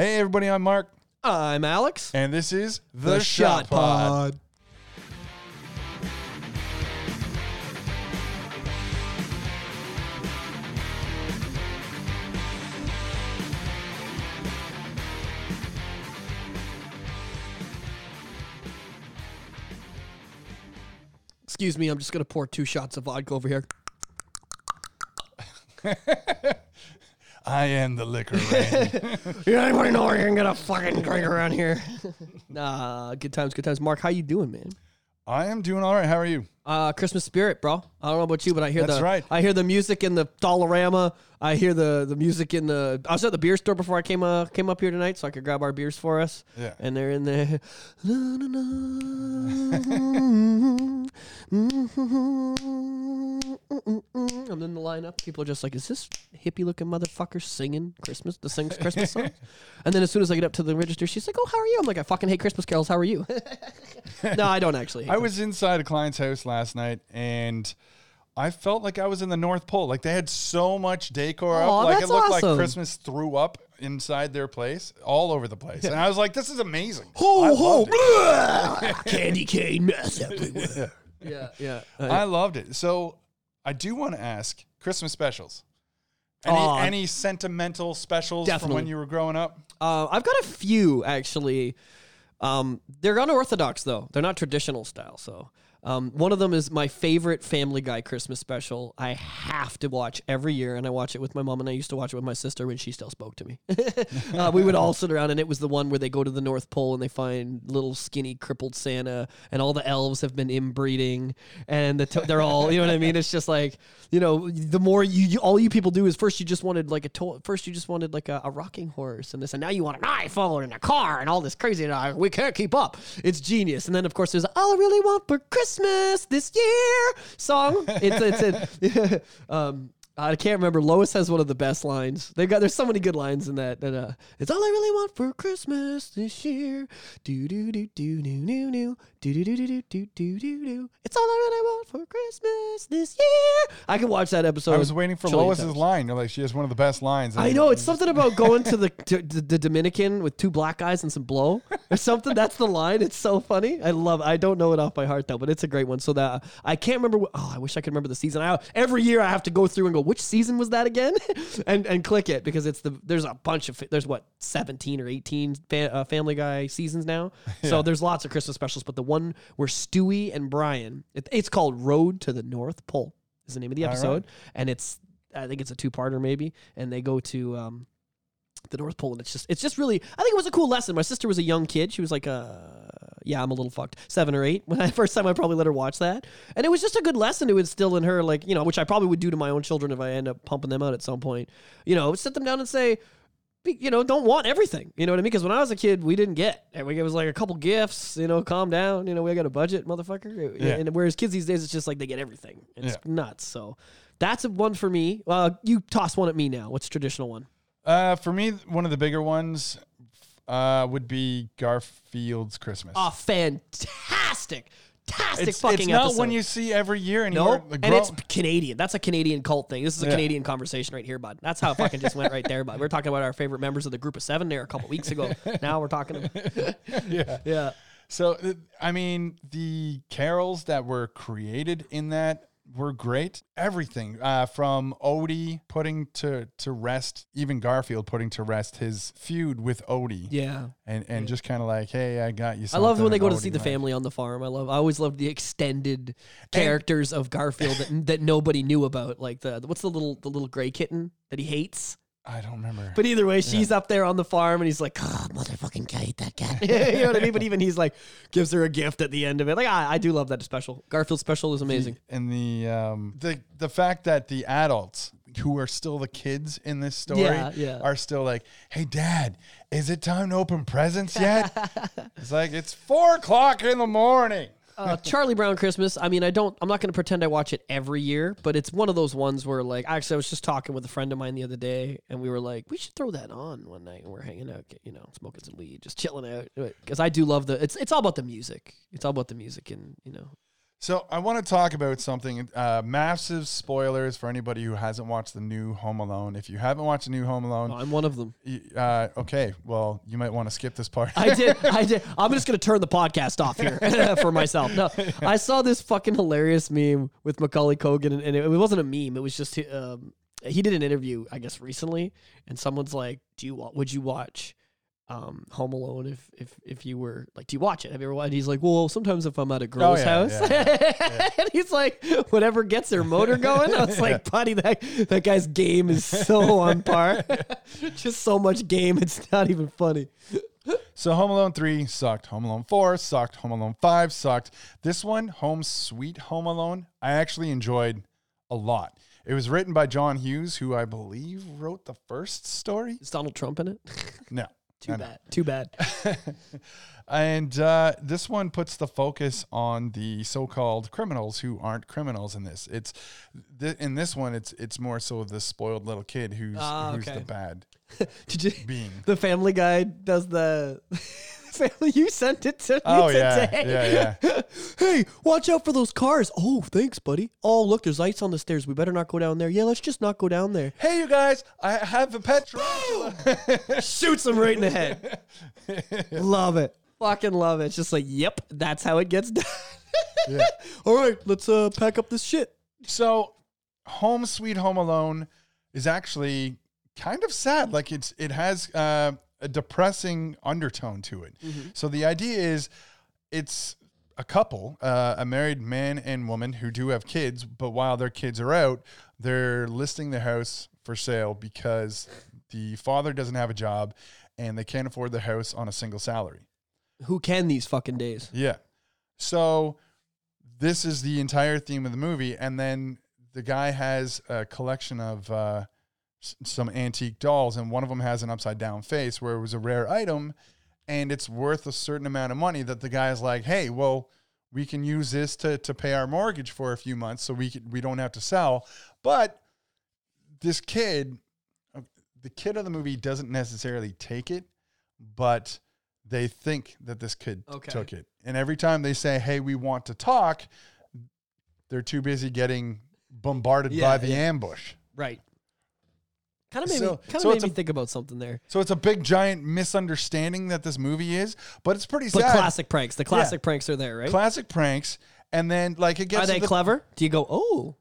Hey, everybody, I'm Mark, I'm Alex. and this is The, Shot, Pod. Excuse me, I'm just gonna pour two shots of vodka over here. I am the liquor rain. Yeah, anybody know where you can get a fucking drink around here? nah, good times, good times. Mark, how you doing, man? I am doing all right. How are you? Uh, Christmas spirit, bro. I don't know about you, but I hear That's the right. I hear the music in the Dollarama. I hear the the music in the. I was at the beer store before I came uh came up here tonight, so I could grab our beers for us. Yeah. and they're in there. I'm in the lineup. People are just like, "Is this hippie looking motherfucker singing Christmas? The sings Christmas songs?" And then as soon as I get up to the register, she's like, "Oh, how are you?" I'm like, "I fucking hate Christmas carols. How are you?" no, I don't actually. I them. was inside a client's house last night, and I felt like I was in the North Pole. Like they had so much decor Aw, up. Like that's it looked awesome. like Christmas threw up inside their place, all over the place. And I was like, this is amazing. I Ho ho! loved it. Candy cane mess everywhere. yeah, yeah. Uh, I loved it. So I do want to ask Christmas specials. Any, Aw. any sentimental specials from Definitely. when you were growing up? Uh, I've got a few actually. Um, they're unorthodox though; they're not traditional style. So um, one of them is my favorite Family Guy Christmas special. I have to watch every year, and I watch it with my mom, and I used to watch it with my sister when she still spoke to me. uh, we would all sit around, and it was the one where they go to the North Pole and they find little skinny crippled Santa, and all the elves have been inbreeding, and the to- they're all, you know what I mean? It's just like you know, the more you, you all you people do is first you just wanted like a to- first you just wanted like a, a rocking horse and this, and now you want an iPhone and a car and all this crazy. And we can't keep up. It's genius. And then of course there's all I really want for Christmas this year song. It's it's it. um, I can't remember. Lois has one of the best lines. They got there's so many good lines in that. That uh, it's all I really want for Christmas this year. Do do do do do do do do do do do do do do do. It's all I really want for Christmas this year. I can watch that episode. I was waiting for trillion Lois's times. line. You're like, she has one of the best lines. I know it's something about going to the to, to the Dominican with two black guys and some blow or something. That's the line. It's so funny. I love. I don't know it off by heart though, but it's a great one. So that I can't remember. What, oh, I wish I could remember the season. I, every year I have to go through and go, which season was that again, and and click it because it's the there's a bunch of there's what seventeen or eighteen fa- uh, Family Guy seasons now. So there's lots of Christmas specials, but the one where Stewie and Brian, it, it's called Road to the North Pole is the name of the All right. episode, and it's I think it's a two parter maybe, and they go to um, the North Pole, and it's just it's just really I think it was a cool lesson. My sister was a young kid; she was like, uh, yeah, I'm a little fucked, seven or eight. When I first time I probably let her watch that, and it was just a good lesson to instill in her, like you know, which I probably would do to my own children if I end up pumping them out at some point. You know, sit them down and say. You know, don't want everything. You know what I mean? Because when I was a kid, we didn't get. And we it was like a couple gifts. You know, calm down. You know, we got a budget, motherfucker. Yeah. And whereas kids these days, it's just like they get everything. It's Yeah. nuts. So that's a one for me. Uh, you toss one at me now. What's a traditional one? Uh, for me, one of the bigger ones uh, would be Garfield's Christmas. Oh, fantastic, fantastic it's fucking it's not episode. one you see every year anymore. Nope. And it's Canadian. That's a Canadian cult thing. This is a Yeah. Canadian conversation right here, bud. That's how it fucking just went right there, bud. We are talking about our favorite members of the group of seven there a couple weeks ago. now we're talking. yeah. Yeah. So, I mean, the carols that were created in that were great. Everything uh, from Odie putting to, to rest, even Garfield putting to rest his feud with Odie. Yeah. And, and just kind of like, hey, I got you I love when they go to see the like- family on the farm. I love. I always loved the extended characters of Garfield that, that nobody knew about. Like the what's the little the little gray kitten that he hates. I don't remember. But either way, she's up there on the farm, and he's like, "Ah, motherfucking Kate, that cat." you know what I mean? But even he's like, gives her a gift at the end of it. Like, I, I do love that special. Garfield special is amazing. and the um the the fact that the adults who are still the kids in this story Yeah, yeah. are still like, "Hey, Dad, is it time to open presents yet?" it's like it's four o'clock in the morning. Uh, Charlie Brown Christmas. I mean, I don't. I'm not going to pretend I watch it every year, but it's one of those ones where, like, actually, I was just talking with a friend of mine the other day, and we were like, we should throw that on one night, and we're hanging out, you know, smoking some weed, just chilling out, because I do love the. It's it's all about the music. It's all about the music, and you know, So I want to talk about something. Uh, massive spoilers for anybody who hasn't watched the new Home Alone. If you haven't watched the new Home Alone, I'm one of them. uh, okay, well you might want to skip this part. I did. I did. I'm just gonna turn the podcast off here for myself. No, I saw this fucking hilarious meme with Macaulay Culkin, and, and it, it wasn't a meme. It was just um, he did an interview, I guess, recently, and someone's like, "Do you would you watch um, Home Alone if if if you were like, do you watch it? Have you ever watched?" And he's like, "Well, sometimes if I'm at a girl's yeah, house," yeah, and he's like, "Whatever gets their motor going." I was like, "Buddy, that that guy's game is so on par. just so much game, it's not even funny." So Home Alone 3 sucked. Home Alone 4 sucked. Home Alone 5 sucked. This one, Home Sweet Home Alone, I actually enjoyed a lot. It was written by John Hughes, who I believe wrote the first story. Is Donald Trump in it? No. Too bad. Too bad. and uh, this one puts the focus on the so-called criminals who aren't criminals in this. It's th- in this one, it's it's more so the spoiled little kid who's Ah, who's okay. the bad Did you? being. The Family Guy does the. Family, you sent it to me Oh yeah, today. yeah, yeah. hey, watch out for those cars. Oh, thanks, buddy. Oh, look, there's ice on the stairs. We better not go down there. Yeah, let's just not go down there. Hey, you guys! I have a pet tarantula. Shoots him right in the head. love it. Fucking love it. It's just like, yep, that's how it gets done. Yeah. All right, let's uh pack up this shit. So, Home Sweet Home Alone is actually kind of sad. Like it's it has uh, a depressing undertone to it. So the idea is, it's a couple, uh, a married man and woman who do have kids, but while their kids are out, they're listing the house for sale because the father doesn't have a job and they can't afford the house on a single salary. Who can these fucking days? Yeah. So this is the entire theme of the movie, and then the guy has a collection of uh, s- some antique dolls, and one of them has an upside down face where it was a rare item, and it's worth a certain amount of money. That the guy's like, "Hey, well, we can use this to to pay our mortgage for a few months, so we can, we don't have to sell." But this kid, uh, the kid of the movie doesn't necessarily take it, but they think that this kid Okay. took it. And every time they say, "Hey, we want to talk," they're too busy getting bombarded Yeah, by the yeah. ambush. Right. Kind of made So- me, kind of so made it's me a- think about something there. So it's a big giant misunderstanding that this movie is, but it's pretty But sad. classic pranks. The classic pranks are there, right? Classic pranks, and then like it gets Are they the- clever? Do you go, oh,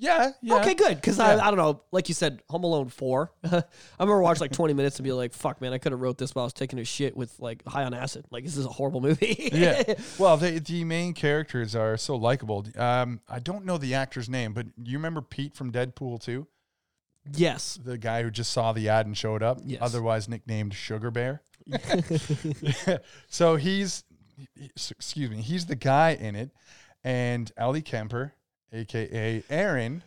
Yeah, yeah. okay, good? Because Yeah. I, I don't know, like you said, Home Alone four. I remember watching like twenty minutes and be like, fuck, man, I could have wrote this while I was taking a shit with like high on acid. Like this is a horrible movie. yeah. Well, the the main characters are so likable. Um, I don't know the actor's name, but you remember Pete from Deadpool 2? Yes. the guy who just saw the ad and showed up, Yes. otherwise nicknamed Sugar Bear. so he's, he- excuse me, he's the guy in it, and Ellie Kemper, aka Erin,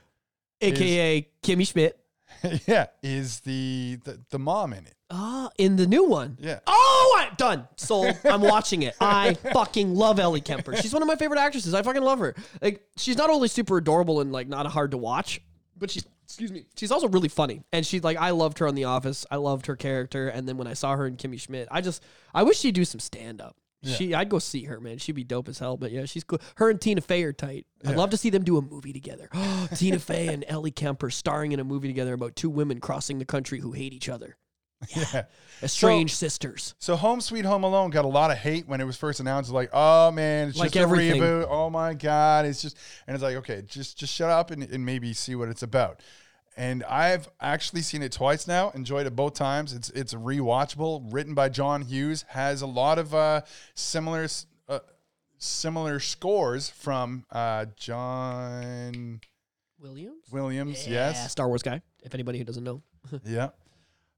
AKA Kimmy Schmidt. yeah, is the, the the mom in it. Ah, in the new one. Yeah. Oh, I, done. Sold. I'm watching it. I fucking love Ellie Kemper. She's one of my favorite actresses. I fucking love her. Like, she's not only super adorable and like not hard to watch, but she's excuse me, she's also really funny. And she's like, I loved her on The Office. I loved her character. And then when I saw her in Kimmy Schmidt, I just, I wish she'd do some stand up. She, I'd go see her, man. She'd be dope as hell. But yeah, she's cool. Her and Tina Fey are tight. I'd love to see them do a movie together. Tina Fey and Ellie Kemper starring in a movie together about two women crossing the country who hate each other. Yeah. Estranged sisters. So Home Sweet Home Alone got a lot of hate when it was first announced. Like, oh man, it's Like just everything. a reboot. Oh my god, it's just and it's like, okay, just just shut up and, and maybe see what it's about. And I've actually seen it twice now. Enjoyed it both times. It's it's rewatchable. Written by John Hughes. Has a lot of uh, similar uh, similar scores from uh, John Williams? Williams. Yeah, Yes. Star Wars guy. If anybody who doesn't know, Yeah.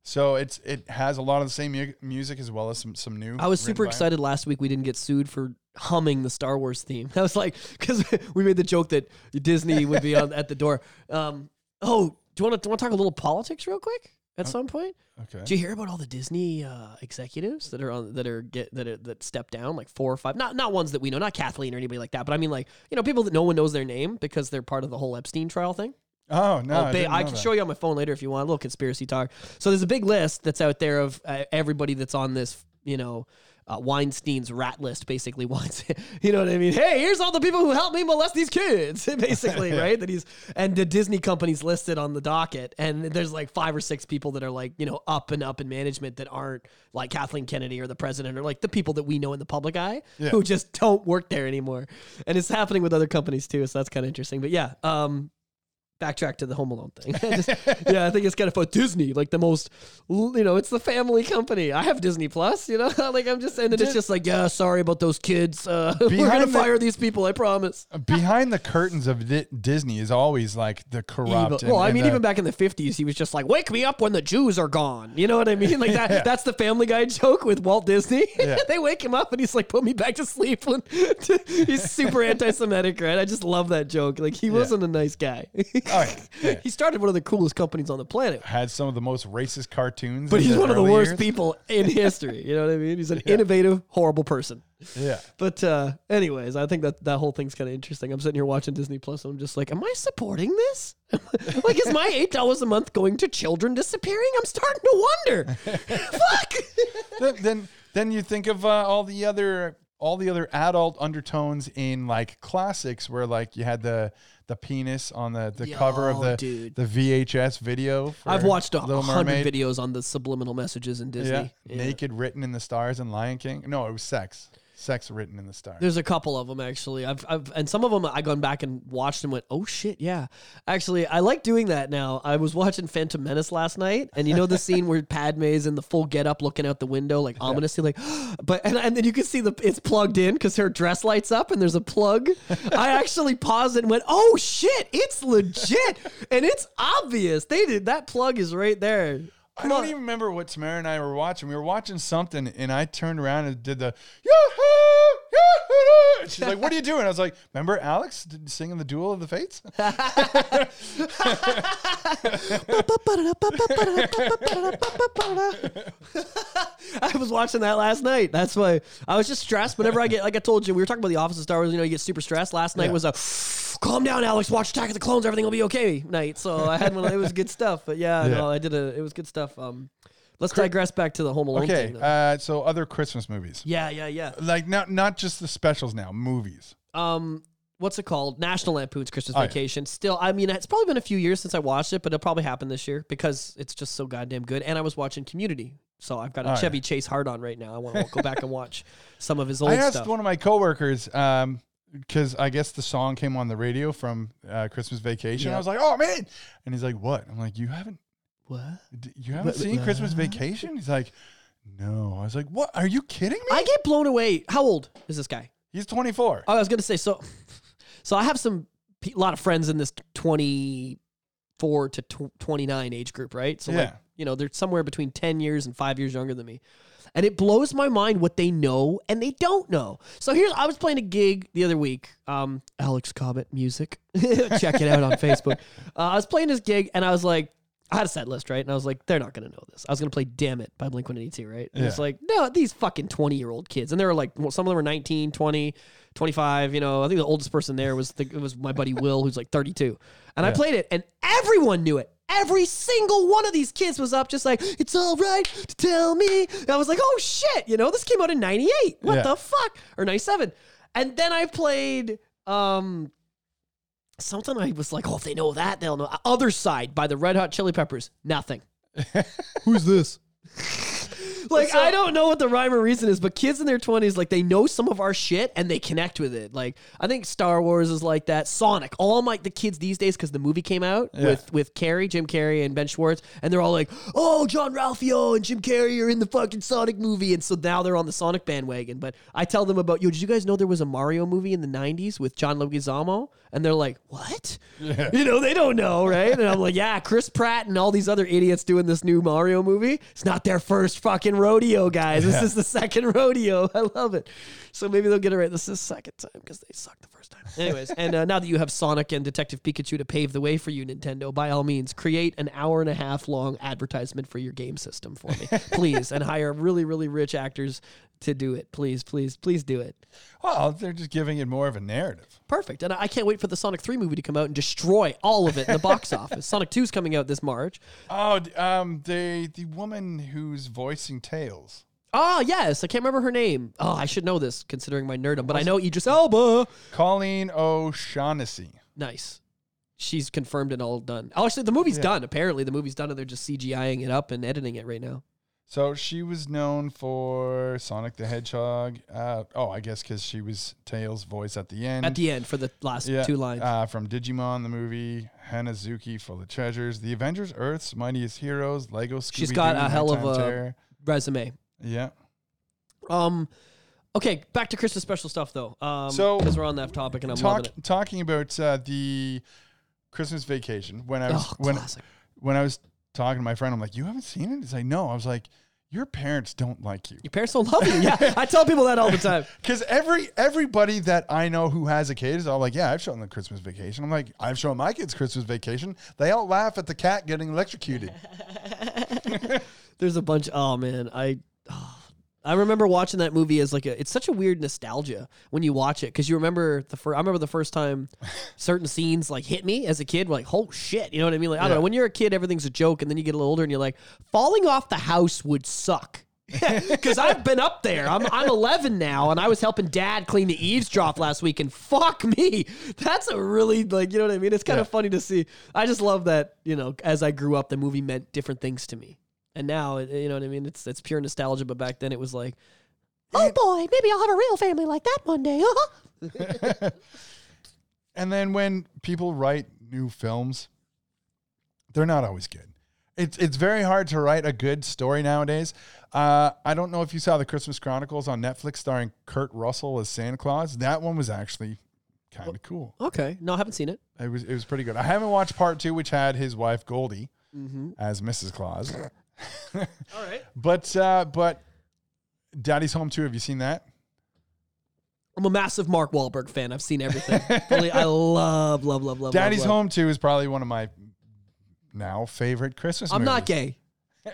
So it's it has a lot of the same mu- music as well as some some new. I was super excited last week. We didn't get sued for humming the Star Wars theme. I was like, because we made the joke that Disney would be on at the door. Um, oh, do you want to want to talk a little politics real quick at some point? Okay. Do you hear about all the Disney uh, executives that are on that are get that are, that step down like four or five? Not not ones that we know, not Kathleen or anybody like that, but I mean like you know people that no one knows their name because they're part of the whole Epstein trial thing. Oh no! Oh, I, I can that. show you on my phone later if you want a little conspiracy talk. So there's a big list that's out there of uh, everybody that's on this, you know, uh, Weinstein's rat list basically wants you know what I mean hey here's all the people who helped me molest these kids basically right that he's and the Disney company's listed on the docket and there's like five or six people that are like you know up and up in management that aren't like Kathleen Kennedy or the president or like the people that we know in the public eye Yeah. who just don't work there anymore and it's happening with other companies too so that's kind of interesting but yeah um backtrack to the Home Alone thing. Just- yeah, I think it's kind of fun. Disney, like the most, you know, it's the family company. I have Disney Plus, you know, like I'm just saying that it's just like, yeah, sorry about those kids. Uh, we're gonna the- fire these people. I promise. Behind the curtains of Di- Disney is always like the Evil. corrupt. and- Well, I mean, the- even back in the '50s, he was just like, "Wake me up when the Jews are gone." You know what I mean? Like that. That's the Family Guy joke with Walt Disney. Yeah. they wake him up and he's like, "Put me back to sleep." When he's super anti-Semitic, right? I just love that joke. Like he wasn't a nice guy. Oh, yeah, yeah. he started one of the coolest companies on the planet. had some of the most racist cartoons. But he's one of the worst years. people in history. You know what I mean? He's an innovative, horrible person. Yeah. But uh, anyways, I think that that whole thing's kind of interesting. I'm sitting here watching Disney Plus, and I'm just like, am I supporting this? like, is my eight dollars a month going to children disappearing? I'm starting to wonder. Fuck. then, then then you think of uh, all the other all the other adult undertones in like classics where like you had the the penis on the, the cover of the dude. the VHS video. I've watched a hundred videos on the subliminal messages in Disney. Yeah. naked written in the stars and Lion King. No, it was sex. Sex written in the stars. There's a couple of them actually. I've, I've and some of them I gone back and watched and went, oh shit, yeah. Actually, I like doing that now. I was watching Phantom Menace last night, and you know the scene where Padme's in the full get up, looking out the window, like ominously, like, but and, and then you can see the it's plugged in because her dress lights up and there's a plug. I actually paused and went, oh shit, it's legit and it's obvious. They did that plug is right there. I don't even remember what Tamara and I were watching. We were watching something, and I turned around and did the Yahoo! And she's like, "What are you doing?" I was like, "Remember Alex did, singing the Duel of the Fates?" I was watching that last night. That's why I was just stressed. Whenever I get, like I told you, we were talking about the Office of Star Wars. You know, you get super stressed. Last night Yeah. was a calm down, Alex. Watch Attack of the Clones. Everything will be okay night. So I had one. It was good stuff. But yeah, Yeah. no, I did a. It was good stuff. Um, let's digress back to the Home Alone Okay, thing. though. uh, so other Christmas movies, yeah, yeah, yeah. like not not just the specials now, movies. Um, what's it called? National Lampoon's Christmas Oh, yeah. Vacation. Still, I mean, it's probably been a few years since I watched it, but it'll probably happen this year because it's just so goddamn good. And I was watching Community, so I've got a Oh. Chevy Chase hard on right now. I want to go back and watch some of his old I asked stuff. one of my coworkers um because I guess the song came on the radio from uh, Christmas Vacation. Yeah. I was like, "Oh man!" And he's like, "What?" I'm like, "You haven't what? you haven't Wh- seen wh- Christmas Vacation?" He's like, "No." I was like, "What? Are you kidding me?" I get blown away. How old is this guy? He's 24. Oh, I was gonna say so. So I have some a lot of friends in this twenty four to tw- twenty nine age group, right? So like, Yeah. you know, they're somewhere between ten years and five years younger than me, and it blows my mind what they know and they don't know. So here's I was playing a gig the other week. Um, Alex Cobbett music. Check it out on Facebook. Uh, I was playing this gig and I was like. I had a set list, right? And I was like, they're not going to know this. I was going to play Damn It by Blink 182, right? And it's like, no, these fucking 20 year old kids. And they were like, well, some of them were 19, 20, 25. You know, I think the oldest person there was the, it was my buddy Will, who's like 32. And I played it, and everyone knew it. Every single one of these kids was up just like, it's all right to tell me. And I was like, oh shit, you know, this came out in 98. What Yeah. the fuck? Or 97. And then I played um something I was like, oh, if they know that, they'll know. Other Side by the Red Hot Chili Peppers. Nothing. Who's this? like So- I don't know what the rhyme or reason is, but kids in their twenties, like they know some of our shit and they connect with it. Like I think Star Wars is like that. Sonic, all my the kids these days because the movie came out Yeah. with with Carrey, Jim Carrey, and Ben Schwartz, and they're all like, "Oh, Jean-Ralphio and Jim Carrey are in the fucking Sonic movie," and so now they're on the Sonic bandwagon. But I tell them about, yo, did you guys know there was a Mario movie in the '90s with John Leguizamo? And they're like, "What?" You know, they don't know, right? And I'm like, "Yeah, Chris Pratt and all these other idiots doing this new Mario movie. It's not their first fucking rodeo, guys. This Yeah. is the second rodeo. I love it. So maybe they'll get it right. This is the second time because they sucked the first time. Anyways, and uh, now that you have Sonic and Detective Pikachu to pave the way for you, Nintendo, by all means, create an hour and a half long advertisement for your game system for me, please, and hire really, really rich actors to do it. Please, please, please do it. Well, they're just giving it more of a narrative. Perfect. And I can't wait for the Sonic 3 movie to come out and destroy all of it in the box office. Sonic 2 is coming out this March. Oh, um, the the woman who's voicing Tails. Oh yes, I can't remember her name. Oh, I should know this considering my nerdum, but I know Idris Elba. Colleen O'Shaughnessy. Nice. She's confirmed and all done. Oh, actually, the movie's Yeah. done. Apparently, the movie's done, and they're just CGIing it up and editing it right now. So she was known for Sonic the Hedgehog. Uh, oh, I guess because she was Tails' voice at the end. At the end for the last yeah, two lines. Uh, from Digimon, the movie, Hanazuki, Full of Treasures, The Avengers, Earth's Mightiest Heroes, Lego Scooby She's got a hell of a- Terror. Resume. Yeah. Um, okay, back to Christmas special stuff though. Um, So, because we're on that topic and I'm Talk, talking about uh, the Christmas vacation, when I was Oh, when when I was talking to my friend, I'm like, "You haven't seen it?" He's like, "No." I was like, "Your parents don't like you." Your parents don't love you. Yeah, I tell people that all the time. Because every everybody that I know who has a kid is all like, "Yeah, I've shown them Christmas Vacation." I'm like, "I've shown my kids Christmas Vacation." They all laugh at the cat getting electrocuted. There's a bunch. Oh man, I. oh, I remember watching that movie as like a. It's such a weird nostalgia when you watch it because you remember the first. I remember the first time certain scenes like hit me as a kid. Like, oh shit, you know what I mean? Like, I don't Yeah. know. When you're a kid, everything's a joke, and then you get a little older, and you're like, falling off the house would suck. Because I've been up there. I'm I'm 11 now, and I was helping Dad clean the eavestrough last week, and fuck me, that's a really like you know what I mean. It's kind of Yeah. funny to see. I just love that you know as I grew up, the movie meant different things to me, and now you know what I mean. It's it's pure nostalgia, but back then it was like, oh boy, maybe I'll have a real family like that one day. And then when people write new films, they're not always good. It's it's very hard to write a good story nowadays. Uh, I don't know if you saw the Christmas Chronicles on Netflix starring Kurt Russell as Santa Claus. That one was actually kind of cool. okay, no, I haven't seen it. It was it was pretty good. I haven't watched part two, which had his wife Goldie Mm-hmm. as Mrs. Claus. All right. But uh, but Daddy's Home too. Have you seen that? I'm a massive Mark Wahlberg fan. I've seen everything. Really, I love, love, love, love. Daddy's love, love. Home too is probably one of my now favorite Christmas. I'm not gay,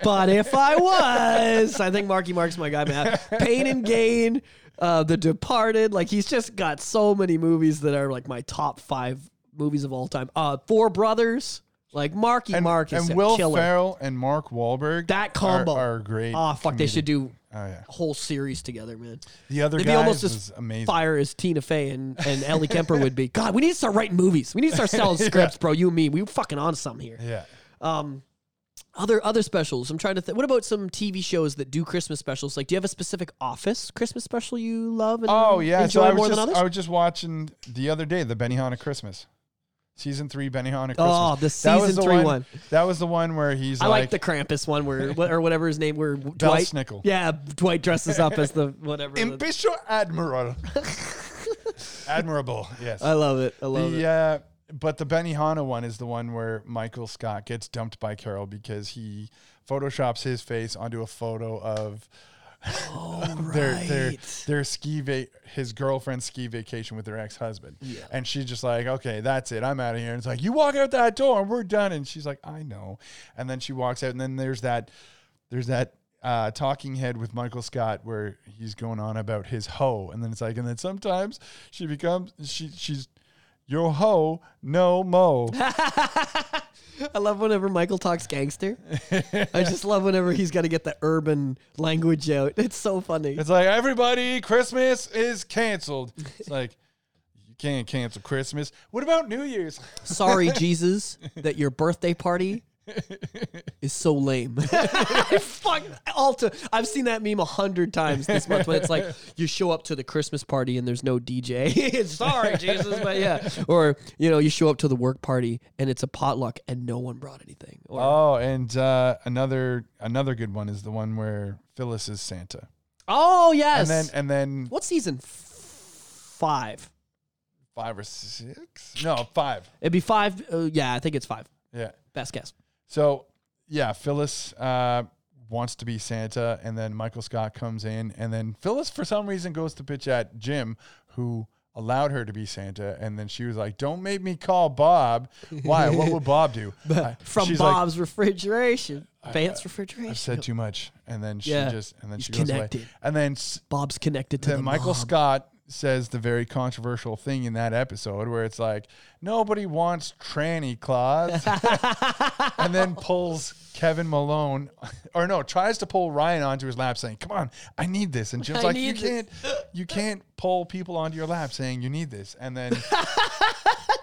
but if I was, I think Marky Mark's my guy, man. Pain and Gain, uh, The Departed. Like he's just got so many movies that are like my top five movies of all time. Uh, Four Brothers. Like Marky And, Mark is and a Will killer. Ferrell and Mark Wahlberg. That combo. are, are great. Oh fuck, they comedic- should do Oh yeah. a whole series together, man. The other They'd be almost was as amazing. fire as Tina Fey and, and Ellie Kemper would be. God, we need to start writing movies. We need to start selling scripts, bro. You and me, we fucking on some here. Yeah. Um, other other specials. I'm trying to think. What about some TV shows that do Christmas specials? Like, do you have a specific Office Christmas special you love? And Oh yeah. enjoy So I more was than others. I was just watching the other day the Benihana Christmas. Season three Benihana Christmas. Oh, the That was season the three one, one. That was the one where he's I like, like, the Krampus one where or whatever his name where Bell Dwight. Snickle. Yeah, Dwight dresses up as the whatever. Impisho Admiral. Admirable. Yes. I love it. I love the it. uh, but the Benihana one is the one where Michael Scott gets dumped by Carol because he photoshops his face onto a photo of Oh, their their right. their ski va- his girlfriend's ski vacation with their ex husband. Yeah. And she's just like, okay, that's it. I'm out of here. And it's like, you walk out that door and we're done. And she's like, I know. And then she walks out. And then there's that there's that uh, talking head with Michael Scott where he's going on about his hoe. And then it's like, and then sometimes she becomes she she's your hoe, no mo. I love whenever Michael talks gangster. I just love whenever he's got to get the urban language out. It's so funny. It's like everybody, Christmas is canceled. It's like you can't cancel Christmas. What about New Year's? Sorry, Jesus, that your birthday party is so lame. Fuck, all to, I've seen that meme a hundred times this month when it's like you show up to the Christmas party and there's no DJ. Sorry, Jesus, but yeah. Or, you know, you show up to the work party and it's a potluck and no one brought anything. Or, Oh, and uh, another another good one is the one where Phyllis is Santa, oh, yes. and then and then what season? Five. five or six? No, five. It'd be five. Uh, yeah, I think it's five. Yeah. Best guess. So yeah, Phyllis uh, wants to be Santa, and then Michael Scott comes in, and then Phyllis for some reason goes to pitch at Jim, who allowed her to be Santa, and then she was like, "Don't make me call Bob." Why? What would Bob do? I- From she's like, Bob's refrigeration. Vance refrigeration. I've said too much, and then she Yeah. just and then He's she goes connected. away, and then Bob's connected to then the Michael mob. Scott says the very controversial thing in that episode where it's like nobody wants tranny Claus. And then pulls Kevin Malone or no tries to pull Ryan onto his lap saying come on I need this. And Jim's I like you this." can't you can't pull people onto your lap saying you need this. And then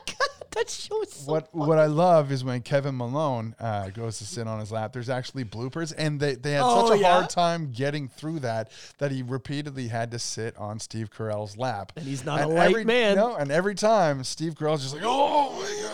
that show so what what I love is when Kevin Malone uh, goes to sit on his lap. There's actually bloopers, and they, they had Oh, such a yeah? hard time getting through that that he repeatedly had to sit on Steve Carell's lap. And he's not a light man. No, and every time Steve Carell's just like, "Oh my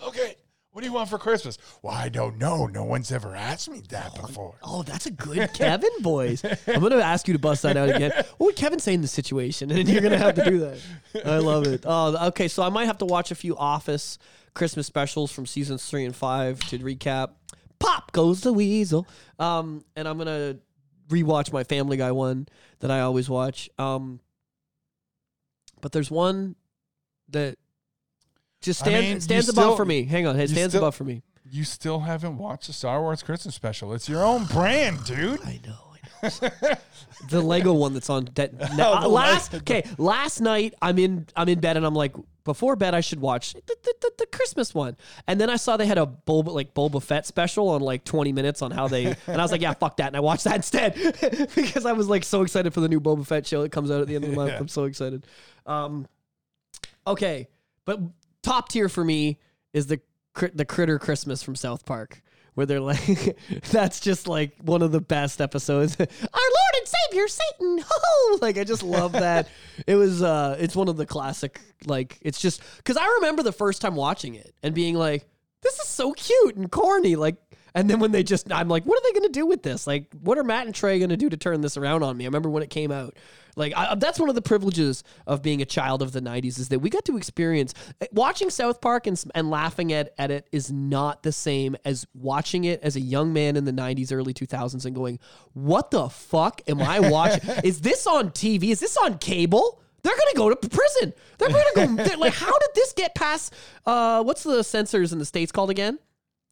god, okay, what do you want for Christmas?" Well, I don't know. No one's ever asked me that before. Oh, that's a good Kevin voice. I'm gonna ask you to bust that out again. What would Kevin say in this situation? And you're gonna have to do that. I love it. Oh, okay. So I might have to watch a few Office Christmas specials from seasons three and five to recap. Pop goes the weasel. Um, and I'm gonna rewatch my Family Guy one that I always watch. Um, but there's one that just I stand, mean, you stands still- above for me. Hang on, it you stands still- above for me. You still haven't watched the Star Wars Christmas special. It's your own brand, dude. I know. I know. the Lego one that's on that Oh, now, the last okay last night I'm in I'm in bed and I'm like before bed I should watch the, the, the, the Christmas one and then I saw they had a Boba like Boba Fett special on like 20 minutes on how they and I was like yeah fuck that and I watched that instead because I was like so excited for the new Boba Fett show that comes out at the end of the month Yeah. I'm so excited um okay but top tier for me is the the critter Christmas from South Park where they're like that's just like one of the best episodes. Our lord and savior satan ho like i just love that. It was uh it's one of the classic like it's just because i remember the first time watching it and being like this is so cute and corny like and then when they just i'm like what are they gonna do with this? Like what are matt and trey gonna do to turn this around on me? I remember when it came out like I, that's one of the privileges of being a child of the 90s is that we got to experience watching south park and, and laughing at, at it is not the same as watching it as a young man in the 90s early 2000s and going what the fuck am i watching is this on tv is this on cable? They're gonna go to prison. They're gonna go they're like how did this get past uh what's the censors in the states called again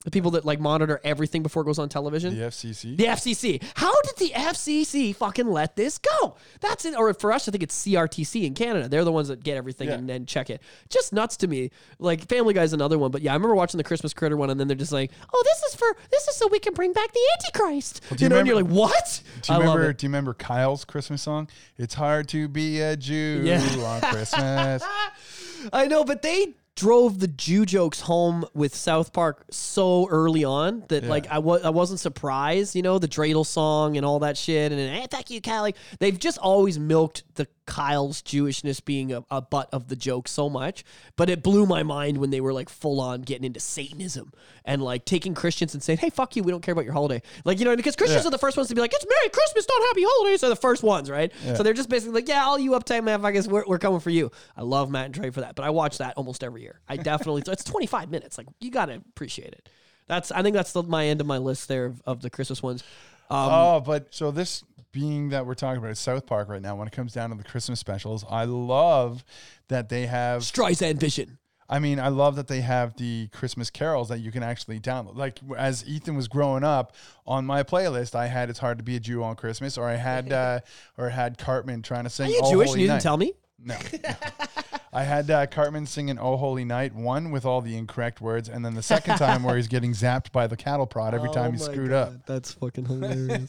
the people that like monitor everything before it goes on television The FCC. the FCC. How did the FCC fucking let this go? That's it. Or for us, I think it's CRTC in Canada. They're the ones that get everything Yeah. and, then check it. Just nuts to me. Like Family Guy's another one, but yeah, I remember watching the Christmas Critter one, and then they're just like, "Oh, this is for this is so we can bring back the Antichrist." do you you know, and you're like, "What?" Do you I remember? Do you remember Kyle's Christmas song? It's hard to be a Jew Yeah. on Christmas. I know, but they drove the Jew jokes home with South Park so early on that Yeah. like I was I wasn't surprised, you know, the dreidel song and all that shit and then, hey, fuck you. Like they've just always milked the Kyle's Jewishness being a, a butt of the joke so much. But it blew my mind when they were like full on getting into Satanism and like taking Christians and saying, Hey, fuck you, we don't care about your holiday. Like, you know, because Christians Yeah. are the first ones to be like, It's Merry Christmas, not Happy Holidays. They're the first ones, right? So they're just basically like, Yeah, all you uptight motherfuckers, we're, we're coming for you. I love Matt and Trey for that, but I watch that almost every year. I definitely, it's 25 minutes. Like, you got to appreciate it. That's, I think that's the, my end of my list there of, of the Christmas ones. Um, oh, but so this being that we're talking about South Park right now, when it comes down to the Christmas specials, I love that they have. Streisand Vision. I mean, I love that they have the Christmas carols that you can actually download. Like as Ethan was growing up on my playlist, I had "It's Hard to Be a Jew on Christmas," or I had, uh, or had Cartman trying to sing. Are you "Oh Jewish? Holy You didn't Night." tell me? No. I had uh, Cartman singing "Oh Holy Night," one with all the incorrect words, and then the second time where he's getting zapped by the cattle prod every time he Oh screwed God, up. That's fucking hilarious.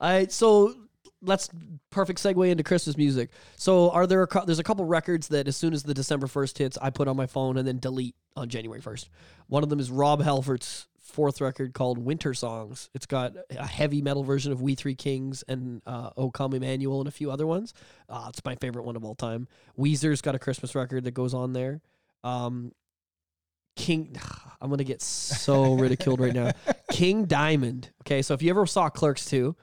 All right, so let's perfect segue into Christmas music. So, are there a, there's a couple records that as soon as the December first hits, I put on my phone and then delete on January first. One of them is Rob Halford's fourth record called Winter Songs. It's got a heavy metal version of We Three Kings and uh, O Come Emmanuel and a few other ones. Uh, it's my favorite one of all time. Weezer's got a Christmas record that goes on there. Um, King, I'm gonna get so ridiculed right now. King Diamond. Okay, so if you ever saw Clerks 2,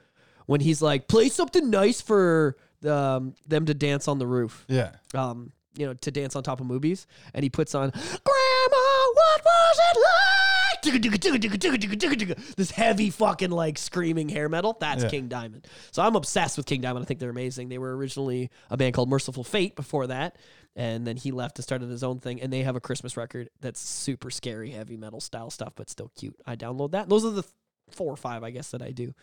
when he's like, play something nice for um, them to dance on the roof, Yeah. um, you know, to dance on top of movies, and he puts on Grandma, what was it like? This heavy fucking like screaming hair metal. That's Yeah. King Diamond. So I'm obsessed with King Diamond. I think they're amazing. They were originally a band called Mercyful Fate before that. And then he left and started his own thing. And they have a Christmas record that's super scary, heavy metal style stuff, but still cute. I download that. Those are the four or five, I guess, that I do.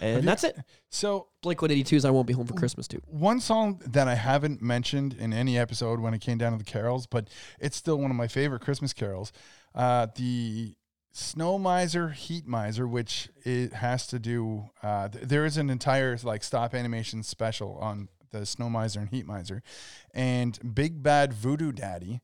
And that's it. So Blink 182's I Won't Be Home for Christmas too. one song that I haven't mentioned in any episode when it came down to the carols, but it's still one of my favorite Christmas carols. Uh, the Snow Miser, Heat Miser, which it has to do. Uh, th- there is an entire like stop animation special on the Snow Miser and Heat Miser, and Big Bad Voodoo Daddy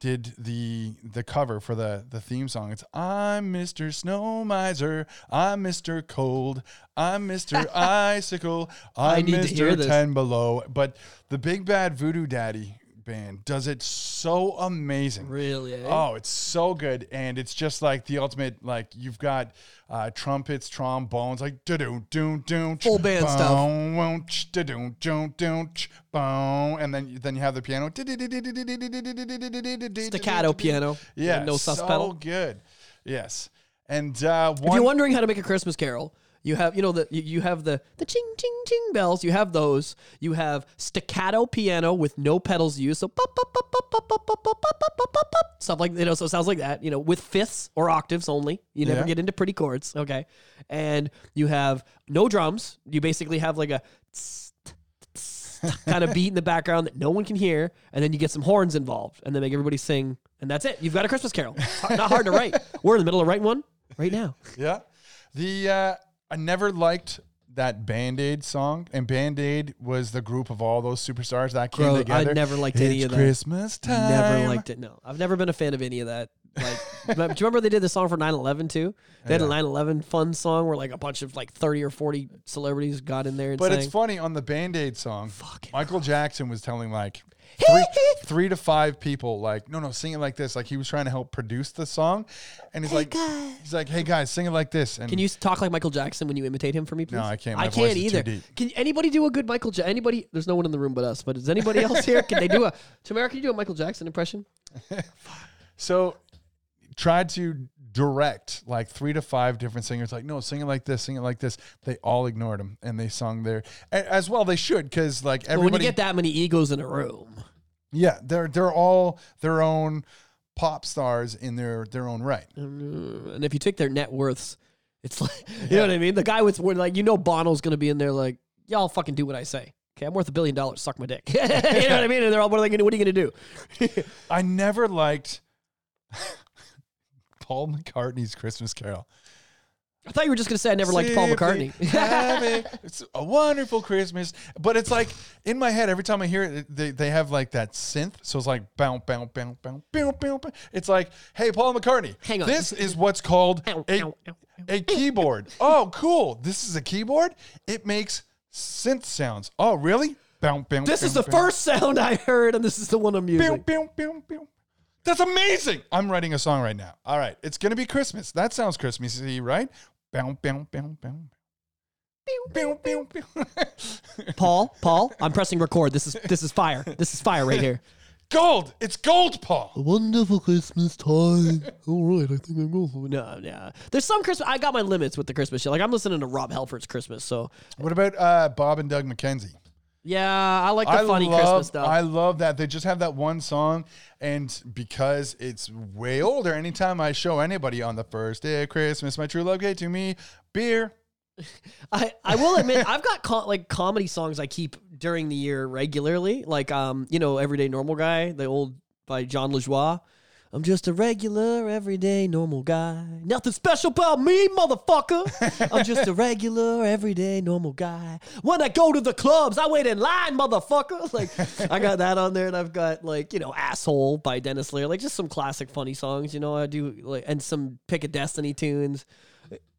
did the the cover for the the theme song. It's I'm Mr. Snow Miser, I'm Mr. Cold, I'm Mr. Icicle, I'm need to hear Mr. Ten Below. But the Big Bad Voodoo Daddy band does it so amazing. Really? eh? Oh, it's so good, and it's just like the ultimate. Like you've got uh, trumpets, trombones, like do do do do Full band stuff. do do do do boom, and then then you have the piano. Staccato piano. Yeah, no sus so pedal. good. Yes, and uh, If one. you're wondering how to make a Christmas carol, you have you know the you, you have the the ching ching ching bells. You have those. You have staccato piano with no pedals used. So pop, pop, pop, pop, pop, pop, pop, pop, pop, pop, pop, pop, pop. stuff like you know. So it sounds like that. You know, with fifths or octaves only. You never Yeah. get into pretty chords. Okay, and you have no drums. You basically have like a kind of beat in the background that no one can hear, and then you get some horns involved, and then make everybody sing, and that's it. You've got a Christmas carol. It's not hard to write. We're in the middle of writing one right now. Yeah. The uh I never liked that Band Aid song, and Band Aid was the group of all those superstars that came Bro, I never liked any of that. Christmas time. Never liked it. No, I've never been a fan of any of that. Like, do you remember they did the song for 9/11 too? They had a Yeah. 9/11 fun song where like a bunch of like 30 or 40 celebrities got in there and But sang. it's funny on the Band Aid song. Fucking Michael Jackson was telling like three, three to five people, like, no, no, sing it like this. Like he was trying to help produce the song, and he's like, he's like, hey guys, sing it like this. And Can you talk like Michael Jackson when you imitate him for me, please? No, I can't. My I voice can't is too either. deep. Can anybody do a good Michael? Ja- anybody? There's no one in the room but us. But is anybody else here? Can they do a? Tamara, can you do a Michael Jackson impression? So tried to direct like three to five different singers like no sing it like this sing it like this they all ignored him and they sung there as well they should because like But when you everybody get that many egos in a room, yeah they're they're all their own pop stars in their their own right and uh, if you take their net worths, it's like you know what I mean. The guy with like you know Bono's gonna be in there like y'all fucking do what I say. Okay, I'm worth a billion dollars. Suck my dick. you know what I mean? And they're all what are they gonna? What are you gonna do? i never liked paul mccartney's christmas carol I thought you were just gonna say I never liked Paul Simply McCartney. having- it's a wonderful Christmas. But it's like in my head, every time I hear it, they, they have like that synth. So it's like bounce, bounce, bounce, bounce, bounce, bounce. bounce. It's like, hey, Paul McCartney, Hang on. this is what's called Ow, a, ow, ow, ow. a keyboard. Oh, cool. This is a keyboard. It makes synth sounds. Oh, really? Bounce, bounce, this is the bounce. first sound I heard, and this is the one I'm using. Boom, boom, boom, boom. That's amazing. I'm writing a song right now. All right. It's going to be Christmas. That sounds Christmassy, right? Boom, boom, boom, boom. Boom, boom, boom. Paul, Paul, I'm pressing record. This is this is fire. This is fire right here. gold. It's gold, Paul. A wonderful Christmas time. All right, I think I'm going. No, yeah. There's some Christmas. I got my limits with the Christmas shit. Like I'm listening to Rob Halford's Christmas, so What about uh, Bob and Doug McKenzie? Yeah, I like the funny love, Christmas stuff. I love that. They just have that one song. And because it's way older, anytime I show anybody on the first day of Christmas, my true love gave to me beer. I, I will admit I've got co- like comedy songs I keep during the year regularly, like um you know Everyday Normal Guy, the old by Jon Lajoie. I'm just a regular, everyday, normal guy. Nothing special about me, motherfucker. I'm just a regular, everyday, normal guy. When I go to the clubs, I wait in line, motherfucker. Like, I got that on there, and I've got like you know, "Asshole" by Denis Leary, like just some classic funny songs. You know, I do like, and some Pick a Destiny tunes.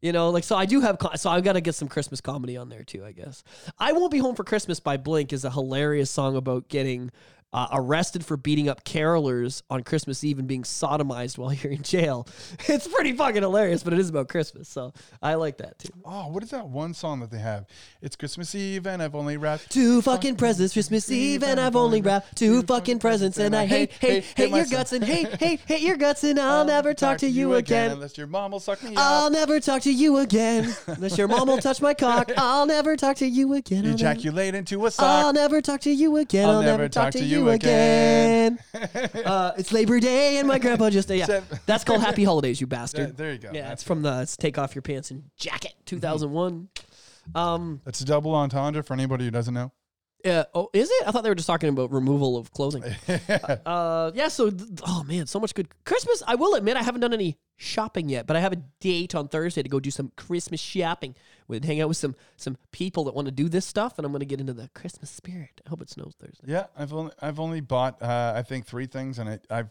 You know, like so I do have so I've got to get some Christmas comedy on there too, I guess. I won't be home for Christmas by Blink is a hilarious song about getting uh, arrested for beating up carolers on Christmas Eve and being sodomized while you're in jail. It's pretty fucking hilarious, but it is about Christmas, so I like that too. Oh, what is that one song that they have? It's Christmas Eve and I've only wrapped Two fucking presents Christmas Eve and I've only wrapped two fucking presents and I hate, hate, hate your guts and hate, hate, hate your guts and I'll never talk to you again. unless your mom will suck me I'll never talk to you again. Unless your mom will touch my cock. I'll never talk to you again. I'll never- Ejaculate into a I'll never talk to you again. I'll, never, talk, to you again. uh, it's Labor Day and my grandpa just yeah. That's called Happy Holidays, you bastard. There- there you go. Yeah, That's it's from the it's Take Off Your Pants and Jacket 2001. Um, That's a double entendre for anybody who doesn't know. Uh, oh, is it? I thought they were just talking about removal of clothing. Uh, yeah. So, th- oh man, so much good Christmas. I will admit, I haven't done any shopping yet, but I have a date on Thursday to go do some Christmas shopping with hang out with some some people that want to do this stuff, and I'm going to get into the Christmas spirit. I hope it snows Thursday. yeah, I've only I've only bought uh, I think three things, and I, I've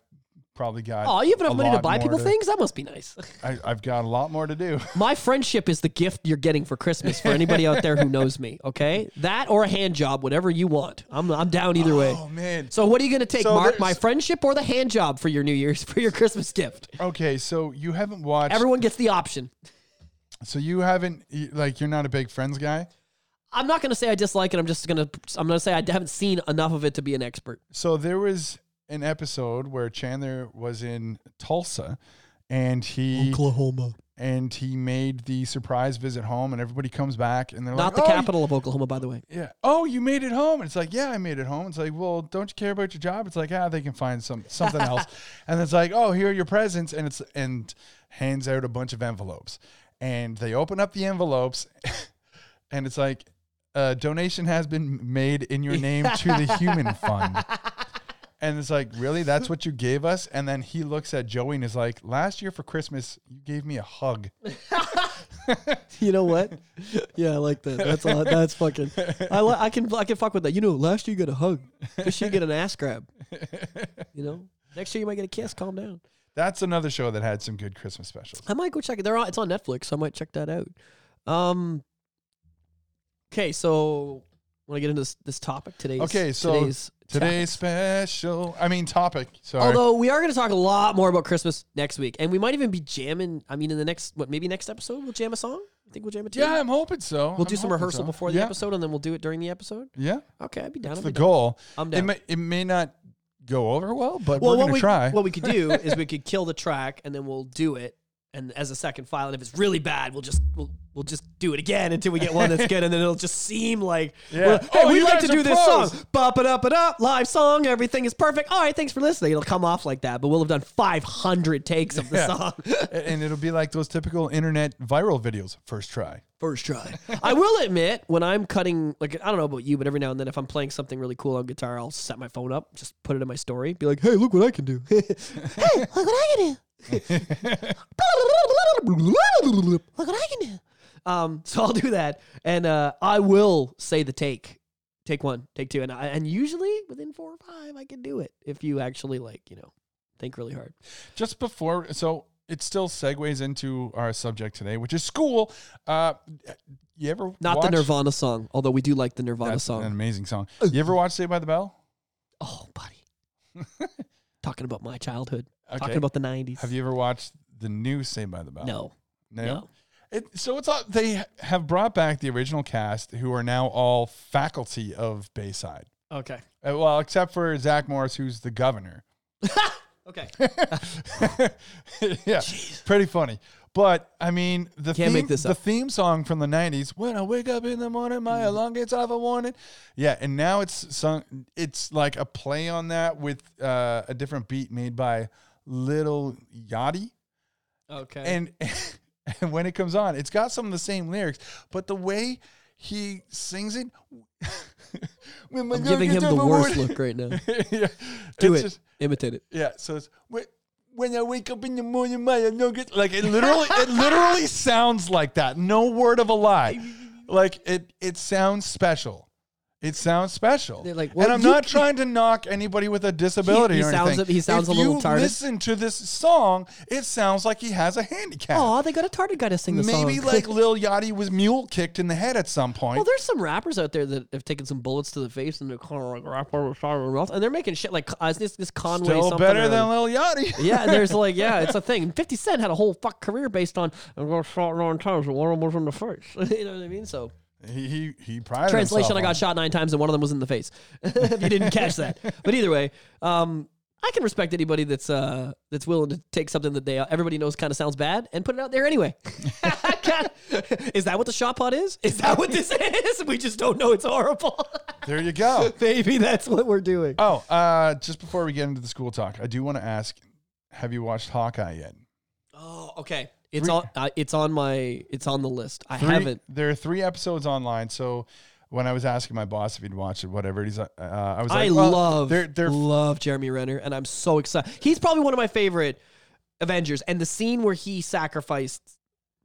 probably got. Oh, you have enough money to buy people things? That must be nice. I, I've got a lot more to do. My friendship is the gift you're getting for Christmas for anybody out there who knows me. Okay, that or a hand job, whatever you want. I'm I'm down either way. Oh man. So what are you going to take, So Mark? My friendship or the hand job for your New Year's for your Christmas gift? Okay, so you haven't watched. Everyone gets the option. so you haven't like you're not a big Friends guy. I'm not going to say I dislike it. I'm just going to I'm going to say I haven't seen enough of it to be an expert. So there was an episode where Chandler was in Tulsa, and he Oklahoma, and he made the surprise visit home, and everybody comes back, and they're not like, the "Oh, you- capital of Oklahoma, by the way. Yeah. Oh, you made it home. And it's like, yeah, I made it home. It's like, well, don't you care about your job? It's like, ah, they can find some something else. And it's like, oh, here are your presents, and it's and hands out a bunch of envelopes, and they open up the envelopes, and it's like, a donation has been made in your name to the Human Fund. And it's like, really? That's what you gave us? And then he looks at Joey and is like, last year for Christmas, you gave me a hug. You know what? yeah, I like that. That's a lot. That's fucking. I li- I can I can fuck with that. You know, last year you got a hug. This year you get an ass grab. You know, next year you might get a kiss. Calm down. That's another show that had some good Christmas specials. I might go check it. They're on. It's on Netflix. So I might check that out. Um. Okay, so want to get into this, this topic today's. Okay, so today's Today's special, I mean, topic. Sorry. Although we are going to talk a lot more about Christmas next week, and we might even be jamming. I mean, in the next what maybe next episode we'll jam a song. I think we'll jam a tune. yeah, I'm hoping so. we'll I'm do some rehearsal so. before the yeah. episode, and then we'll do it during the episode. Yeah, Okay, I'd be down. that's the down. goal. I'm down. It may, it may not go over well, but well, we're gonna we try. what we could do is we could kill the track, and then we'll do it, and as a second file. And if it's really bad, we'll just we'll we'll just do it again until we get one that's good, and then it'll just seem like Yeah. we're- hey, Oh, we'd like to guys are do this song. Bop it up it up, live song, everything is perfect. All right, thanks for listening. It'll come off like that, but we'll have done 500 takes of the Yeah. song. and it'll be like those typical internet viral videos. First try. First try. I will admit, when I'm cutting, like, I don't know about you, but every now and then, if I'm playing something really cool on guitar, I'll set my phone up, just put it in my story, be like, hey, look what I can do. hey, look what I can do. look what I can do. Um, so I'll do that. And uh, I will say the take. Take one, take two. And, I, and usually within four or five, I can do it if you actually, like, you know, think really hard. Just before, so it still segues into our subject today, which is school. Uh, you ever Not watch, the Nirvana song, although we do like the Nirvana That's song. an amazing song. You ever watch Saved by the Bell? Oh, buddy. Talking about my childhood. Okay. Talking about the 90s. Have you ever watched the new Saved by the Bell? No. No. No. It, so it's all, they have brought back the original cast, who are now all faculty of Bayside. Okay. Uh, well, except for Zach Morris, who's the governor. Okay. yeah, Jeez. pretty funny. But I mean, the Can't theme, the theme song from the '90s. When I wake up in the morning, my alarm gets off a warning. Yeah, and now it's sung. It's like a play on that with uh, a different beat made by Lil Yachty. Okay. and and when it comes on, it's got some of the same lyrics, but the way he sings it, I'm giving him the worst look right now. yeah, Do it's it. just- Imitate it. yeah, so it's when, when I wake up in the morning, my gets like it literally it literally sounds like that. No word of a lie. Like it it sounds special. It sounds special. They're like, and I'm you- not trying to knock anybody with a disability he or sounds anything. a- he sounds if a little you retarded. listen to this song, it sounds like he has a handicap. Oh, they got a retarded guy to sing the song. Maybe like Lil Yachty was mule kicked in the head at some point. well, there's some rappers out there that have taken some bullets to the face and they're kind of like rap on the side of their mouth, and they're making shit like uh, this this Conway Still something better or than other. Lil Yachty. yeah, and there's like, yeah, it's a thing. And 50 Cent had a whole fuck career based on I got shot nine times and one of them was in the face. you know what I mean? So he he he prided translation, I got shot nine times and one of them was in the face. if you didn't catch that, but either way, um, I can respect anybody that's uh that's willing to take something that they everybody knows kind of sounds bad and put it out there anyway. is that what the shot pot is? Is that what this is? We just don't know it's horrible. There you go. baby. that's what we're doing. Oh, uh, just before we get into the school talk, I do want to ask: Have you watched Hawkeye yet? Oh, okay. It's Three- on. Uh, it's on my. It's on the list. I Three- haven't. There are three episodes online. So when I was asking my boss if he'd watch it, whatever, he's uh, I was I like, well, love. they're they're love Jeremy Renner, and I'm so excited. He's probably one of my favorite Avengers, and the scene where he sacrificed.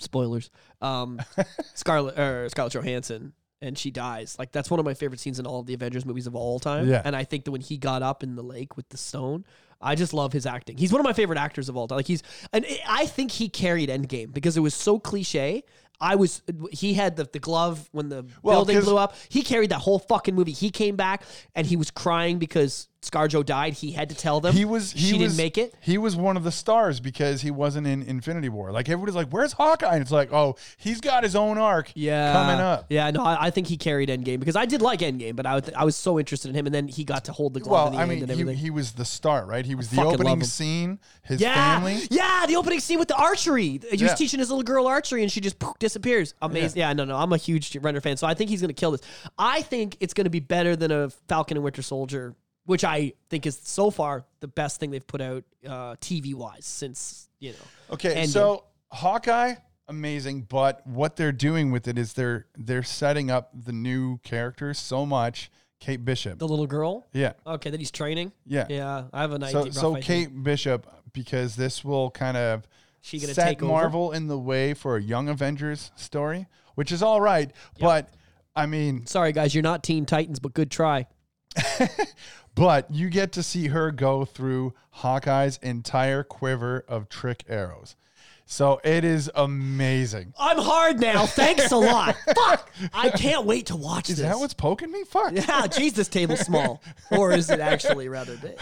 Spoilers. Um, Scarlet or Scarlett Johansson. And she dies. Like that's one of my favorite scenes in all of the Avengers movies of all time. Yeah. And I think that when he got up in the lake with the stone, I just love his acting. He's one of my favorite actors of all time. Like he's, and I think he carried Endgame because it was so cliche. I was, he had the, the glove when the Well, building blew up. He carried that whole fucking movie. He came back and he was crying because ScarJo died. He had to tell them he was he she was, didn't make it. He was one of the stars because he wasn't in Infinity War. Like everybody's like, "Where's Hawkeye?" And it's like, "Oh, he's got his own arc Yeah, coming up." Yeah, no, I, I think he carried Endgame because I did like Endgame, but I, would- I was so interested in him, and then he got to hold the glove Well, in the I end mean, and he, everything. he was the star, right? He was the opening scene. His yeah, family. yeah, the opening scene with the archery. He Yeah. was teaching his little girl archery, and she just poof, disappears. Amazing. Yeah. no, no, I'm a huge Renner fan, so I think he's going to kill this. I think it's going to be better than a Falcon and Winter Soldier, which I think is so far the best thing they've put out uh, TV wise since you know. Okay, Endgame. so Hawkeye, amazing, but what they're doing with it is they're they're setting up the new characters so much. Kate Bishop. The little girl. Yeah, Okay, that he's training. yeah. Yeah, I have an So idea. so idea. Kate Bishop because this will kind of She gonna set take over? Marvel in the way for a Young Avengers story, which is all right, but I mean, Sorry, guys, you're not Teen Titans, but good try. but you get to see her go through Hawkeye's entire quiver of trick arrows. So it is amazing. I'm hard now. Thanks a lot. Fuck. I can't wait to watch Is this. that what's poking me? Fuck. yeah, Jesus table small, or is it actually rather big?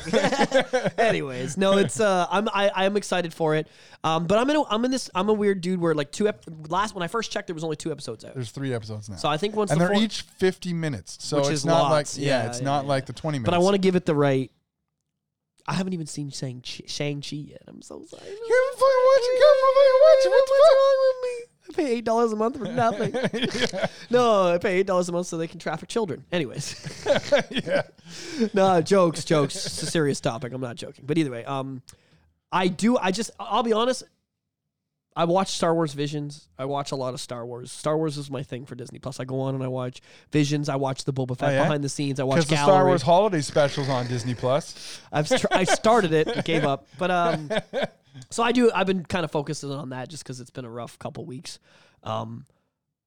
Anyways, no, it's uh, I'm I, I'm excited for it. Um, but I'm in a, I'm in this I'm a weird dude where like two ep- last when I first checked there was only two episodes out. There's three episodes now. So I think once and the they're fourth- each 50 minutes. So Which it's is not lots. like, yeah, Yeah, it's yeah, not yeah. like the 20 minutes. but I want to give it the right. I haven't even seen Shang Chi, Shang Chi yet. I'm so sorry. You haven't fucking watched it. Come on, watch it. What the What's wrong with me? I pay eight dollars a month for nothing. fuck? no, I pay eight dollars a month so they can traffic children. Anyways, yeah. no jokes, jokes. It's a serious topic. I'm not joking. But either way, um, I do. I just. I'll be honest. I watch Star Wars Visions. I watch a lot of Star Wars. Star Wars is my thing for Disney Plus. I go on and I watch Visions. I watch the Boba Fett Oh, yeah? behind the scenes. I watch Because the. Star Wars holiday specials on Disney Plus. I've I started it, gave up, but um, so I do. I've been kind of focusing on that just because it's been a rough couple weeks. Um,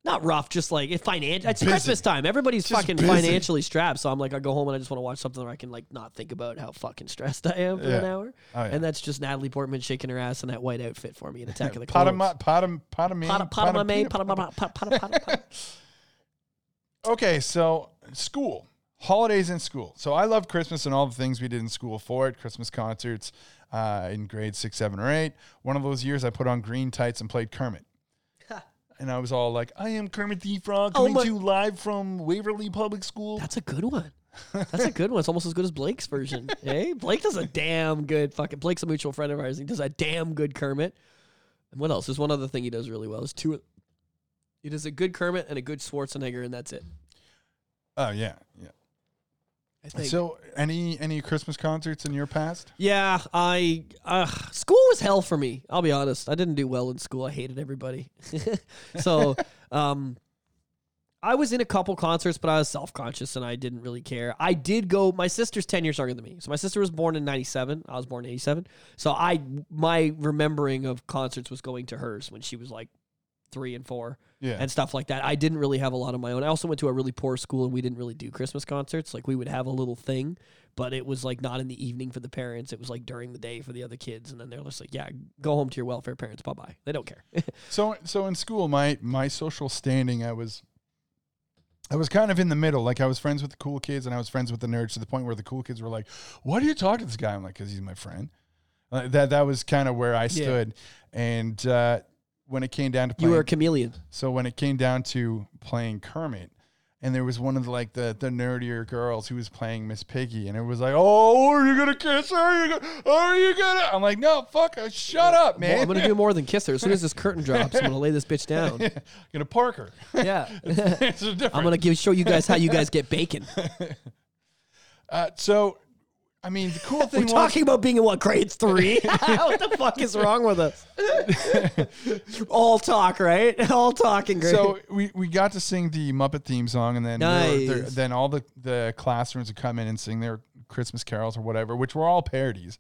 not rough, just like it financial. It's Busy. Christmas time. Everybody's Just fucking busy. financially strapped. So I'm like, I go home and I just want to watch something where I can like not think about how fucking stressed I am for an Yeah. hour. Oh, yeah. And that's just Natalie Portman shaking her ass in that white outfit for me in Attack of the Clones. Pot pot pot pot- pot Okay, so school, holidays in school. So I love Christmas and all the things we did in school for it. Christmas concerts uh, in grade six, seven, or eight. One of those years, I put on green tights and played Kermit. And I was all like, I am Kermit the Frog Oh coming my- to you live from Waverly Public School. That's a good one. That's a good one. It's almost as good as Blake's version. hey, eh? Blake does a damn good fucking. Blake's a mutual friend of ours. He does a damn good Kermit. And what else? There's one other thing he does really well. There's two. He does a good Kermit and a good Schwarzenegger, and that's it. Oh, yeah. Yeah. I think. So, any any Christmas concerts in your past? yeah, I uh, school was hell for me. I'll be honest. I didn't do well in school. I hated everybody. so, um, I was in a couple concerts, but I was self conscious and I didn't really care. I did go. My sister's ten years younger than me, so my sister was born in '97. I was born in '87. So I, my remembering of concerts was going to hers when she was like three and four Yeah. and stuff like that. I didn't really have a lot of my own. I also went to a really poor school and we didn't really do Christmas concerts. Like we would have a little thing, but it was like not in the evening for the parents. It was like during the day for the other kids. And then they're just like, yeah, go home to your welfare parents. Bye bye. They don't care. So so in school, my my social standing, I was I was kind of in the middle. Like I was friends with the cool kids and I was friends with the nerds to the point where the cool kids were like, "Why do you talk to this guy?" I'm like, "Cause he's my friend." Uh, that that was kind of where I stood. And uh, when it came down to playing, you were a chameleon. so when it came down to playing Kermit, and there was one of the like the the nerdier girls who was playing Miss Piggy, and it was like, "Oh, are you gonna kiss her? Are you gonna? Are you gonna?" I'm like, "No, fuck, her. shut up, Well, man." I'm going to do more than kiss her. As soon as this curtain drops, I'm going to lay this bitch down. I'm gonna park her. Yeah. it's different. I'm going to give show you guys how you guys get bacon. Uh, so I mean, the cool thing We're was talking about being in what grade three? what the fuck is wrong with us? All talk, right? All talking grade. so we, we got to sing the Muppet theme song, and then we were- there- then all the, the classrooms would come in and sing their Christmas carols or whatever, which were all parodies.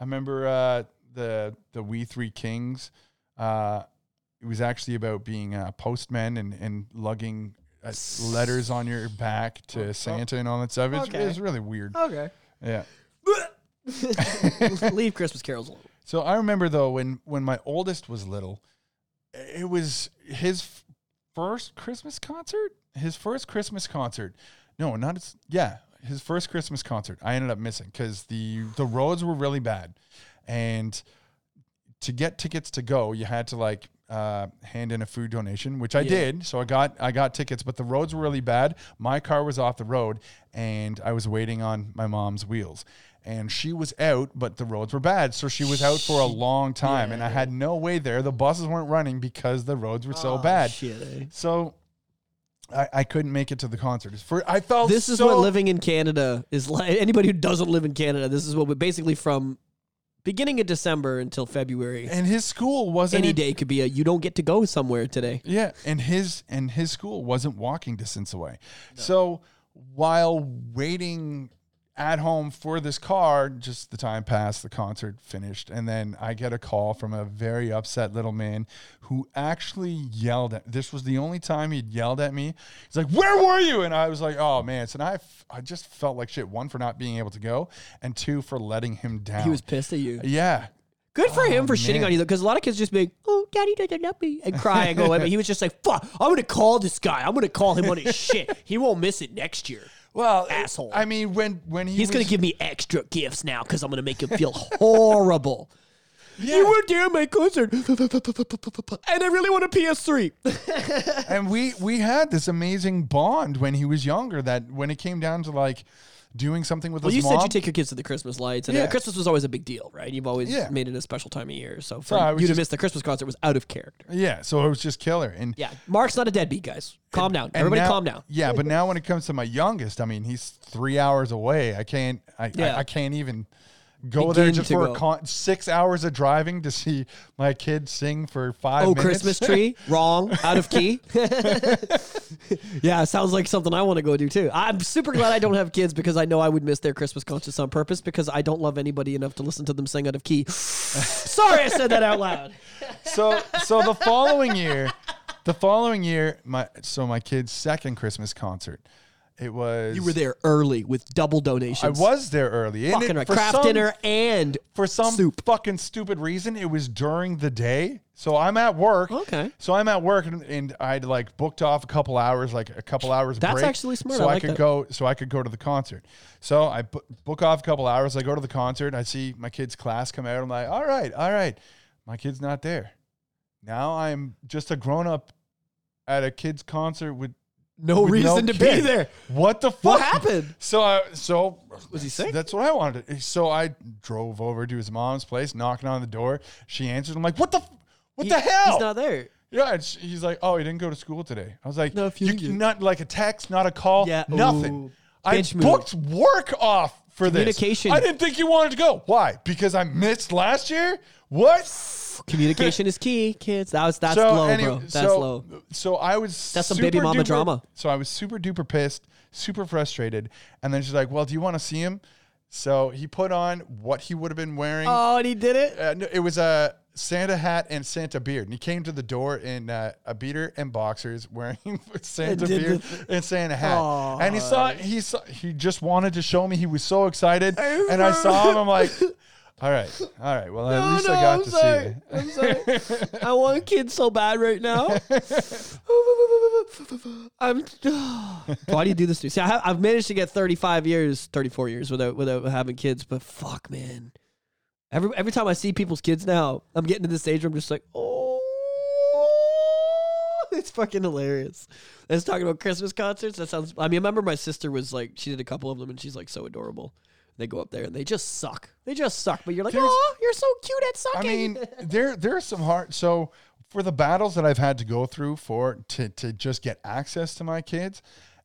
I remember uh, the the We Three Kings. Uh, it was actually about being a postman and and lugging uh, letters on your back to Santa and all that stuff. It's, Okay. it's really weird. okay. Yeah. Leave Christmas carols alone. So I remember though when when my oldest was little, it was his f- first Christmas concert. His first Christmas concert. No, not his. Yeah, his first Christmas concert. I ended up missing because the the roads were really bad, and to get tickets to go, you had to like uh, hand in a food donation, which I Yeah. did. So I got I got tickets, but the roads were really bad. My car was off the road, and I was waiting on my mom's wheels. And she was out, but the roads were bad, so she was out for a long time, and I had no way there. The buses weren't running because the roads were so Oh, bad. Shit, eh? So I, I couldn't make it to the concert. For I felt This is so- what living in Canada is like. Anybody who doesn't live in Canada, this is what we basically from beginning of December until February. And his school wasn't Any in- day could be a you don't get to go somewhere today. Yeah, and his and his school wasn't walking distance away. So while waiting at home for this car, just the time passed, the concert finished, and then I get a call from a very upset little man who actually yelled at. This was the only time he'd yelled at me. He's like, "Where were you?" And I was like, "Oh man!" So I, f- I just felt like shit. One for not being able to go, and two for letting him down. He was pissed at you. yeah. Good for him Oh, for shitting on you though, because a lot of kids just be like, "Oh, daddy doesn't love me," and cry and go away. But he was just like, "Fuck, I'm gonna call this guy. I'm gonna call him on his shit. He won't miss it next year. Well, Asshole. I mean, when when he He's was, gonna give me extra gifts now because I'm gonna make him feel horrible." Yeah. You were there at my concert, and I really want a PS3. and we we had this amazing bond when he was younger that when it came down to like doing something with Well, his you mom said you take your kids to the Christmas lights, and uh, Yeah. Christmas was always a big deal, right? You've always Yeah. made it a special time of year. So for So you to just- miss the Christmas concert was out of character. yeah so it was just killer and Yeah, Mark's not a deadbeat, guys. Calm down, and everybody. now- calm down. yeah but now when it comes to my youngest i mean he's three hours away i can't i Yeah. I, I can't even go there just for con- six hours of driving to see my kid sing for five Oh, minutes Christmas tree, wrong, out of key. yeah, sounds like something I want to go do too. I'm super glad I don't have kids because I know I would miss their Christmas concerts on purpose because I don't love anybody enough to listen to them sing out of key. Sorry, I said that out loud. so so the following year the following year my so my kid's second christmas concert it was You were there early with double donations. I was there early. And fucking it- right. for Craft some- dinner and for some soup. fucking stupid reason, it was during the day. So I'm at work. Okay. So I'm at work and, and I'd like booked off a couple hours, like a couple hours. That's break, actually smart. So I I, like could that. go. So I could go to the concert. So I bu- book off a couple hours. I go to the concert. I see my kid's class come out. I'm like, all right, all right. My kid's not there. Now I'm just a grown up at a kid's concert with no with reason to be there. What the fuck? What happened? So I so Was he sick? That's what I wanted. So I drove over to his mom's place, knocking on the door. She answered. I'm like, "What the, what He- the hell?" He's not there. yeah, and sh- he's like, "Oh, he didn't go to school today." I was like, No, if you you, didn't like a text, not a call, Yeah, nothing." ooh, I bitch move. booked work off for this. Communication. I didn't think you wanted to go. Why? Because I missed last year. What? Communication is key, kids. That was that's so low, any- bro. That's so, low. So I was That's some baby mama duper- drama. So I was super duper pissed, super frustrated, and then she's like, "Well, do you want to see him?" So he put on what he would have been wearing. Oh, and he did it. Uh, no, it was a Santa hat and Santa beard, and he came to the door in uh, a beater and boxers, wearing Santa beard and Santa hat. Aw. and he saw he saw he just wanted to show me. He was so excited, and I saw him. I'm like, "All right, all right. Well, at least I got I'm to sorry. see you." I'm sorry. I want kids so bad right now. I'm. Why do you do this to me? See, I have, I've managed to get 35 years, 34 years without without having kids, but fuck, man. Every every time I see people's kids now, I'm getting to this stage where I'm just like, oh, it's fucking hilarious. I was talking about Christmas concerts. That sounds. I mean, I remember my sister was like, she did a couple of them, and she's like so adorable. They go up there and they just suck. They just suck. But you're like, There's- oh, you're so cute at sucking. I mean, there there are some hard. So for the battles that I've had to go through for to to just get access to my kids,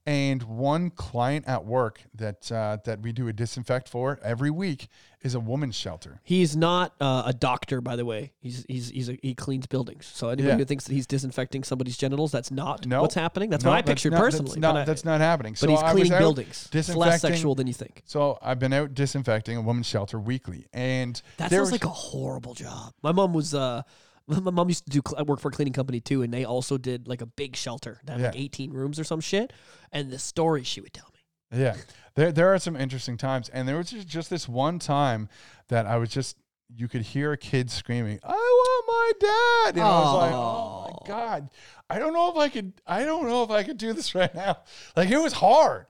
And one client at work that uh, that we do a disinfect for every week is a woman's shelter. He's not uh, a doctor, by the way. He's he's he's a, he cleans buildings. So anybody Yeah. who thinks that he's disinfecting somebody's genitals, that's not No. what's happening. That's No, what I pictured not- personally. That's not, I- that's not happening. but so he's cleaning buildings. It's less sexual than you think. So I've been out disinfecting a woman's shelter weekly, and That sounds was- like a horrible job. My mom was uh my mom used to do cl- work for a cleaning company too, and they also did like a big shelter that had like 18 rooms or some shit. And the stories she would tell me. Yeah, there there are some interesting times, and there was just, just this one time that I was just you could hear a kid screaming, "I want my dad!" And I was like, "Oh my god, I don't know if I could, I don't know if I could do this right now." Like it was hard.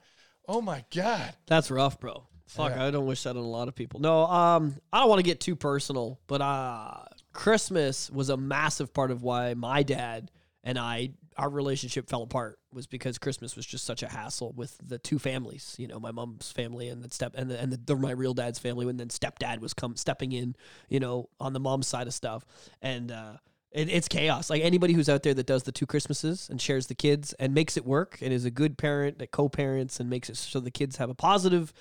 Oh my god. That's rough, bro. Fuck, Yeah. I don't wish that on a lot of people. No, um, I don't want to get too personal, but uh, Christmas was a massive part of why my dad and I, our relationship fell apart, was because Christmas was just such a hassle with the two families. You know, my mom's family and the step and the, and the, my real dad's family, and then stepdad was come stepping in. You know, on the mom's side of stuff, and uh, it, it's chaos. Like anybody who's out there that does the two Christmases and shares the kids and makes it work and is a good parent that co-parents and makes it so the kids have a positive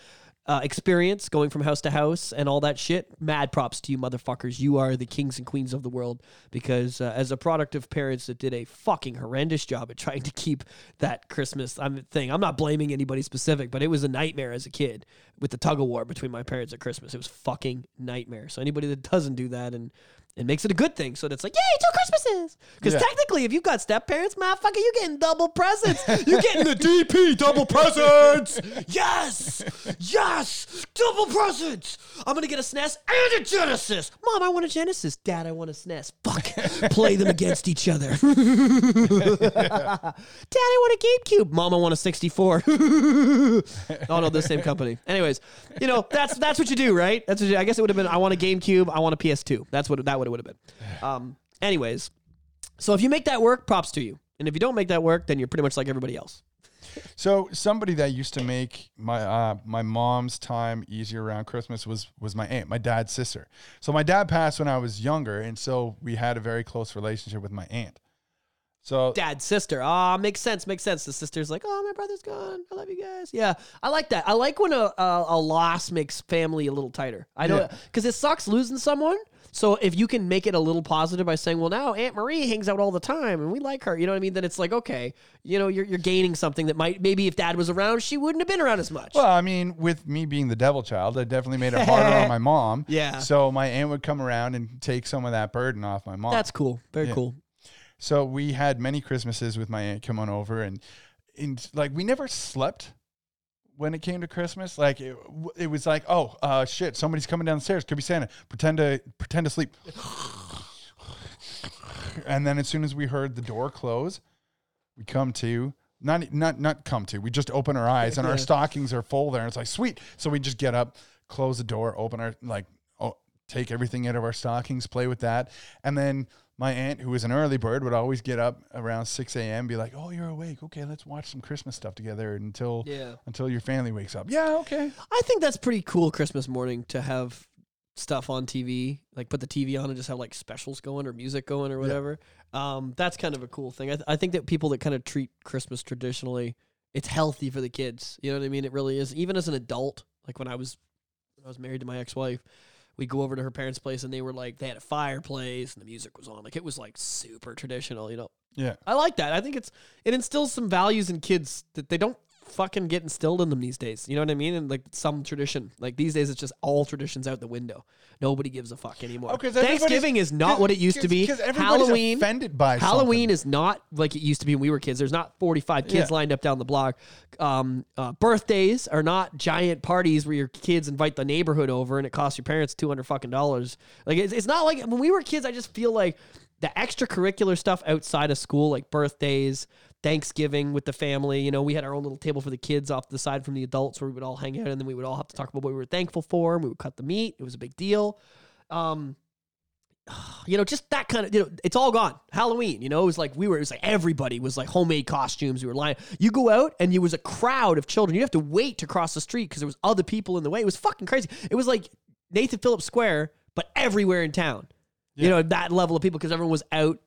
uh, experience going from house to house and all that shit. Mad props to you, motherfuckers. You are the kings and queens of the world because uh, as a product of parents that did a fucking horrendous job at trying to keep that Christmas thing. I'm not blaming anybody specific, but it was a nightmare as a kid with the tug of war between my parents at Christmas. It was fucking nightmare. So anybody that doesn't do that and it makes it a good thing. So that's like, yay, two Christmases. Because Yeah. technically, if you've got step parents, motherfucker, you're getting double presents. You're getting the DP double presents. Yes, yes, double presents. I'm gonna get a SNES and a Genesis. Mom, I want a Genesis. Dad, I want a SNES. Fuck, play them against each other. Dad, I want a GameCube. Mom, I want a 64. oh no, the same company. Anyways, you know that's that's what you do, right? That's what you, I guess it would have been. I want a GameCube. I want a PS2. That's what that would would have been. Um. Anyways, so if you make that work, props to you. And if you don't make that work, then you're pretty much like everybody else. So somebody that used to make my uh, my mom's time easier around Christmas was was my aunt, my dad's sister. So my dad passed when I was younger, and so we had a very close relationship with my aunt. So Dad's sister. Ah, makes sense. Makes sense. The sister's like, oh, my brother's gone. I love you guys. Yeah, I like that. I like when a a, a loss makes family a little tighter. I know Yeah. because it sucks losing someone. So if you can make it a little positive by saying, well, now Aunt Marie hangs out all the time and we like her, you know what I mean? Then it's like, okay, you know, you're, you're gaining something that might maybe if Dad was around, she wouldn't have been around as much. Well, I mean, with me being the devil child, it definitely made it harder on my mom. Yeah. So my aunt would come around and take some of that burden off my mom. That's cool. Very Yeah. cool. so we had many Christmases with my aunt come on over, and, and like we never slept when it came to Christmas. Like it, it was like, oh uh, shit, somebody's coming downstairs. Could be Santa. Pretend to pretend to sleep. And then as soon as we heard the door close, we come to. Not, not not come to. We just open our eyes and our stockings are full there. And it's like sweet. So we just get up, close the door, open our like oh, take everything out of our stockings, play with that. And then my aunt, who was an early bird, would always get up around 6 a.m. be like, Oh, you're awake. Okay, let's watch some Christmas stuff together until Yeah. until your family wakes up. Yeah, okay. I think that's pretty cool Christmas morning to have stuff on TV, like put the TV on and just have like specials going or music going or whatever. Um, that's kind of a cool thing. I, th- I think that people that kind of treat Christmas traditionally, it's healthy for the kids. You know what I mean? It really is. Even as an adult, like when I was when I was married to my ex-wife, we'd go over to her parents' place and they were like they had a fireplace and the music was on. Like it was like super traditional, you know. Yeah. I like that. I think it's it instills some values in kids that they don't fucking get instilled in them these days. You know what I mean? And like some tradition. Like these days it's just all traditions out the window. Nobody gives a fuck anymore. Oh, Thanksgiving is not what it used to be. Halloween offended by Halloween something. is not like it used to be when we were kids. There's not 45 kids Yeah. lined up down the block. Um, uh, birthdays are not giant parties where your kids invite the neighborhood over and it costs your parents 200 fucking dollars. Like it's, it's not like when we were kids. I just feel like the extracurricular stuff outside of school, like birthdays, Thanksgiving with the family. You know, we had our own little table for the kids off the side from the adults where we would all hang out and then we would all have to talk about what we were thankful for. And we would cut the meat. It was a big deal. Um, you know, just that kind of, you know, it's all gone. Halloween, you know, it was like we were, it was like everybody was like homemade costumes. We were lying. You go out and you was a crowd of children. You have to wait to cross the street because there was other people in the way. It was fucking crazy. It was like Nathan Phillips Square, but everywhere in town. You know, that level of people because everyone was out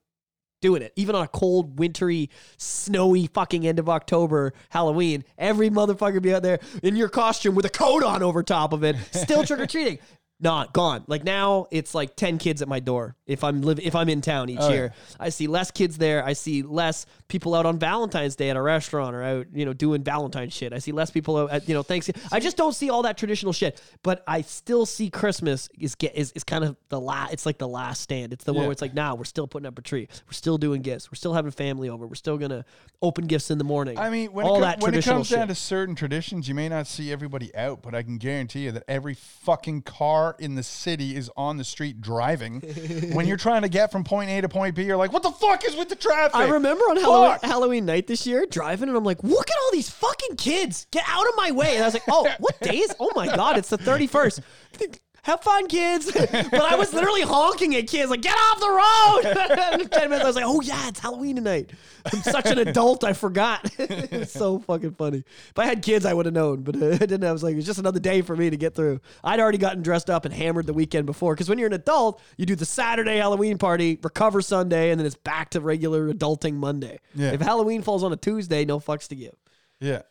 doing it. Even on a cold, wintry, snowy fucking end of October Halloween, every motherfucker be out there in your costume with a coat on over top of it, still trick or treating. Not gone. Like now, it's like ten kids at my door. If I'm live, if I'm in town each Oh, year, I see less kids there. I see less people out on Valentine's Day at a restaurant or out, you know, doing Valentine shit. I see less people out at, you know, thanks. I just don't see all that traditional shit. But I still see Christmas is get is, is kind of the last. It's like the last stand. It's the one where it's like, now we're still putting up a tree. We're still doing gifts. We're still having family over. We're still gonna open gifts in the morning. I mean, when, all it, co- that when it comes shit. down to certain traditions, you may not see everybody out, but I can guarantee you that every fucking car in the city is on the street driving. when you're trying to get from point A to point B, you're like, what the fuck is with the traffic? I remember on Halloween, Halloween night this year driving, and I'm like, look at all these fucking kids. Get out of my way. And I was like, oh, what day is? Oh my God, it's the 31st. Have fun, kids. but I was literally honking at kids, like, get off the road. 10 minutes, I was like, oh yeah, it's Halloween tonight. I'm such an adult, I forgot. it's so fucking funny. If I had kids, I would have known, but I didn't. I was like, it's just another day for me to get through. I'd already gotten dressed up and hammered the weekend before. Because when you're an adult, you do the Saturday Halloween party, recover Sunday, and then it's back to regular adulting Monday. Yeah. If Halloween falls on a Tuesday, no fucks to give. Yeah.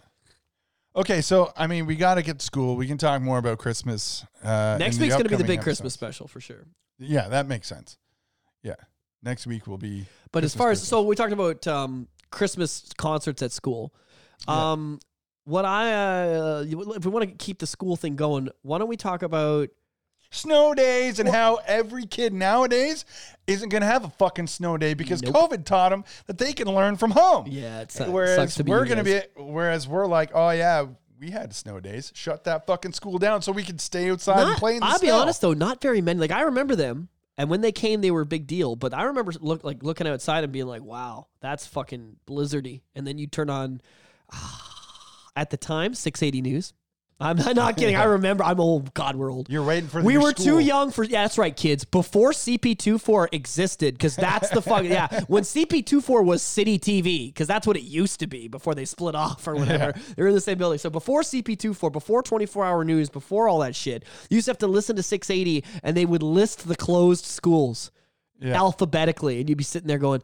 Okay, so I mean, we got to get to school. We can talk more about Christmas. Uh, Next week's going to be the big Christmas special for sure. Yeah, that makes sense. Yeah, next week will be. But as far as Christmas. so we talked about um, Christmas concerts at school. Yeah. Um, what I uh, if we want to keep the school thing going, why don't we talk about snow days and how every kid nowadays isn't going to have a fucking snow day because Nope. COVID taught them that they can learn from home. yeah, it sucks, whereas sucks to be we're going to be, whereas we're like, oh yeah, we had snow days. Shut that fucking school down so we could stay outside and play in the I'll snow. be honest though, not very many. Like I remember them, and when they came, they were a big deal. But I remember look like looking outside and being like, "Wow, that's fucking blizzardy." And then you turn on, at the time, 680 News. I'm not kidding. I remember. I'm old. God, we're old. You're waiting for the we were school. too young for yeah that's right kids before cp24 existed because that's the fuck yeah when cp24 was city tv because that's what it used to be before they split off or whatever they're in the same building so before cp24 before 24 hour news before all that shit you used to have to listen to 680 and they would list the closed schools Yeah. alphabetically and you'd be sitting there going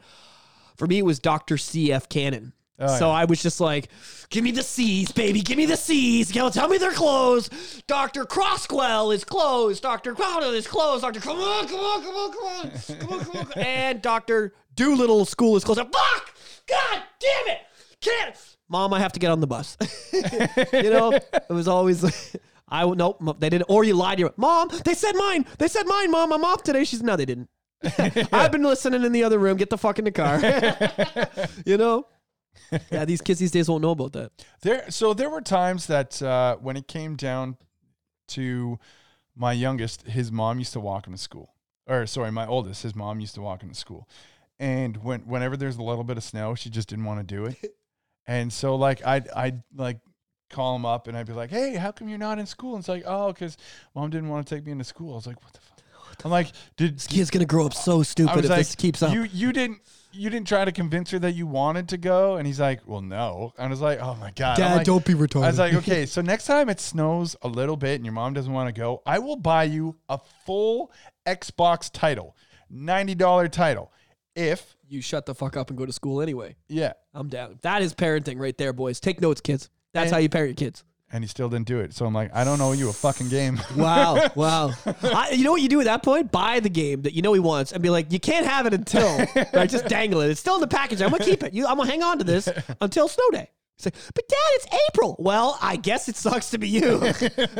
for me it was dr cf cannon Oh, so yeah. I was just like, give me the C's, baby. Give me the C's. Tell me they're closed. Dr. Crosswell is closed. Dr. Crowder is closed. Dr. Come on, come on, come on, come on. Come on, come on. And Dr. Doolittle school is closed. Fuck! God damn it! Can't. Mom, I have to get on the bus. you know, it was always. I nope. They didn't. Or you lied to your mom. They said mine. They said mine. Mom, I'm off today. She's no, they didn't. I've been listening in the other room. Get the fuck in the car. you know. Yeah, these kids these days won't know about that. There, so there were times that uh, when it came down to my youngest, his mom used to walk him to school. Or sorry, my oldest, his mom used to walk him to school. And when whenever there's a little bit of snow, she just didn't want to do it. And so like I'd I'd like call him up and I'd be like, Hey, how come you're not in school? And it's like, Oh, because mom didn't want to take me into school. I was like, What the fuck? I'm like, did This kid's gonna grow up so I stupid if like, this keeps up. You you didn't you didn't try to convince her that you wanted to go, and he's like, "Well, no." And I was like, "Oh my god, I'm like- be retarded. I was like, okay, so next time it snows a little bit and your mom doesn't want to go, I will buy you a full Xbox title, $90 title. If, you shut the fuck up and go to school anyway. yeah. I'm down. That is parenting right there, boys. Take notes, kids. That's And- how you parent your kids. And he still didn't do it. So I'm like, I don't owe you a fucking game. Wow, wow. I, you know what you do at that point? Buy the game that you know he wants and be like, you can't have it until, right? Just dangle it. It's still in the package. I'm gonna keep it. You, I'm gonna hang on to this until snow day. Say, but Dad, it's April. Well, I guess it sucks to be you.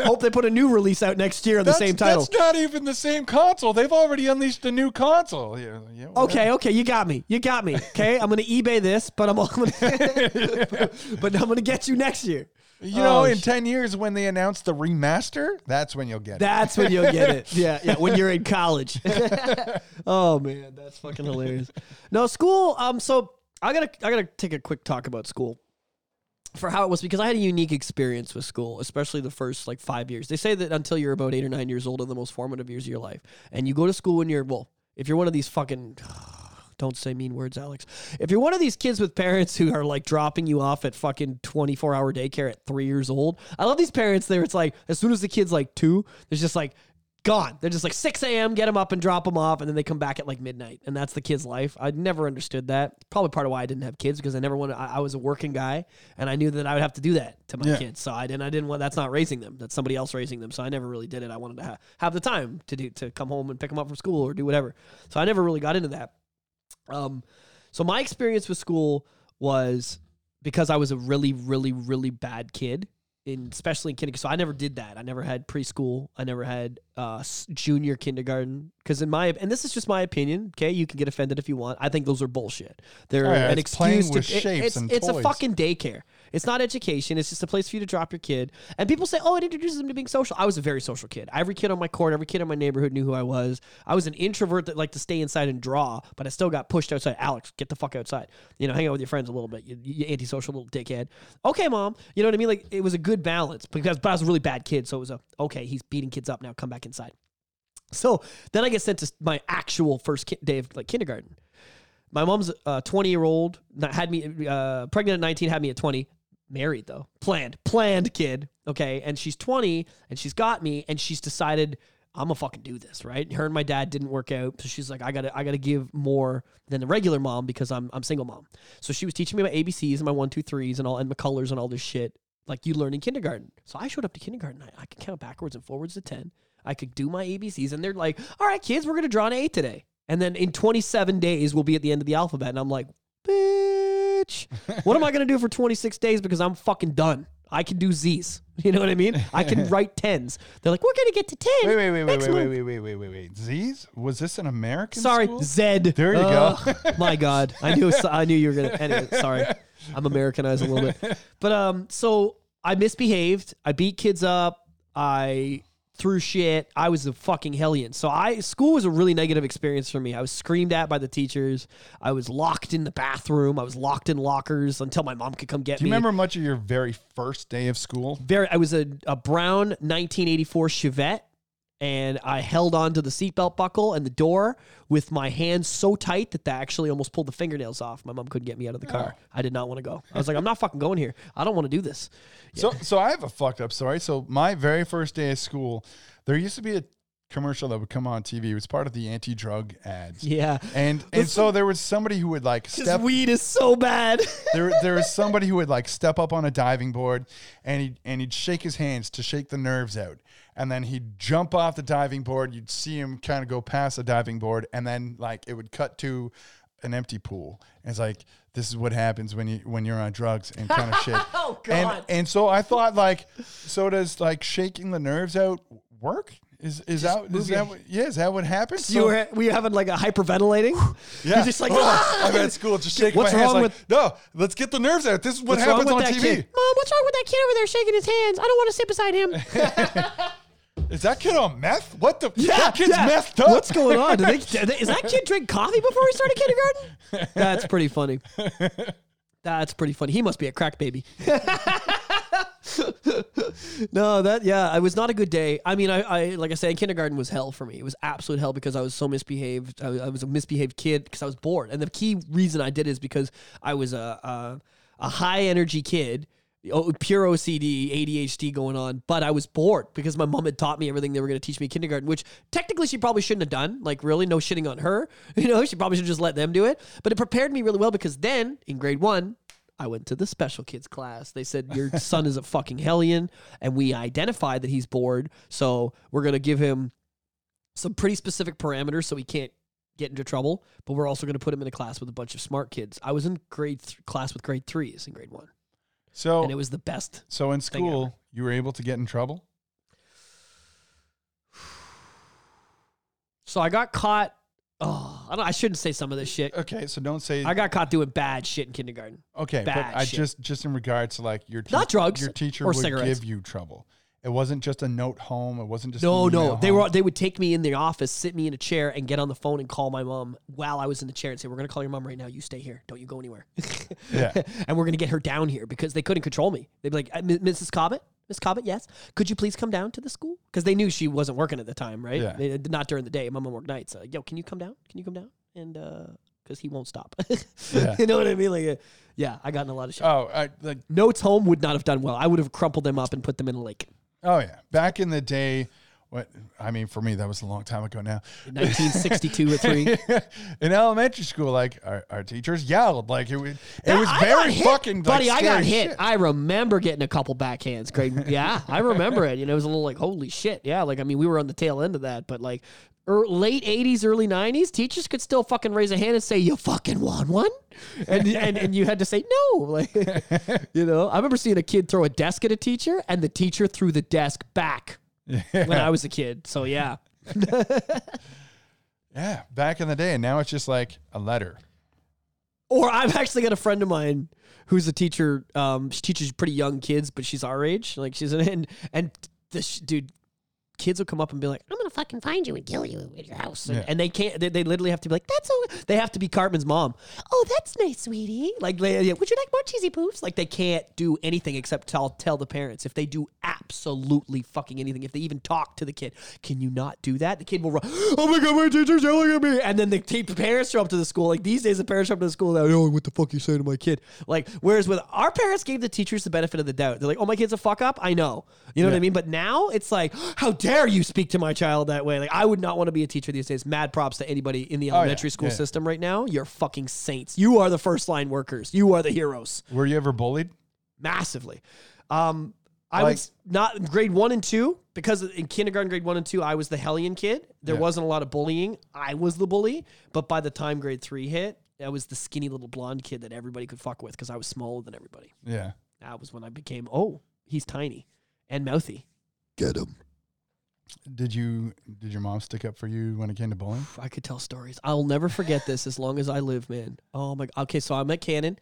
Hope they put a new release out next year of the same title. that's not even the same console. They've already unleashed a new console. Yeah, yeah. Okay, okay, you got me. You got me. Okay, I'm gonna eBay this, but I'm, I'm gonna, but I'm gonna get you next year. You know, Oh, in sh- 10 years when they announce the remaster, that's when you'll get it. That's when you'll get it. Yeah, yeah. When you're in college. oh man, that's fucking hilarious. No school. Um, so I gotta I gotta take a quick talk about school for how it was because I had a unique experience with school, especially the first like five years. They say that until you're about eight or nine years old are the most formative years of your life, and you go to school when you're well. If you're one of these fucking don't say mean words, Alex. If you're one of these kids with parents who are like dropping you off at fucking 24 hour daycare at three years old, I love these parents there. It's like as soon as the kid's like two, there's just like gone. They're just like 6 a.m., get them up and drop them off, and then they come back at like midnight. And that's the kid's life. I never understood that. Probably part of why I didn't have kids because I never wanted, I, I was a working guy and I knew that I would have to do that to my Yeah. kids. So I didn't, I didn't want, that's not raising them. That's somebody else raising them. So I never really did it. I wanted to ha- have the time to do, to come home and pick them up from school or do whatever. So I never really got into that. Um, so my experience with school was because I was a really, really, really bad kid, in especially in kindergarten. So I never did that. I never had preschool. I never had uh, junior kindergarten. Because in my and this is just my opinion. Okay, you can get offended if you want. I think those are bullshit. They're Oh, yeah, an excuse to. with it- shapes it's it's a fucking daycare. It's not education. It's just a place for you to drop your kid. And people say, oh, it introduces them to being social. I was a very social kid. Every kid on my court, every kid in my neighborhood knew who I was. I was an introvert that liked to stay inside and draw, but I still got pushed outside. Alex, get the fuck outside. You know, hang out with your friends a little bit. You, you antisocial little dickhead. Okay, mom. You know what I mean? Like it was a good balance because but I was a really bad kid, so it was a okay. He's beating kids up now. Come back inside. So then I get sent to my actual first ki- day of like kindergarten. My mom's a 20 year old, had me uh, pregnant at 19, had me at 20, married though, planned, planned kid. Okay. And she's 20 and she's got me and she's decided I'm gonna fucking do this, right? Her and my dad didn't work out. So she's like, I gotta, I gotta give more than the regular mom because I'm, I'm single mom. So she was teaching me my ABCs and my one, two, threes and all, and my colors and all this shit like you learn in kindergarten. So I showed up to kindergarten. I, I could count backwards and forwards to 10. I could do my ABCs and they're like, all right, kids, we're to draw an A today. And then in 27 days, we'll be at the end of the alphabet. And I'm like, bitch, what am I going to do for 26 days? Because I'm fucking done. I can do Z's. You know what I mean? I can write tens. They're like, we're going to get to 10. Wait, wait, wait, wait, wait, wait, wait, wait, wait, wait, wait. Z's? Was this an American Sorry, school? Zed. There you go. go. my God, I knew. I knew you were gonna. Anyway, sorry, I'm Americanized a little bit. But um, so I misbehaved. I beat kids up. I threw shit. I was a fucking hellion. So I school was a really negative experience for me. I was screamed at by the teachers. I was locked in the bathroom. I was locked in lockers until my mom could come get me. Do you me. remember much of your very first day of school? Very. I was a, a brown 1984 Chevette, and I held on to the seatbelt buckle and the door with my hands so tight that that actually almost pulled the fingernails off. My mom couldn't get me out of the car. Oh. I did not want to go. I was like, I'm not fucking going here. I don't want to do this. So, so I have a fucked up story. So, my very first day of school, there used to be a commercial that would come on TV. It was part of the anti-drug ads. Yeah. And and so there was somebody who would like step weed is so bad. there there was somebody who would like step up on a diving board and he and he'd shake his hands to shake the nerves out. And then he'd jump off the diving board. You'd see him kind of go past the diving board, and then like it would cut to an empty pool. And it's like this is what happens when you when you're on drugs and kind of shit. Oh, And God. and so I thought like, so does like shaking the nerves out work? Is is that is that what, yeah is that what happens? you were, were you having like a hyperventilating? Yeah. You're just like, oh, "Ah!" I'm at school just shaking What's my hands wrong like, with- no, let's get the nerves out. This is what happens with on TV. kid? Mom, what's wrong with that kid over there shaking his hands? I don't want to sit beside him. Is that kid on meth? What the? Yeah, that kid's yeah. messed up. What's going on? Do they, they- is that kid drink coffee before he started kindergarten? That's pretty funny. That's pretty funny. He must be a crack baby. no, that yeah, it was not a good day. I mean, I, I like I said, kindergarten was hell for me. It was absolute hell because I was so misbehaved. I, was- I was a misbehaved kid because I was bored, and the key reason I did is because I was a a, a high energy kid. Oh, pure OCD, ADHD going on, but I was bored because my mom had taught me everything they were going to teach me in kindergarten, which technically she probably shouldn't have done. Like, really, no shitting on her. You know, she probably should just let them do it. But it prepared me really well because then in grade one, I went to the special kids class. They said, Your son is a fucking hellion. And we identified that he's bored. So we're going to give him some pretty specific parameters so he can't get into trouble. But we're also going to put him in a class with a bunch of smart kids. I was in grade th- class with grade threes in grade one. So And it was the best. so in school, you were able to get in trouble. So I got caught. Oh, I, don't, I shouldn't say some of this shit. Okay, so don't say I got caught doing bad shit in kindergarten. okay, bad but I shit. just just in regards to like your Not drugs Your teacher or would cigarettes. give you trouble. It wasn't just a note home. It wasn't just No, no. They home. were they would take me in the office, sit me in a chair, and get on the phone and call my mom while I was in the chair and say, "We're gonna call your mom right now. You stay here. Don't you go anywhere." Yeah. and we're gonna get her down here because they couldn't control me. They'd be like, "Uh, "Mrs. Cobbett, Miss Cobbett, yes, could you please come down to the school?" Because they knew she wasn't working at the time, right? Yeah. They- not during the day. My mom worked nights. Uh, Yo, can you come down? Can you come down? And because he won't stop. Yeah. you know what I mean? Like, uh, yeah, I got in a lot of shit. Oh, I, like Notes home would not have done well. I would have crumpled them up and put them in a lake. Oh yeah. Back in the day, What I mean, for me, that was a long time ago now. 1962 or three. In elementary school, like our, our teachers yelled, like it was. It was I very hit. fucking. like, buddy. I got hit. shit. I remember getting a couple backhands. Great, yeah, I remember it. You know, it was a little like holy shit. Yeah, like I mean, we were on the tail end of that, but like late '80s, early '90s, teachers could still fucking raise a hand and say, "You fucking want one," and and and you had to say no. Like, you know, I remember seeing a kid throw a desk at a teacher, and the teacher threw the desk back when I was a kid. So yeah. Yeah, back in the day, and now it's just like a letter. Or I've actually got a friend of mine who's a teacher. Um, she teaches pretty young kids, but she's our age. Like she's an and and this dude, kids will come up and be like, "I'm gonna fucking find you and kill you at your house," and, Yeah. and they can't. They, they literally have to be like, "That's all." They have to be Cartman's mom. Oh, that's nice, sweetie. Like, they- would you like more cheesy poofs? Like they can't do anything except tell tell the parents. If they do absolutely fucking anything, if they even talk to the kid, can you not do that? The kid will run. Oh my god, my teacher's yelling at me, and then the te- parents show up to the school. Like these days, the parents show up to the school. They're like, oh, what the fuck are you saying to my kid? Like, whereas with our parents gave the teachers the benefit of the doubt. They're like, oh, my kid's a fuck up. I know. You know what I mean? But now it's like, how dare you speak to my child that way? Like, I would not want to be a teacher these days. Mad props to anybody in the Oh, yeah. elementary school Yeah. system right now. You're fucking saints. You are the first line workers. You are the heroes Were you ever bullied? massively. Um, I Like- would s- not grade one and two because in kindergarten, grade one and two, I was the hellion kid. There Yeah. wasn't a lot of bullying. I was the bully, but by the time grade three hit, I was the skinny little blonde kid that everybody could fuck with because I was smaller than everybody. Yeah. That was when I became oh, he's tiny and mouthy. Get him. Did you? Did your mom stick up for you when it came to bullying? I could tell stories. I'll never forget this as long as I live, man. Oh my. Okay, so I'm at Cannon,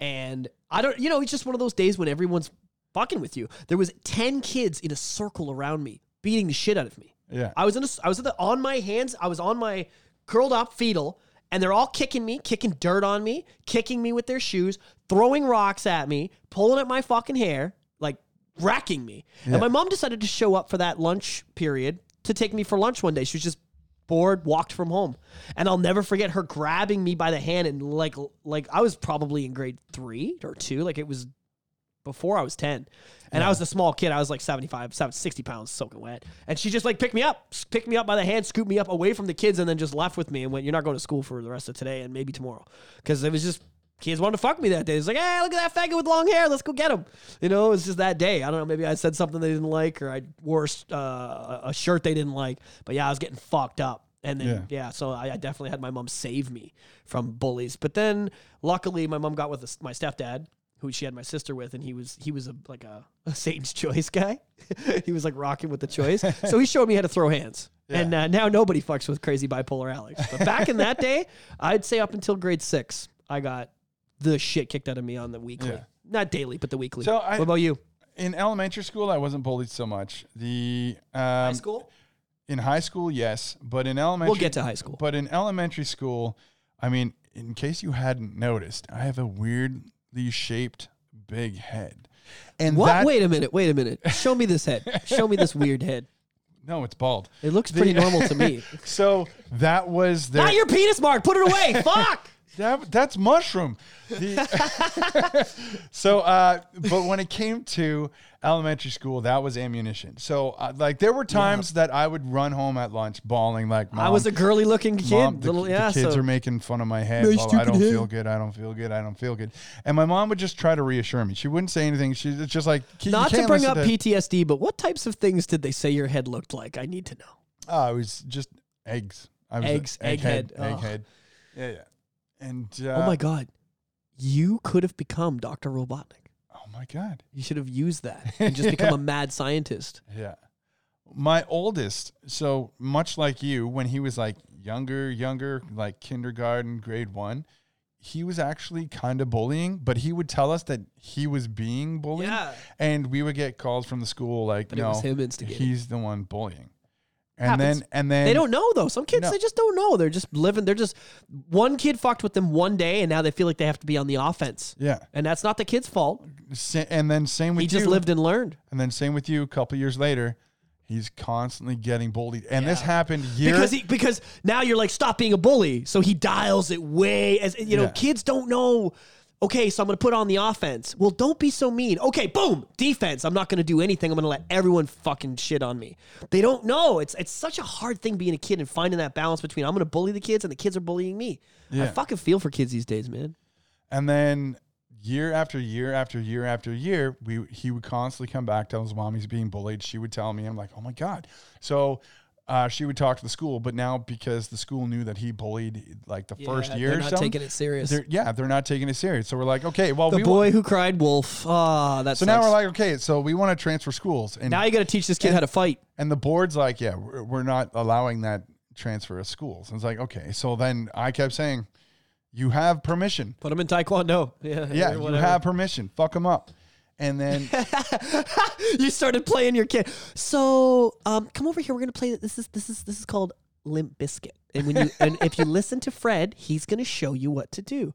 and I don't. You know, it's just one of those days when everyone's fucking with you. There was ten kids in a circle around me, beating the shit out of me. Yeah. I was in. A, I was at the, on my hands. I was on my curled up fetal, and they're all kicking me, kicking dirt on me, kicking me with their shoes, throwing rocks at me, pulling at my fucking hair, like wracking me. Yeah. And my mom decided to show up for that lunch period to take me for lunch one day. She was just bored, walked from home, and I'll never forget her grabbing me by the hand and like like I was probably in grade three or two, like it was before I was 10. And I was a small kid. I was like 75, 70, 60 pounds soaking wet. And she just like picked me up, picked me up by the hand, scooped me up away from the kids, and then just left with me and went, You're not going to school for the rest of today and maybe tomorrow. Because it was just, kids wanted to fuck me that day. It's like, Hey, look at that faggot with long hair. Let's go get him. You know, it's just that day. I don't know. Maybe I said something they didn't like or I wore uh, a shirt they didn't like. But yeah, I was getting fucked up. And then, yeah, Yeah. so I, I definitely had my mom save me from bullies. But then, luckily, my mom got with this, my stepdad, who she had my sister with, and he was he was a like a, a Satan's choice guy. he was like rocking with the choice, so he showed me how to throw hands. And uh, now nobody fucks with crazy bipolar Alex. But back in that day, I'd say up until grade six, I got the shit kicked out of me on the weekly, Yeah. not daily, but the weekly. So I- what about you? In elementary school, I wasn't bullied so much. The um, High school? In high school, yes, but in elementary, We'll get to high school. But in elementary school, I mean, in case you hadn't noticed, I have a weirdly shaped big head. And What? that wait a minute. Wait a minute. Show me this head. Show me this weird head. no, it's bald. It looks pretty The- normal to me. So that was the Not your penis mark. Put it away. Fuck. That, that's mushroom. The- so, uh, but when it came to elementary school, that was ammunition. So, uh, like, there were times that I would run home at lunch bawling, like, Mom, I was a girly looking kid. Mom, the, little, the kids so are making fun of my head. My blah, blah, I don't head. feel good. I don't feel good. I don't feel good. And my mom would just try to reassure me. She wouldn't say anything. She's just like, not to bring up to- PTSD, but what types of things did they say your head looked like? I need to know. Oh, it was just eggs. I was Eggs, egghead, egghead. Egghead. Yeah, yeah. And uh, oh my god, you could have become Dr. Robotnik. oh my god. You should have used that and just become a mad scientist. Yeah. My oldest, so much like you, when he was like younger, younger, like kindergarten, grade one, he was actually kind of bullying, but he would tell us that he was being bullied. Yeah. And we would get calls from the school like, it no, him instigating. he's the one bullying. And Happens. then, and then They don't know though. Some kids No. they just don't know. They're just living. They're just one kid fucked with them one day, and now they feel like they have to be on the offense. Yeah. And that's not the kid's fault. Sa- and then same with He you. just lived and learned. And then same with you. A couple years later, he's constantly getting bullied. And this happened years. because he because now you're like stop being a bully so he dials it way as you know Yeah. kids don't know Okay, so I'm going to put on the offense. Well, don't be so mean. Okay, boom, defense. I'm not going to do anything. I'm going to let everyone fucking shit on me. They don't know. It's it's such a hard thing being a kid and finding that balance between I'm going to bully the kids and the kids are bullying me. I fucking feel for kids these days, man. And then year after year after year after year, we he would constantly come back, tell his mom he's being bullied. She would tell me, I'm like, oh my god. So uh, she would talk to the school, but now because the school knew that he bullied like the first Yeah, year, they're not taking it serious. they're, yeah, they're not taking it serious. So we're like, okay, well, The we boy who cried wolf. Ah, that's so now we're like, okay, so we want to transfer schools, and now you got to teach this kid how to fight. and the board's like, yeah, we're, we're not allowing that transfer of schools. And it's like, okay, so then I kept saying, you have permission. Put him in taekwondo. Yeah, Yeah, you have permission. Fuck them up. And then you started playing your kid. So, um, come over here. We're gonna play. This is this is this is called Limp Bizkit. And when you and if you listen to Fred, he's gonna show you what to do.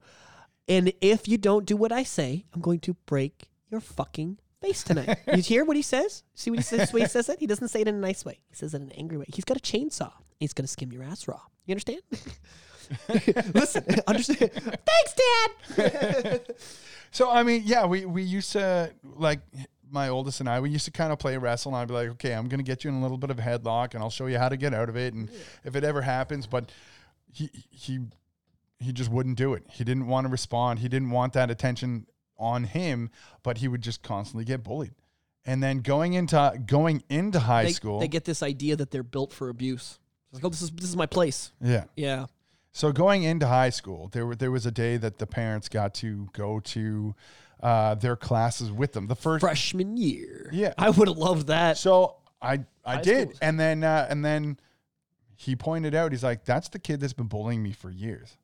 And if you don't do what I say, I'm going to break your fucking face tonight. you hear what he says? See what he says? Way he says it? He doesn't say it in a nice way. He says it in an angry way. He's got a chainsaw. He's gonna skim your ass raw. You understand? Listen, understand? Thanks, Dad. So I mean, yeah, we we used to like my oldest and I. We used to kind of play wrestle, and I'd be like, okay, I'm gonna get you in a little bit of a headlock, and I'll show you how to get out of it, and if it ever happens. But he he he just wouldn't do it. He didn't want to respond. He didn't want that attention on him, but he would just constantly get bullied. And then going into going into high they, school, they get this idea that they're built for abuse. It's like, oh, this is this is my place. yeah. Yeah. So going into high school, there were there was a day that the parents got to go to uh, their classes with them. The first Freshman year. Yeah. I would have loved that. So I I High did, school. and then uh, and then he pointed out he's like, "That's the kid that's been bullying me for years,"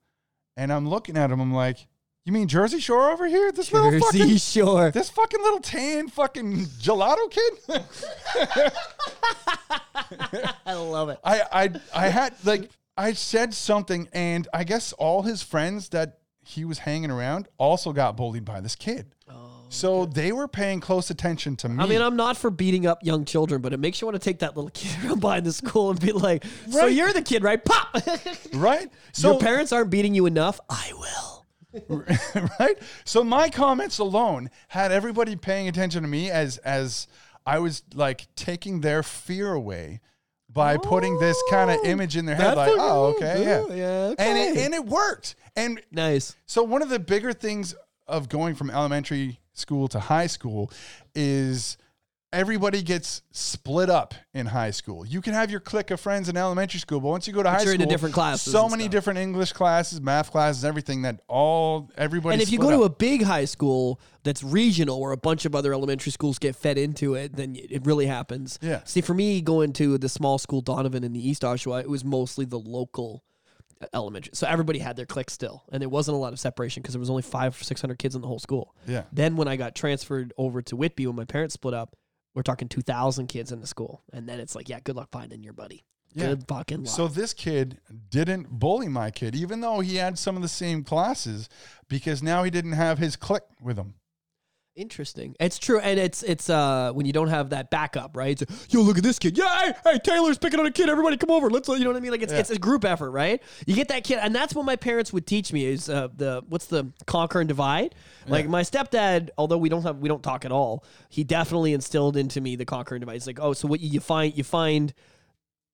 and I'm looking at him. I'm like, "You mean Jersey Shore over here? This little Jersey fucking Shore. this fucking little tan fucking gelato kid." I love it. I I I had like I said something, and I guess all his friends that he was hanging around also got bullied by this kid. Oh, So they were paying close attention to me. I mean, I'm not for beating up young children, but it makes you want to take that little kid around behind the school and be like, "So you're the kid, right? Pop." right? So Your parents aren't beating you enough. I will. right? So my comments alone had everybody paying attention to me as as I was like taking their fear away by putting this kind of image in their head, like, oh, okay, yeah, oh, yeah, and it and it worked. And Nice. so one of the bigger things of going from elementary school to high school is everybody gets split up in high school. You can have your clique of friends in elementary school, but once you go to high you're school, different classes so many stuff. different English classes, math classes, everything that all everybody. And if you go to a big high school that's regional where a bunch of other elementary schools get fed into it, then it really happens. Yeah. See, for me, going to the small school Donovan in the East Oshawa, it was mostly the local uh, elementary. So everybody had their clique still, and there wasn't a lot of separation because there was only five or six hundred kids in the whole school. yeah, Then when I got transferred over to Whitby when my parents split up, we're talking two thousand kids in the school, and then it's like, yeah, good luck finding your buddy. Yeah. Good fucking luck. So this kid didn't bully my kid, even though he had some of the same classes, because now he didn't have his clique with him. Interesting. It's true, and it's it's uh when you don't have that backup, right? It's, Yo, look at this kid. Yeah, hey, hey, Taylor's picking on a kid. Everybody, come over. Let's, you know what I mean? Like it's Yeah. it's a group effort, right? You get that kid, and that's what my parents would teach me is uh, the what's the conquer and divide. Like Yeah. my stepdad, although we don't have we don't talk at all, he definitely instilled into me the conquer and divide. It's like, oh, so what you find you find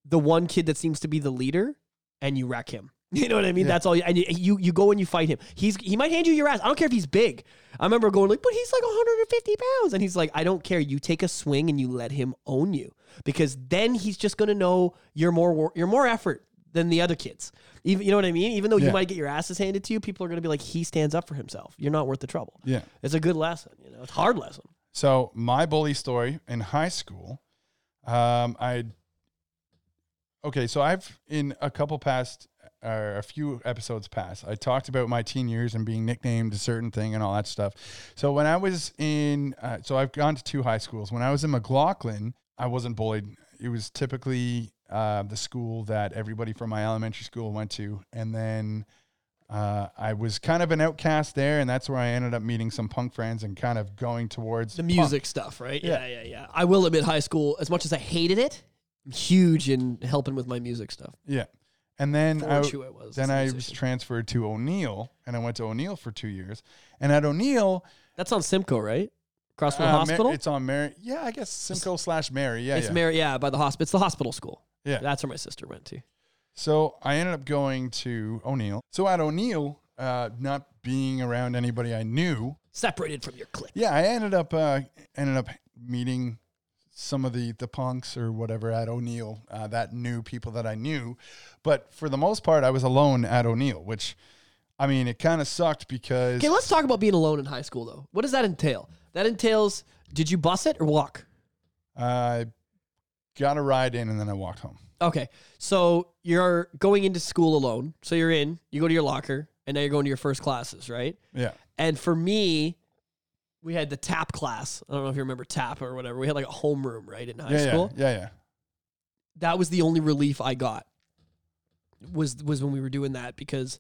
the one kid that seems to be the leader, and you wreck him. You know what I mean? Yeah. That's all. You, and you, you you go and you fight him. He's he might hand you your ass. I don't care if he's big. I remember going like, but he's like 150 pounds, and he's like, I don't care. You take a swing and you let him own you because then he's just gonna know you're more you're more effort than the other kids. Even you know what I mean? Even though Yeah. you might get your asses handed to you, people are gonna be like, he stands up for himself. You're not worth the trouble. Yeah. It's a good lesson. You know, it's a hard lesson. So my bully story in high school, um, I. Okay, so I've in a couple past, or a few episodes past, I talked about my teen years and being nicknamed a certain thing and all that stuff. So when I was in, uh, so I've gone to two high schools. When I was in McLaughlin, I wasn't bullied. It was typically uh, the school that everybody from my elementary school went to, and then uh, I was kind of an outcast there, and that's where I ended up meeting some punk friends and kind of going towards The punk. music stuff, right? Yeah. Yeah. yeah, yeah, I will admit, high school, as much as I hated it, huge in helping with my music stuff. Yeah. And then I, was. then I was transferred to O'Neill, and I went to O'Neill for two years. And at O'Neill, That's on Simcoe, right? The uh, hospital. it's on Mary. Yeah, I guess Simcoe slash Mary. Yeah, it's yeah. Mary, yeah, by the hospital. It's the hospital school. Yeah. That's where my sister went to. So I ended up going to O'Neill. So at O'Neill, uh, not being around anybody I knew, Separated from your clique. yeah, I ended up uh, ended up meeting some of the the punks or whatever at O'Neill uh, that knew people that I knew. But for the most part, I was alone at O'Neill, which I mean, it kind of sucked because Okay, let's talk about being alone in high school, though. What does that entail? That entails, did you bus it or walk? I got a ride in and then I walked home. Okay, so you're going into school alone. So you're in, you go to your locker, and now you're going to your first classes, right? Yeah. And for me, we had the tap class. I don't know if you remember tap or whatever. We had like a homeroom, right, in high Yeah, yeah, school. yeah, yeah. That was the only relief I got. Was was when we were doing that because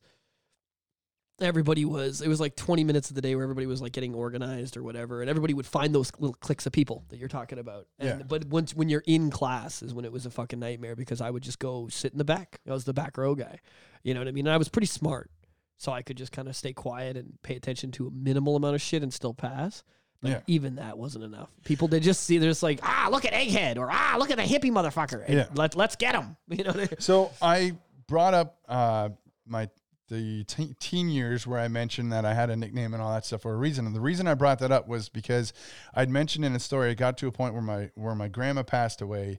everybody was it was like 20 minutes of the day where everybody was like getting organized or whatever and everybody would find those little cliques of people that you're talking about and, Yeah. but once when you're in class is when it was a fucking nightmare because i would just go sit in the back i was the back row guy you know what i mean and i was pretty smart so i could just kind of stay quiet and pay attention to a minimal amount of shit and still pass but Yeah. even that wasn't enough people they just see they're just like ah look at egghead or ah look at the hippie motherfucker Yeah. let, let's get him you know So I brought up uh, my the te- teen years where I mentioned that I had a nickname and all that stuff for a reason. And the reason I brought that up was because I'd mentioned in a story. I got to a point where my where my grandma passed away,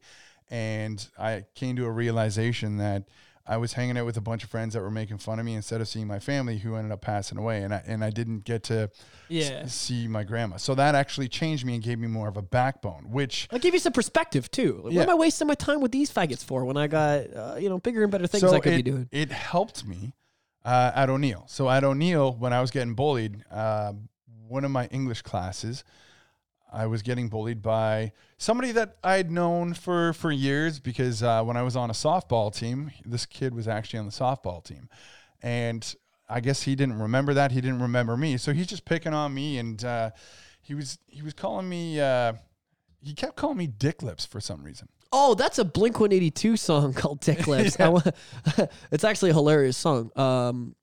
and I came to a realization that I was hanging out with a bunch of friends that were making fun of me instead of seeing my family who ended up passing away, and I and I didn't get to s- see my grandma. So that actually changed me and gave me more of a backbone, which I'll give you some perspective too. Like, Yeah. What am I wasting my time with these faggots for when I got uh, you know bigger and better things so I could it, be doing? It helped me uh, at O'Neill. So at O'Neill, when I was getting bullied, uh, one of my English classes, I was getting bullied by somebody that I'd known for for years because uh, when I was on a softball team, this kid was actually on the softball team, and I guess he didn't remember that. He didn't remember me, so he's just picking on me, and uh, he was he was calling me. Uh, he kept calling me Dick Lips for some reason. Oh, that's a Blink One Eighty Two song called Dick Lips. Yeah. it's actually a hilarious song. Um,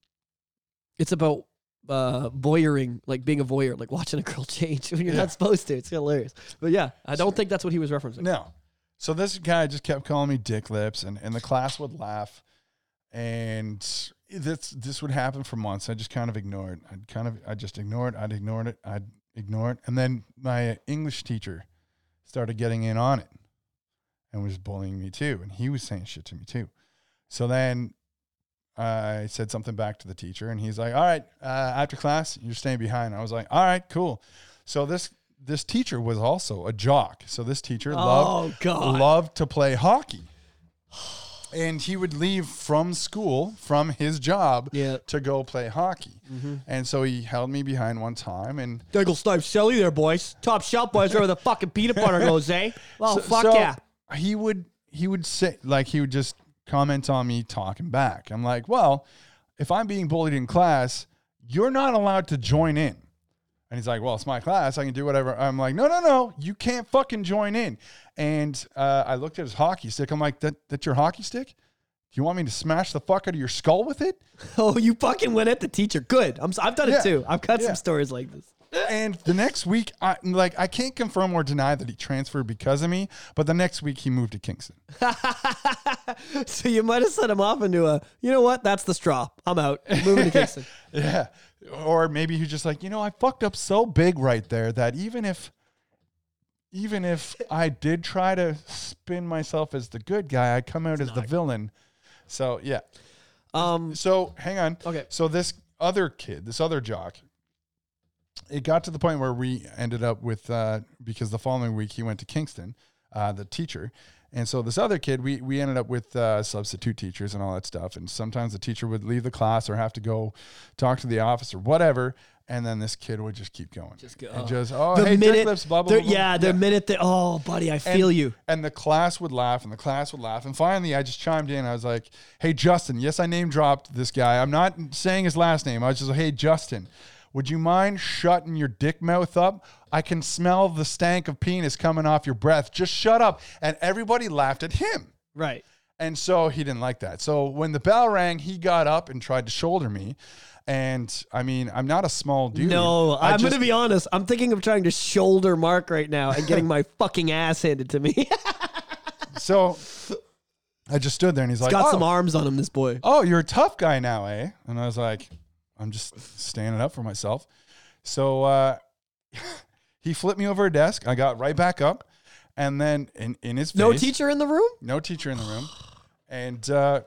it's about uh voyeuring, like being a voyeur, like watching a girl change when you're Yeah. not supposed to. It's hilarious. But yeah, I don't think that's what he was referencing. No. So this guy just kept calling me dick lips and, and the class would laugh. And this this would happen for months. I just kind of ignored. I'd kind of I just ignored. It. I'd ignored it. I'd ignore it. And then my English teacher started getting in on it and was bullying me too. And he was saying shit to me too. So then I said something back to the teacher and he's like, All right, uh, after class, you're staying behind. I was like, All right, cool. So this this teacher was also a jock. So this teacher loved Oh god. loved to play hockey. And he would leave from school, from his job, Yeah. to go play hockey. And so he held me behind one time, and Diggle Snipe Shelly there, boys. Top shelf boys where the fucking peanut butter goes, eh? Well, fuck so yeah. he would he would say like he would just comment on me talking back. I'm like, well, if I'm being bullied in class, you're not allowed to join in. And he's like, well, it's my class. I can do whatever. I'm like, no, no, no. You can't fucking join in. And uh, I looked at his hockey stick. I'm like, that, that's your hockey stick? Do you want me to smash the fuck out of your skull with it? Oh, you fucking went at the teacher. Good. I'm, I've done Yeah. it too. I've got Yeah. some stories like this. And the next week, I like I can't confirm or deny that he transferred because of me, but the next week he moved to Kingston. so you might have set him off into a, you know what? That's the straw. I'm out. Moving to Kingston. Yeah. Or maybe he's just like, you know, I fucked up so big right there that even if even if I did try to spin myself as the good guy, I come out as the villain. So yeah. Um, So hang on. Okay. So this other kid, this other jock, it got to the point where we ended up with uh, because the following week he went to Kingston, uh, the teacher, and so this other kid, we we ended up with uh, substitute teachers and all that stuff. And sometimes the teacher would leave the class or have to go talk to the office or whatever. And then this kid would just keep going. Just go, And oh. just, oh, the hey, minute, lips, blah, blah, the- blah, blah. yeah, the minute that, oh, buddy, I And- feel you. And the class would laugh and the class would laugh. And finally, I just chimed in. I was like, hey, Justin, yes, I name dropped this guy. I'm not saying his last name. I was just like, hey, Justin, would you mind shutting your dick mouth up? I can smell the stank of penis coming off your breath. Just shut up. And everybody laughed at him. Right. And so he didn't like that. So when the bell rang, he got up and tried to shoulder me. And I mean, I'm not a small dude. No, I I'm gonna be honest. I'm thinking of trying to shoulder Mark right now and getting my fucking ass handed to me. So I just stood there and he's like, Got oh, some arms on him, this boy. oh, you're a tough guy now, eh? And I was like, I'm just standing up for myself. So uh, he flipped me over a desk. I got right back up. And then in, in his face, No teacher in the room? no teacher in the room. And uh,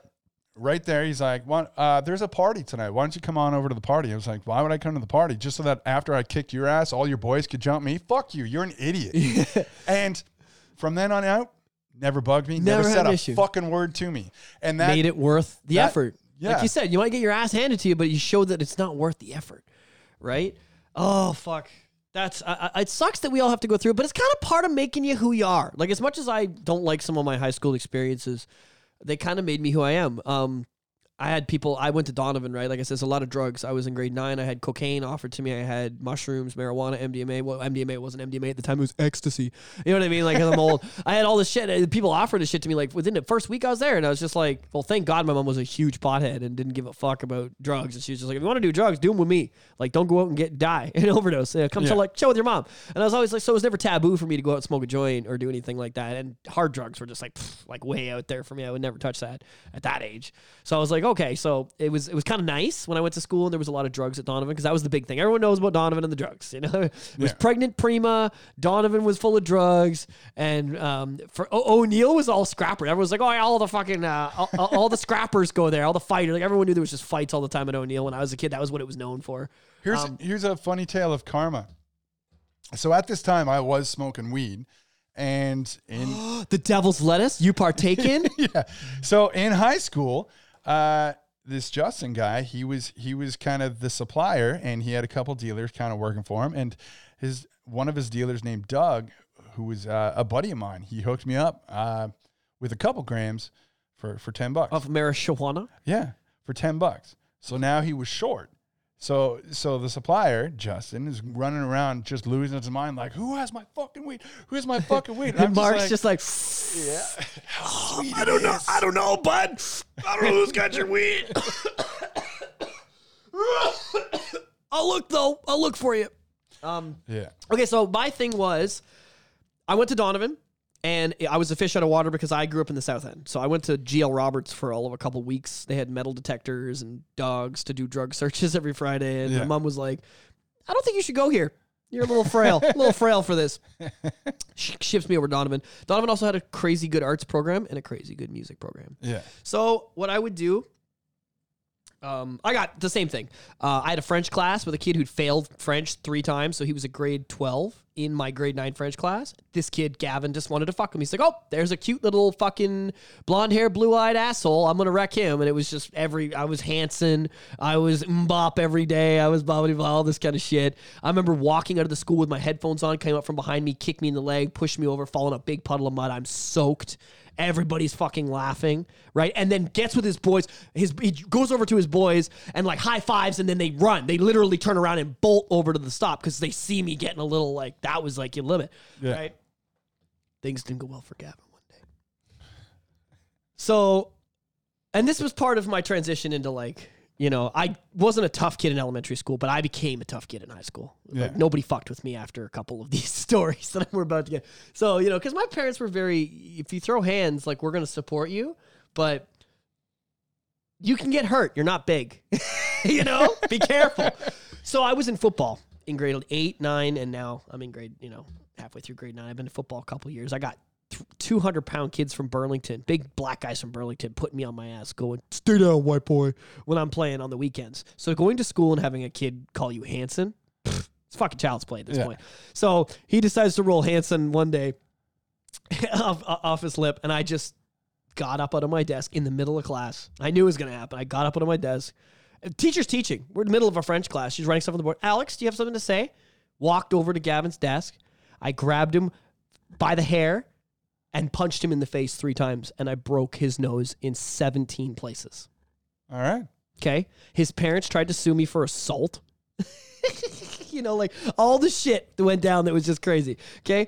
right there, he's like, "Why- uh, there's a party tonight. Why don't you come on over to the party? I was like, why would I come to the party? Just so that after I kicked your ass, all your boys could jump me? Fuck you. You're an idiot. and from then on out, never bugged me. Never, Never said a issue. fucking word to me. And that Made it worth the that- effort. Yeah. Like you said, you might get your ass handed to you, but you showed that it's not worth the effort. Right? Oh fuck. That's I, I, it sucks that we all have to go through, it, but it's kind of part of making you who you are. Like as much as I don't like some of my high school experiences, they kind of made me who I am. Um, I had people. I went to Donovan, right? Like I said, there's a lot of drugs. I was in grade nine. I had cocaine offered to me. I had mushrooms, marijuana, MDMA. Well, MDMA wasn't MDMA at the time. It was ecstasy. You know what I mean? Like I'm old. I had all this shit. People offered this shit to me like within the first week I was there, and I was just like, well, thank God my mom was a huge pothead and didn't give a fuck about drugs. And she was just like, if you want to do drugs, do them with me. Like, don't go out and get die and overdose. Yeah, come Yeah. chill like chill with your mom. And I was always like, so it was never taboo for me to go out and smoke a joint or do anything like that. And hard drugs were just like pff, like way out there for me. I would never touch that at that age. So I was like, okay, so it was it was kind of nice when I went to school and there was a lot of drugs at Donovan because that was the big thing. Everyone knows about Donovan and the drugs. You know, it was Yeah. pregnant Prima. Donovan was full of drugs, and um, for o- O'Neill was all scrapper. Everyone was like, oh, all the fucking uh, all, all- the scrappers go there, all the fighters. Like everyone knew there was just fights all the time at O'Neill. When I was a kid, that was what it was known for. Here's Um, here's a funny tale of karma. So at this time, I was smoking weed, and in The devil's lettuce you partake in. yeah, so in high school, uh, this Justin guy, he was he was kind of the supplier, and he had a couple dealers kind of working for him, and his one of his dealers named Doug, who was uh, a buddy of mine, he hooked me up uh, with a couple grams for for ten bucks. of marijuana. Yeah, for 10 bucks. So now he was short. So so the supplier, Justin, is running around just losing his mind like, who has my fucking weed? Who has my fucking weed? And Mark's just like, yeah. How sweet I don't know. I don't know, bud. I don't know who's got your weed. I'll look though. I'll look for you. Um. Yeah. Okay, so my thing was, I went to Donovan, and I was a fish out of water because I grew up in the South End. So I went to GL Roberts for all of a couple of weeks. They had metal detectors and dogs to do drug searches every Friday, and Yeah. my mom was like, "I don't think you should go here. You're a little frail, a little frail for this." She ships me over to Donovan. Donovan also had a crazy good arts program and a crazy good music program. Yeah. So what I would do, um, I got the same thing. Uh, I had a French class with a kid who'd failed French three times, so he was a grade twelve in my grade nine French class. This kid Gavin just wanted to fuck him. He's like, "Oh, there's a cute little fucking blonde hair, blue eyed asshole. I'm gonna wreck him." And it was just every. I was Hanson. I was MMMBop every day. I was blah blah blah, all this kind of shit. I remember walking out of the school with my headphones on, came up from behind me, kicked me in the leg, pushed me over, fall in a big puddle of mud. I'm soaked. Everybody's fucking laughing, right? And then gets with his boys. His he goes over to his boys and like high fives, and then they run. They literally turn around and bolt over to the stop because they see me getting a little like that was like your limit, Yeah. right? Things didn't go well for Gavin one day. So, and this was part of my transition into like you know I wasn't a tough kid in elementary school, but I became a tough kid in high school. Like nobody fucked with me after a couple of these stories that we're about to get. So you know, because my parents were very, if you throw hands, like we're gonna support you, but you can get hurt. You're not big, you know. Be careful. So I was in football in grade eight, nine, and now I'm in grade, you know, halfway through grade nine. I've been in football a couple years. I got. 200 pound kids from Burlington, big black guys from Burlington, putting me on my ass, going, stay down, white boy, when I'm playing on the weekends. So going to school and having a kid call you Hanson, it's fucking child's play at this Yeah. point. So he decides to roll Hanson one day off, off his lip, and I just got up out of my desk in the middle of class. I knew it was going to happen. I got up out of my desk. Teacher's teaching. We're in the middle of a French class. She's writing stuff on the board. Alex, do you have something to say? Walked over to Gavin's desk. I grabbed him by the hair and punched him in the face three times, and I broke his nose in 17 places. All right. Okay. His parents tried to sue me for assault. you know, like all the shit that went down that was just crazy. Okay.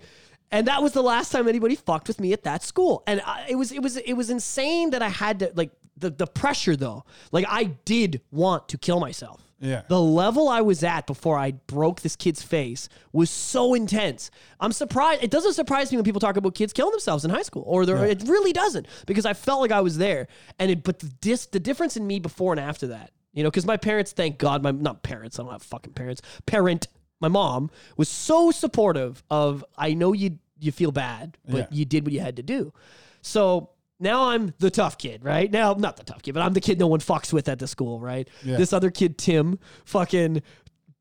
And that was the last time anybody fucked with me at that school. And I, it was it was it was insane that I had to like the the pressure though. Like I did want to kill myself. Yeah. The level I was at before I broke this kid's face was so intense. I'm surprised. It doesn't surprise me when people talk about kids killing themselves in high school, or they're it really doesn't because I felt like I was there. And it, but the dis, the difference in me before and after that, you know, because my parents, thank God, my not parents, I don't have fucking parents, parent, my mom was so supportive of. I know you you feel bad, but Yeah. you did what you had to do. So now I'm the tough kid, right? Now, not the tough kid, but I'm the kid no one fucks with at the school, right? Yeah. This other kid, Tim, fucking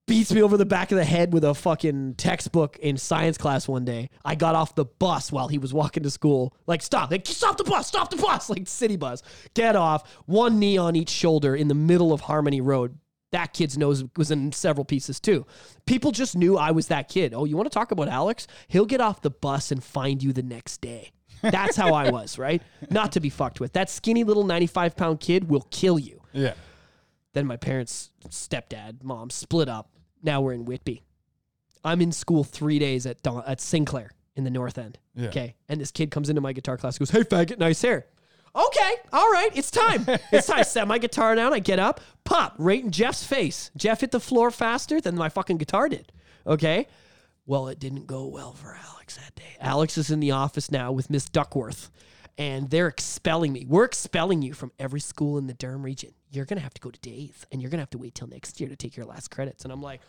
beats me over the back of the head with a fucking textbook in science class one day. I got off the bus while he was walking to school. Like, stop, like, stop the bus, stop the bus, like city bus. Get off, one knee on each shoulder in the middle of Harmony Road. That kid's nose was in several pieces too. People just knew I was that kid. Oh, you want to talk about Alex? He'll get off the bus and find you the next day. That's how I was, right? Not to be fucked with. That skinny little 95 pound kid will kill you. Yeah. Then my parents, stepdad, mom split up. Now we're in Whitby. I'm in school three days at Don, at Sinclair in the North End. Yeah. Okay. And this kid comes into my guitar class and goes, Hey, faggot, nice hair. Okay. All right. It's time. It's time. Set my guitar down. I get up, pop, right in Jeff's face. Jeff hit the floor faster than my fucking guitar did. Okay. Well, it didn't go well for Alex that day. Alex is in the office now with Miss Duckworth, and they're expelling me. We're expelling you from every school in the Durham region. You're going to have to go to days, and you're going to have to wait till next year to take your last credits. And I'm like,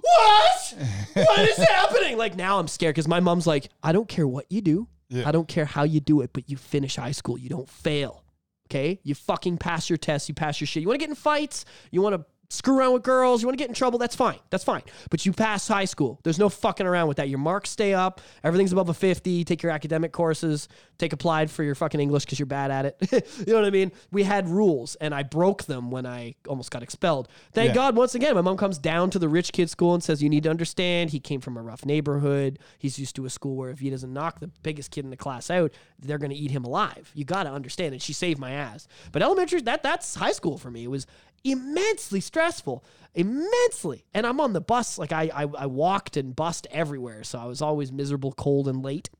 what? what is happening? Like, now I'm scared because my mom's like, I don't care what you do. Yeah. I don't care how you do it, but you finish high school. You don't fail. Okay? You fucking pass your tests. You pass your shit. You want to get in fights? You want to screw around with girls? You want to get in trouble? That's fine. That's fine. But you pass high school. There's no fucking around with that. Your marks stay up. Everything's above a 50. Take your academic courses. Take applied for your fucking English because you're bad at it. you know what I mean? We had rules, and I broke them when I almost got expelled. Thank Yeah. God, once again, my mom comes down to the rich kid school and says, You need to understand. He came from a rough neighborhood. He's used to a school where if he doesn't knock the biggest kid in the class out, they're going to eat him alive. You got to understand. And she saved my ass. But elementary, that that's high school for me. It was immensely stressful, immensely. And I'm on the bus, like I, I, I walked and bussed everywhere. So I was always miserable, cold, and late.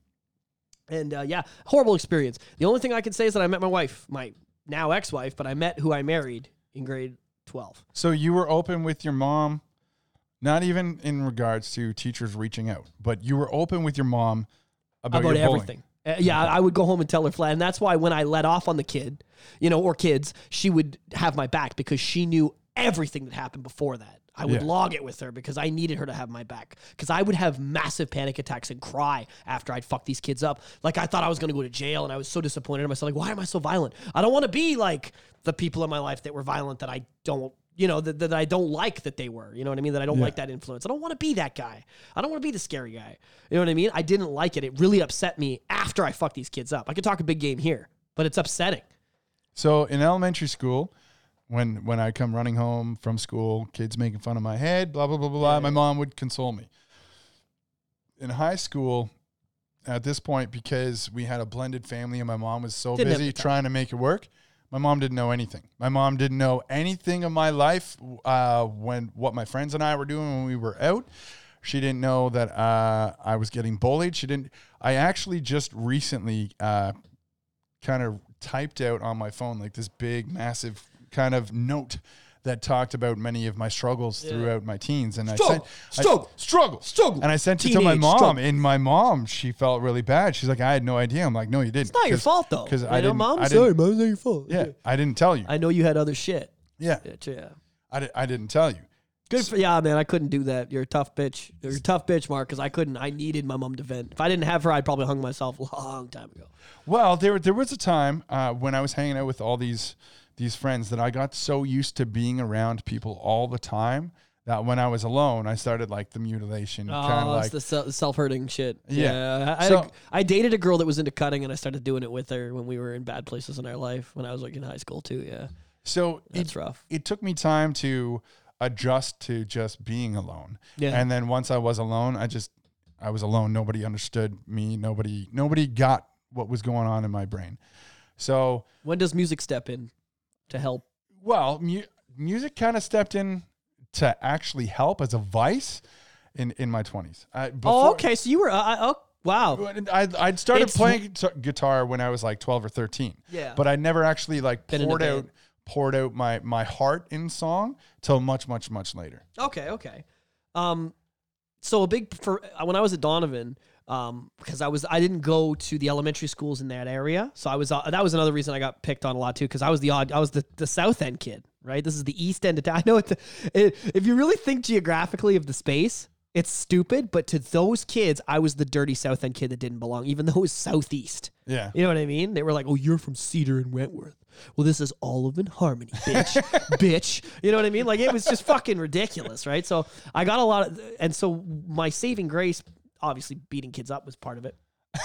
And uh, yeah, horrible experience. The only thing I can say is that I met my wife, my now ex wife, but I met who I married in grade 12. So you were open with your mom, not even in regards to teachers reaching out, but you were open with your mom about, about everything. Uh, yeah, I would go home and tell her flat, and that's why when I let off on the kid, you know, or kids, she would have my back because she knew everything that happened before that. I would Yeah. log it with her because I needed her to have my back. Because I would have massive panic attacks and cry after I'd fuck these kids up. Like I thought I was going to go to jail, and I was so disappointed in myself. Like, why am I so violent? I don't want to be like the people in my life that were violent that I don't. You know that, that I don't like that they were. You know what I mean? That I don't Yeah. like that influence. I don't want to be that guy. I don't want to be the scary guy. You know what I mean? I didn't like it. It really upset me after I fucked these kids up. I could talk a big game here, but it's upsetting. So in elementary school, when when I come running home from school, kids making fun of my head, blah blah blah blah. blah my mom would console me. In high school, at this point, because we had a blended family and my mom was so Didn't busy trying to make it work, my mom didn't know anything. My mom didn't know anything of my life uh, when what my friends and I were doing when we were out. She didn't know that uh, I was getting bullied. She didn't. I actually just recently uh, kind of typed out on my phone like this big, massive kind of note that talked about many of my struggles throughout my teens. And I Struggle, sent I- struggle, struggle, struggle. And I sent it to my mom, struggle. and my mom, she felt really bad. She's like, I had no idea. I'm like, no, you didn't. It's not your fault though. Because I know, didn't. mom. I Sorry, didn't mom. It's not your fault. yeah, I didn't tell you. I know you had other shit. yeah, Yeah, yeah. I, di- I didn't tell you. Good for yeah, man. I couldn't do that. You're a tough bitch. You're a tough bitch, Mark. Because I couldn't. I needed my mom to vent. If I didn't have her, I'd probably hung myself a long time ago. Well, there there was a time uh, when I was hanging out with all these these friends that I got so used to being around people all the time that when I was alone, I started like the mutilation kind of Oh, like it's the self-hurting shit. Yeah. I, I, So- I dated a girl that was into cutting, and I started doing it with her when we were in bad places in our life. When I was like in high school too. Yeah, so. It, rough. it took me time to adjust to just being alone. Yeah. And then once I was alone, I just I was alone. Nobody understood me. Nobody nobody got what was going on in my brain. So, When does music step in to help? well, mu- music kind of stepped in to actually help as a vice in in my 20s. I, oh, okay. So you were. Uh, I- oh, Wow. I I'd started It's- playing guitar- when I was like 12 or 13. Yeah. But I never actually like Been poured out poured out my my heart in song till much much much later. Okay, okay. Um, so a big for uh, when I was at Donovan, um, because I was I didn't go to the elementary schools in that area, so I was uh, that was another reason I got picked on a lot too, because I was the odd I was the the South End kid, right? This is the East End of town. I know it, it. If you really think geographically of the space. It's stupid, but to those kids, I was the dirty South End kid that didn't belong, even though it was Southeast. Yeah. You know what I mean? They were like, "Oh, you're from Cedar and Wentworth." Well, this is Olive and Harmony, bitch, bitch. You know what I mean? Like it was just fucking ridiculous, right? So I got a lot of, and so my saving grace, obviously beating kids up was part of it.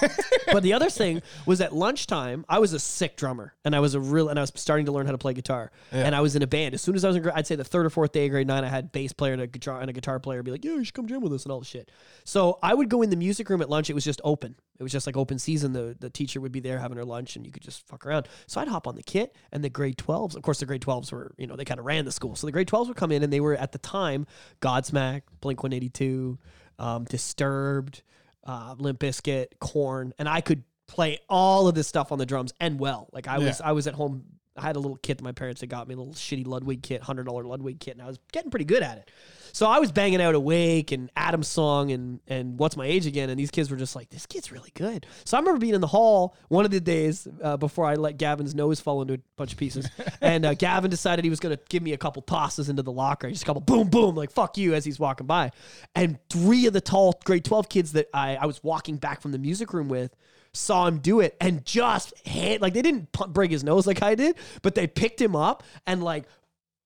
but the other thing was at lunchtime, I was a sick drummer, and I was a real, and I was starting to learn how to play guitar, and I was in a band. As soon as I was in, I'd say the third or fourth day of grade nine, I had bass player and a guitar and a guitar player be like, "Yeah, you should come jam with us" and all the shit. So I would go in the music room at lunch. It was just open. It was just like open season. The the teacher would be there having her lunch, and you could just fuck around. So I'd hop on the kit, and the grade twelves. Of course, the grade twelves were, you know, they kind of ran the school. So the grade twelves would come in, and they were at the time Godsmack, Blink One Eighty Two, um, Disturbed, uh, Limp Bizkit, Korn, and I could play all of this stuff on the drums and well. Like I was, Yeah. I was at home. I had a little kit that my parents had got me, a little shitty Ludwig kit, hundred dollar Ludwig kit, and I was getting pretty good at it. So I was banging out Awake and Adam's song and and What's My Age Again, and these kids were just like, this kid's really good. So I remember being in the hall one of the days uh, before I let Gavin's nose fall into a bunch of pieces, and uh, Gavin decided he was going to give me a couple tosses into the locker, just a couple boom boom, like fuck you as he's walking by, and three of the tall grade twelve kids that I I was walking back from the music room with saw him do it and just hit like they didn't break his nose like I did, but they picked him up and like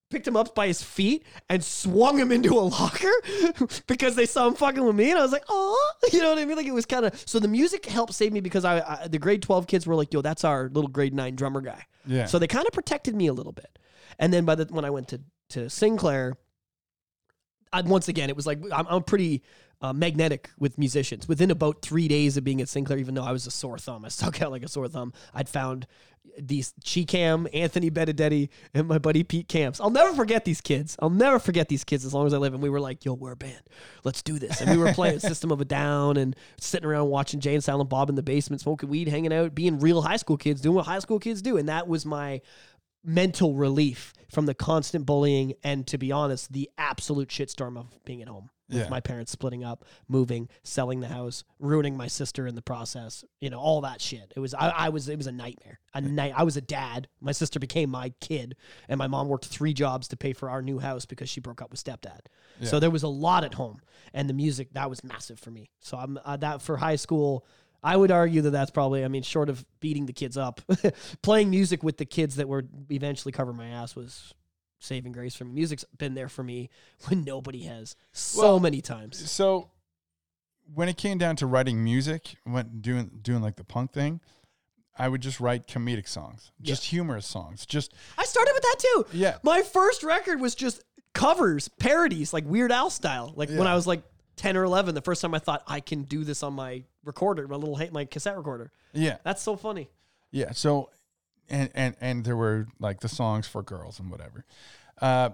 picked him up by his feet and swung him into a locker because they saw him fucking with me and I was like, oh, you know what I mean? Like it was kind of so the music helped save me because I, I the grade twelve kids were like, yo, that's our little grade nine drummer guy. Yeah. So they kind of protected me a little bit. And then by the when I went to to Sinclair, I, once again, it was like I'm, I'm pretty uh, magnetic with musicians. Within about three days of being at Sinclair, even though I was a sore thumb, I stuck out like a sore thumb. I'd found these Chicam, Anthony Benedetti, and my buddy Pete Camps. I'll never forget these kids. I'll never forget these kids as long as I live. And we were like, "Yo, we're a band. Let's do this." And we were playing System of a Down and sitting around watching Jay and Silent Bob in the basement, smoking weed, hanging out, being real high school kids, doing what high school kids do. And that was my mental relief from the constant bullying and to be honest the absolute shitstorm of being at home with Yeah. my parents splitting up moving selling the house ruining my sister in the process you know all that shit. It was i, I was it was a nightmare. A night i was a dad. My sister became my kid and my mom worked three jobs to pay for our new house because she broke up with stepdad. So there was a lot at home and the music that was massive for me. So i'm uh, that for high school I would argue that that's probably, I mean, short of beating the kids up, playing music with the kids that were eventually cover my ass was saving grace for me. Music's been there for me when nobody has so Well, many times. So when it came down to writing music, when doing doing like the punk thing, I would just write comedic songs, just humorous songs, just I started with that too. Yeah. My first record was just covers, parodies, like Weird Al style. Like when I was like 10 or 11, the first time I thought I can do this on my recorder, my little, my cassette recorder. yeah, That's so funny. yeah. So and and and there were like the songs for girls and whatever. Uh,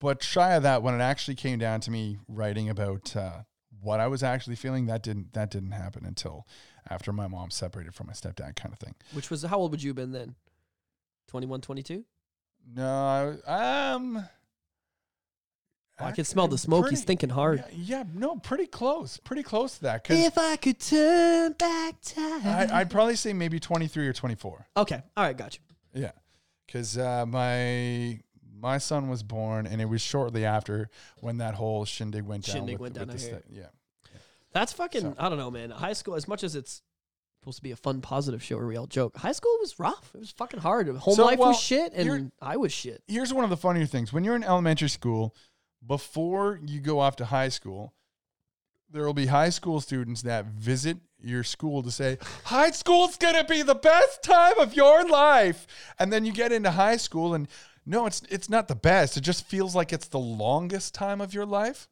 but shy of that, when it actually came down to me writing about uh, what I was actually feeling, that didn't that didn't happen until after my mom separated from my stepdad, kind of thing. Which was, how old would you have been then? 21, 22? No, I, um. I can smell the smoke. He's thinking hard. Yeah, yeah, no, pretty close, pretty close to that. If I could turn back time. I, I'd probably say maybe twenty three or twenty four. okay. All right. Got you. Yeah, because uh, my my son was born, and it was shortly after when that whole shindig went down. Shindig with, went down, with the I yeah, That's fucking, So- I don't know, man. High school, as much as it's supposed to be a fun, positive show where we all joke, high school was rough. It was fucking hard. Home So, life well, was shit, and I was shit. Here's one of the funnier things: when you're in elementary school, before you go off to high school, there will be high school students that visit your school to say, High school's gonna be the best time of your life. And then you get into high school and no, it's it's not the best. It just feels like it's the longest time of your life.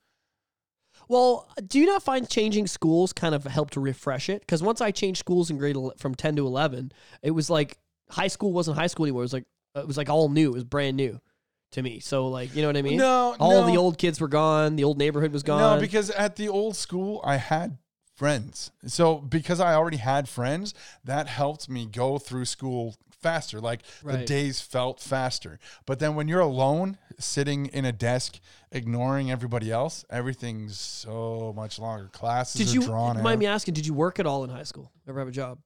Well, do you not find changing schools kind of helped refresh it? Because once I changed schools in grade from ten to eleven, it was like high school wasn't high school anymore. It was like it was like all new. It was brand new to me. So like you know what I mean? No, all no. the old kids were gone. The old neighborhood was gone. No, because at the old school I had friends. So because I already had friends, that helped me go through school faster. Like the days felt faster. But then when you're alone, sitting in a desk, ignoring everybody else, everything's so much longer. Classes Did are you drawn mind out. me asking? Did you work at all in high school? Ever have a job?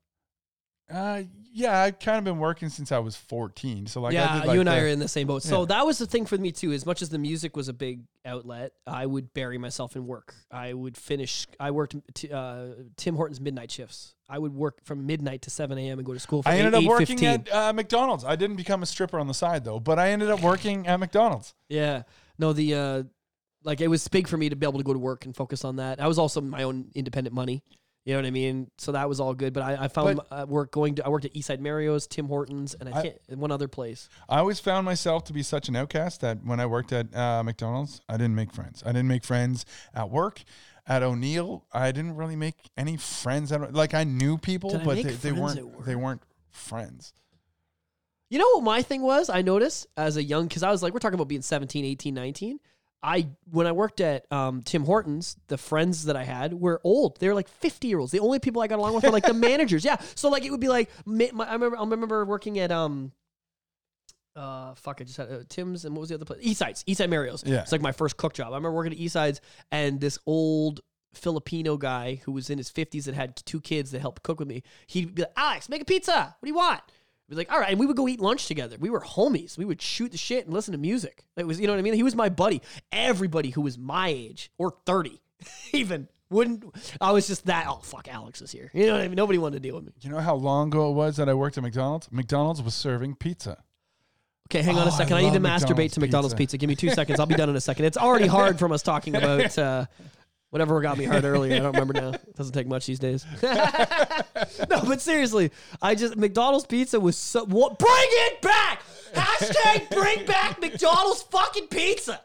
Uh, yeah, I've kind of been working since I was 14. So like, I yeah, like you and I the- are in the same boat. So Yeah. that was the thing for me too. As much as the music was a big outlet, I would bury myself in work. I would finish. I worked t- uh, Tim Hortons midnight shifts. I would work from midnight to seven a.m. and go to school. For I ended 8, up working 8:15. at uh, McDonald's. I didn't become a stripper on the side though, but I ended up working at McDonald's. Yeah. No, the uh like it was big for me to be able to go to work and focus on that. I was also my own independent money. You know what I mean? So that was all good. But I, I found uh, work going to I worked at Eastside Mario's, Tim Hortons, and I, I- can't one other place. I always found myself to be such an outcast that when I worked at uh, McDonald's, I didn't make friends. I didn't make friends at work. At O'Neill, I didn't really make any friends. At, like I knew people, Did but they, they weren't. They weren't friends. You know what my thing was? I noticed as a young cuz I was like we're talking about being 17, 18, 19. I when I worked at um, Tim Hortons, the friends that I had were old. They were like 50 year olds. The only people I got along with were like the managers. Yeah. So like it would be like my, I remember I remember working at um uh fuck I just had uh, Tim's and what was the other place? Eastside's, Eastside Mario's. Yeah. It's like my first cook job. I remember working at Eastside's and this old Filipino guy who was in his 50s that had two kids that helped cook with me. He'd be like, "Alex, make a pizza. What do you want?" Be like, "All right." And we would go eat lunch together. We were homies. We would shoot the shit and listen to music. It was, you know what I mean? He was my buddy. Everybody who was my age or 30 even wouldn't I was just that, "Oh, fuck, Alex is here." You know what I mean? Nobody wanted to deal with me. You know how long ago it was that I worked at McDonald's? McDonald's was serving pizza. Okay, hang on Oh, a I second. I, need to love masturbate McDonald's to McDonald's pizza. pizza. Give me two seconds. I'll be done in a second. It's already hard from us talking about uh, whatever got me hard earlier. I don't remember now. It doesn't take much these days. no, but seriously, I just McDonald's pizza was so. What? Bring it back! Hashtag bring back McDonald's fucking pizza.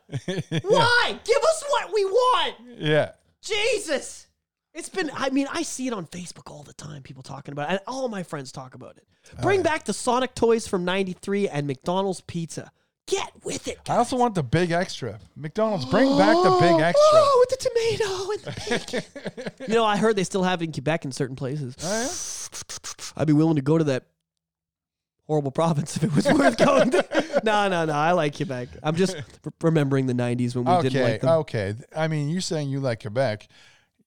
Why? Give us what we want. Yeah. Jesus. It's been, I mean, I see it on Facebook all the time, people talking about it, and all my friends talk about it. Oh, bring back the Sonic toys from 93 and McDonald's pizza. Get with it. I also want the Big Xtra. McDonald's, bring back the big oh, Xtra. Oh, with the tomato and the bacon. you know, I heard they still have it in Quebec in certain places. Oh, I'd be willing to go to that horrible province if it was worth going there. No, no, no. I like Quebec. I'm just r- remembering the 90s when we yeah? didn't like them. okay. I mean, you're saying you like Quebec.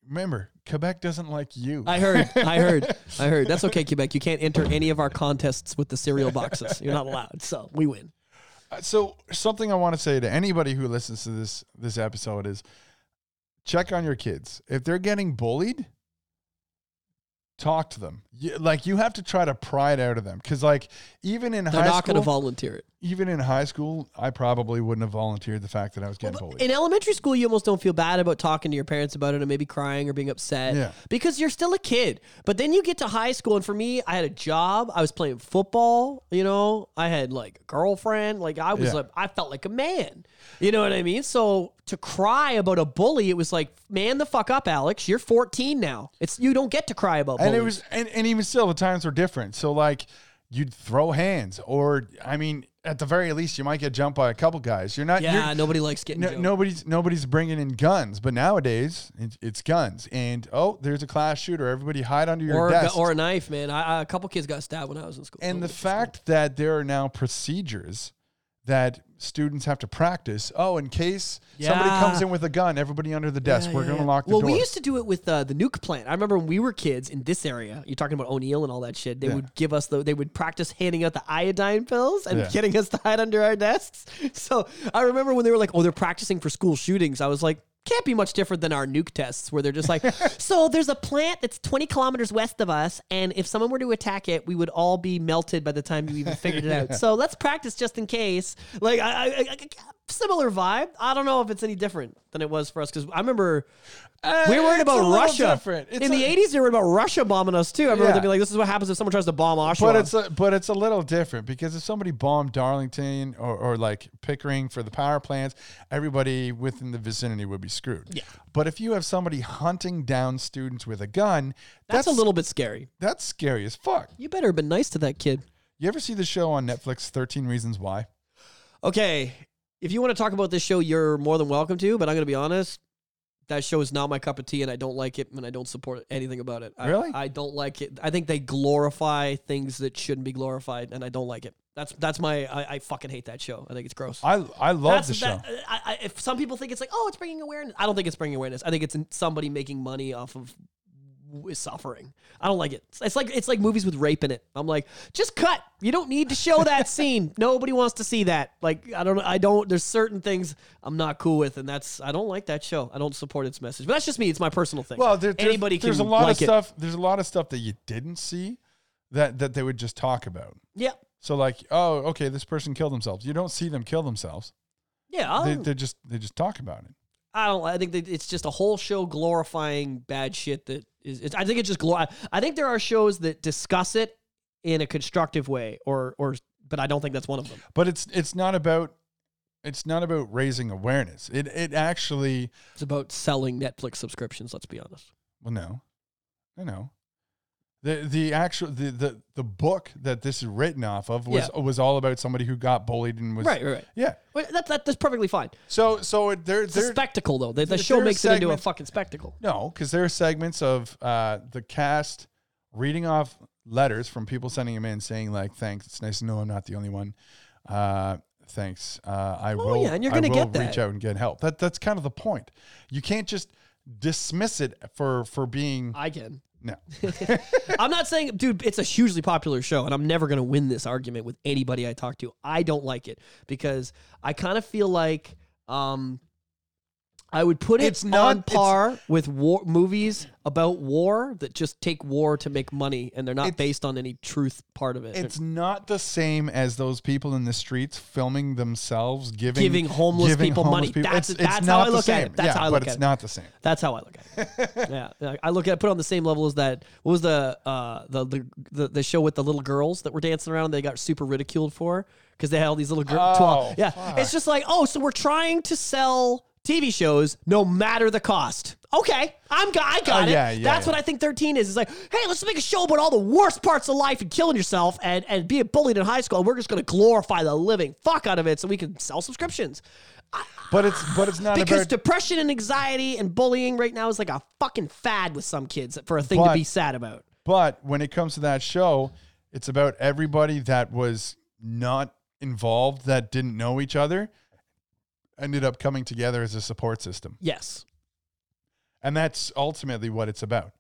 Remember, Quebec doesn't like you. I heard. I heard. I heard. That's okay, Quebec. You can't enter any of our contests with the cereal boxes. You're not allowed. So we win. Uh, so something I want to say to anybody who listens to this this episode is check on your kids. If they're getting bullied, talk to them. You, like you have to try to pry it out of them because like even in They're high not going to school, volunteer it. even in high school, I probably wouldn't have volunteered the fact that I was getting bullied. In elementary school, you almost don't feel bad about talking to your parents about it and maybe crying or being upset Yeah. because you're still a kid. But then you get to high school, and for me, I had a job. I was playing football. You know, I had like a girlfriend. Like I was Yeah. like, I felt like a man. You know what I mean? So to cry about a bully, it was like, man, the fuck up, Alex. You're 14 now. It's you don't get to cry about. and it was and, and even still the times were different so like you'd throw hands or i mean at the very least you might get jumped by a couple guys you're not yeah. you're, Nobody likes getting. no, nobody's nobody's bringing in guns but nowadays it's, it's guns and oh there's a class shooter everybody hide under your or a, desk or a knife, man. I, I, a couple kids got stabbed when I was in school. and Oh, the in school. fact that there are now procedures that students have to practice oh in case somebody comes in with a gun everybody under the desk Yeah, we're yeah, going to yeah. lock the well, door we used to do it with uh, the nuke plant. I remember when we were kids in this area. You're talking about O'Neill and all that shit. They Yeah. would give us the. They would practice handing out the iodine pills and Yeah. getting us to hide under our desks. So I remember when they were like, "Oh, they're practicing for school shootings." I was like. Can't be much different than our nuke tests, where they're just like, so there's a plant that's 20 kilometers west of us, and if someone were to attack it, we would all be melted by the time you even figured it out. So let's practice just in case. Like, I, I, I, I- similar vibe. I don't know if it's any different than it was for us because I remember we were worried about Russia. In the a- 80s, they were worried about Russia bombing us too. Remember Yeah. they'd be like, this is what happens if someone tries to bomb Oshawa. But it's a, but it's a little different because if somebody bombed Darlington or, or like Pickering for the power plants, everybody within the vicinity would be screwed. Yeah. But if you have somebody hunting down students with a gun, that's, a little bit scary. that's scary as fuck. You better have been nice to that kid. You ever see the show on Netflix, Thirteen Reasons Why? Okay, if you want to talk about this show, you're more than welcome to, but I'm going to be honest. That show is not my cup of tea, and I don't like it, and I don't support anything about it. I, Really? I don't like it. I think they glorify things that shouldn't be glorified, and I don't like it. That's that's my. I, I fucking hate that show. I think it's gross. I I love That's the show. that- uh, I, I, if some people think it's like, oh, it's bringing awareness. I don't think it's bringing awareness. I think it's somebody making money off of w- suffering. I don't like it. It's- like it's like movies with rape in it. I'm like, just cut. You don't need to show that scene. Nobody wants to see that. Like I don't. I don't. There's certain things I'm not cool with, and that's I don't like that show. I don't support its message. But that's just me. It's my personal thing. Well, there, there's, anybody there's can a lot like of it. stuff. There's a lot of stuff that you didn't see that that they would just talk about. Yeah. So like, oh, okay, this person killed themselves. You don't see them kill themselves. Yeah. They they just they just talk about it. I don't. I think that it's just a whole show glorifying bad shit. That is. It's, I think it's just glor. I think there are shows that discuss it in a constructive way, or or. But I don't think that's one of them. But it's it's not about it's not about raising awareness. It it actually It's about selling Netflix subscriptions. Let's be honest. well no, no no. The the actual the the, the book that this is written off of was was all about somebody who got bullied and was Right, right, right. yeah. Well, that, that, that's perfectly fine. So so it, there It's a there spectacle, though. The, the there- show there are makes it into a segments- fucking spectacle. No, because there are segments of uh, the cast reading off letters from people sending them in saying like, "Thanks, it's nice to know I'm not the only one." Uh, thanks. Uh, I will. Oh, yeah, and you're I gonna will get reach that. out and get help. That that's kind of the point. You can't just dismiss it for for being I can. No. I'm not saying, dude, it's a hugely popular show, and I'm never going to win this argument with anybody I talk to. I don't like it because I kind of feel like um, I would put it It's not- on it's- par with war movies about war that just take war to make money, and they're not based on any truth part of it. It's not the same as those people in the streets filming themselves giving Giving homeless people money. That's- it's, that's it's how I the look at same. it. That's yeah, how I but look it's at it. not the same. That's how I look at it. yeah. I look at it, put it on the same level as that. What was the uh the the the, the show with the little girls that were dancing around? They got super ridiculed for because they had all these little girls. Oh, yeah, fuck. it's just like oh, so we're trying to sell TV shows no matter the cost. Okay, I'm got I got Oh, it. yeah, yeah, That's yeah. what I think 13 is. It's like, hey, let's make a show about all the worst parts of life and killing yourself and and being bullied in high school. And we're just gonna glorify the living fuck out of it so we can sell subscriptions. But it's but it's not Because about depression and anxiety and bullying right now is like a fucking fad with some kids for a thing to be sad about. But when it comes to that show, it's about everybody that was not involved, that didn't know each other, ended up coming together as a support system. Yes. And that's ultimately what it's about.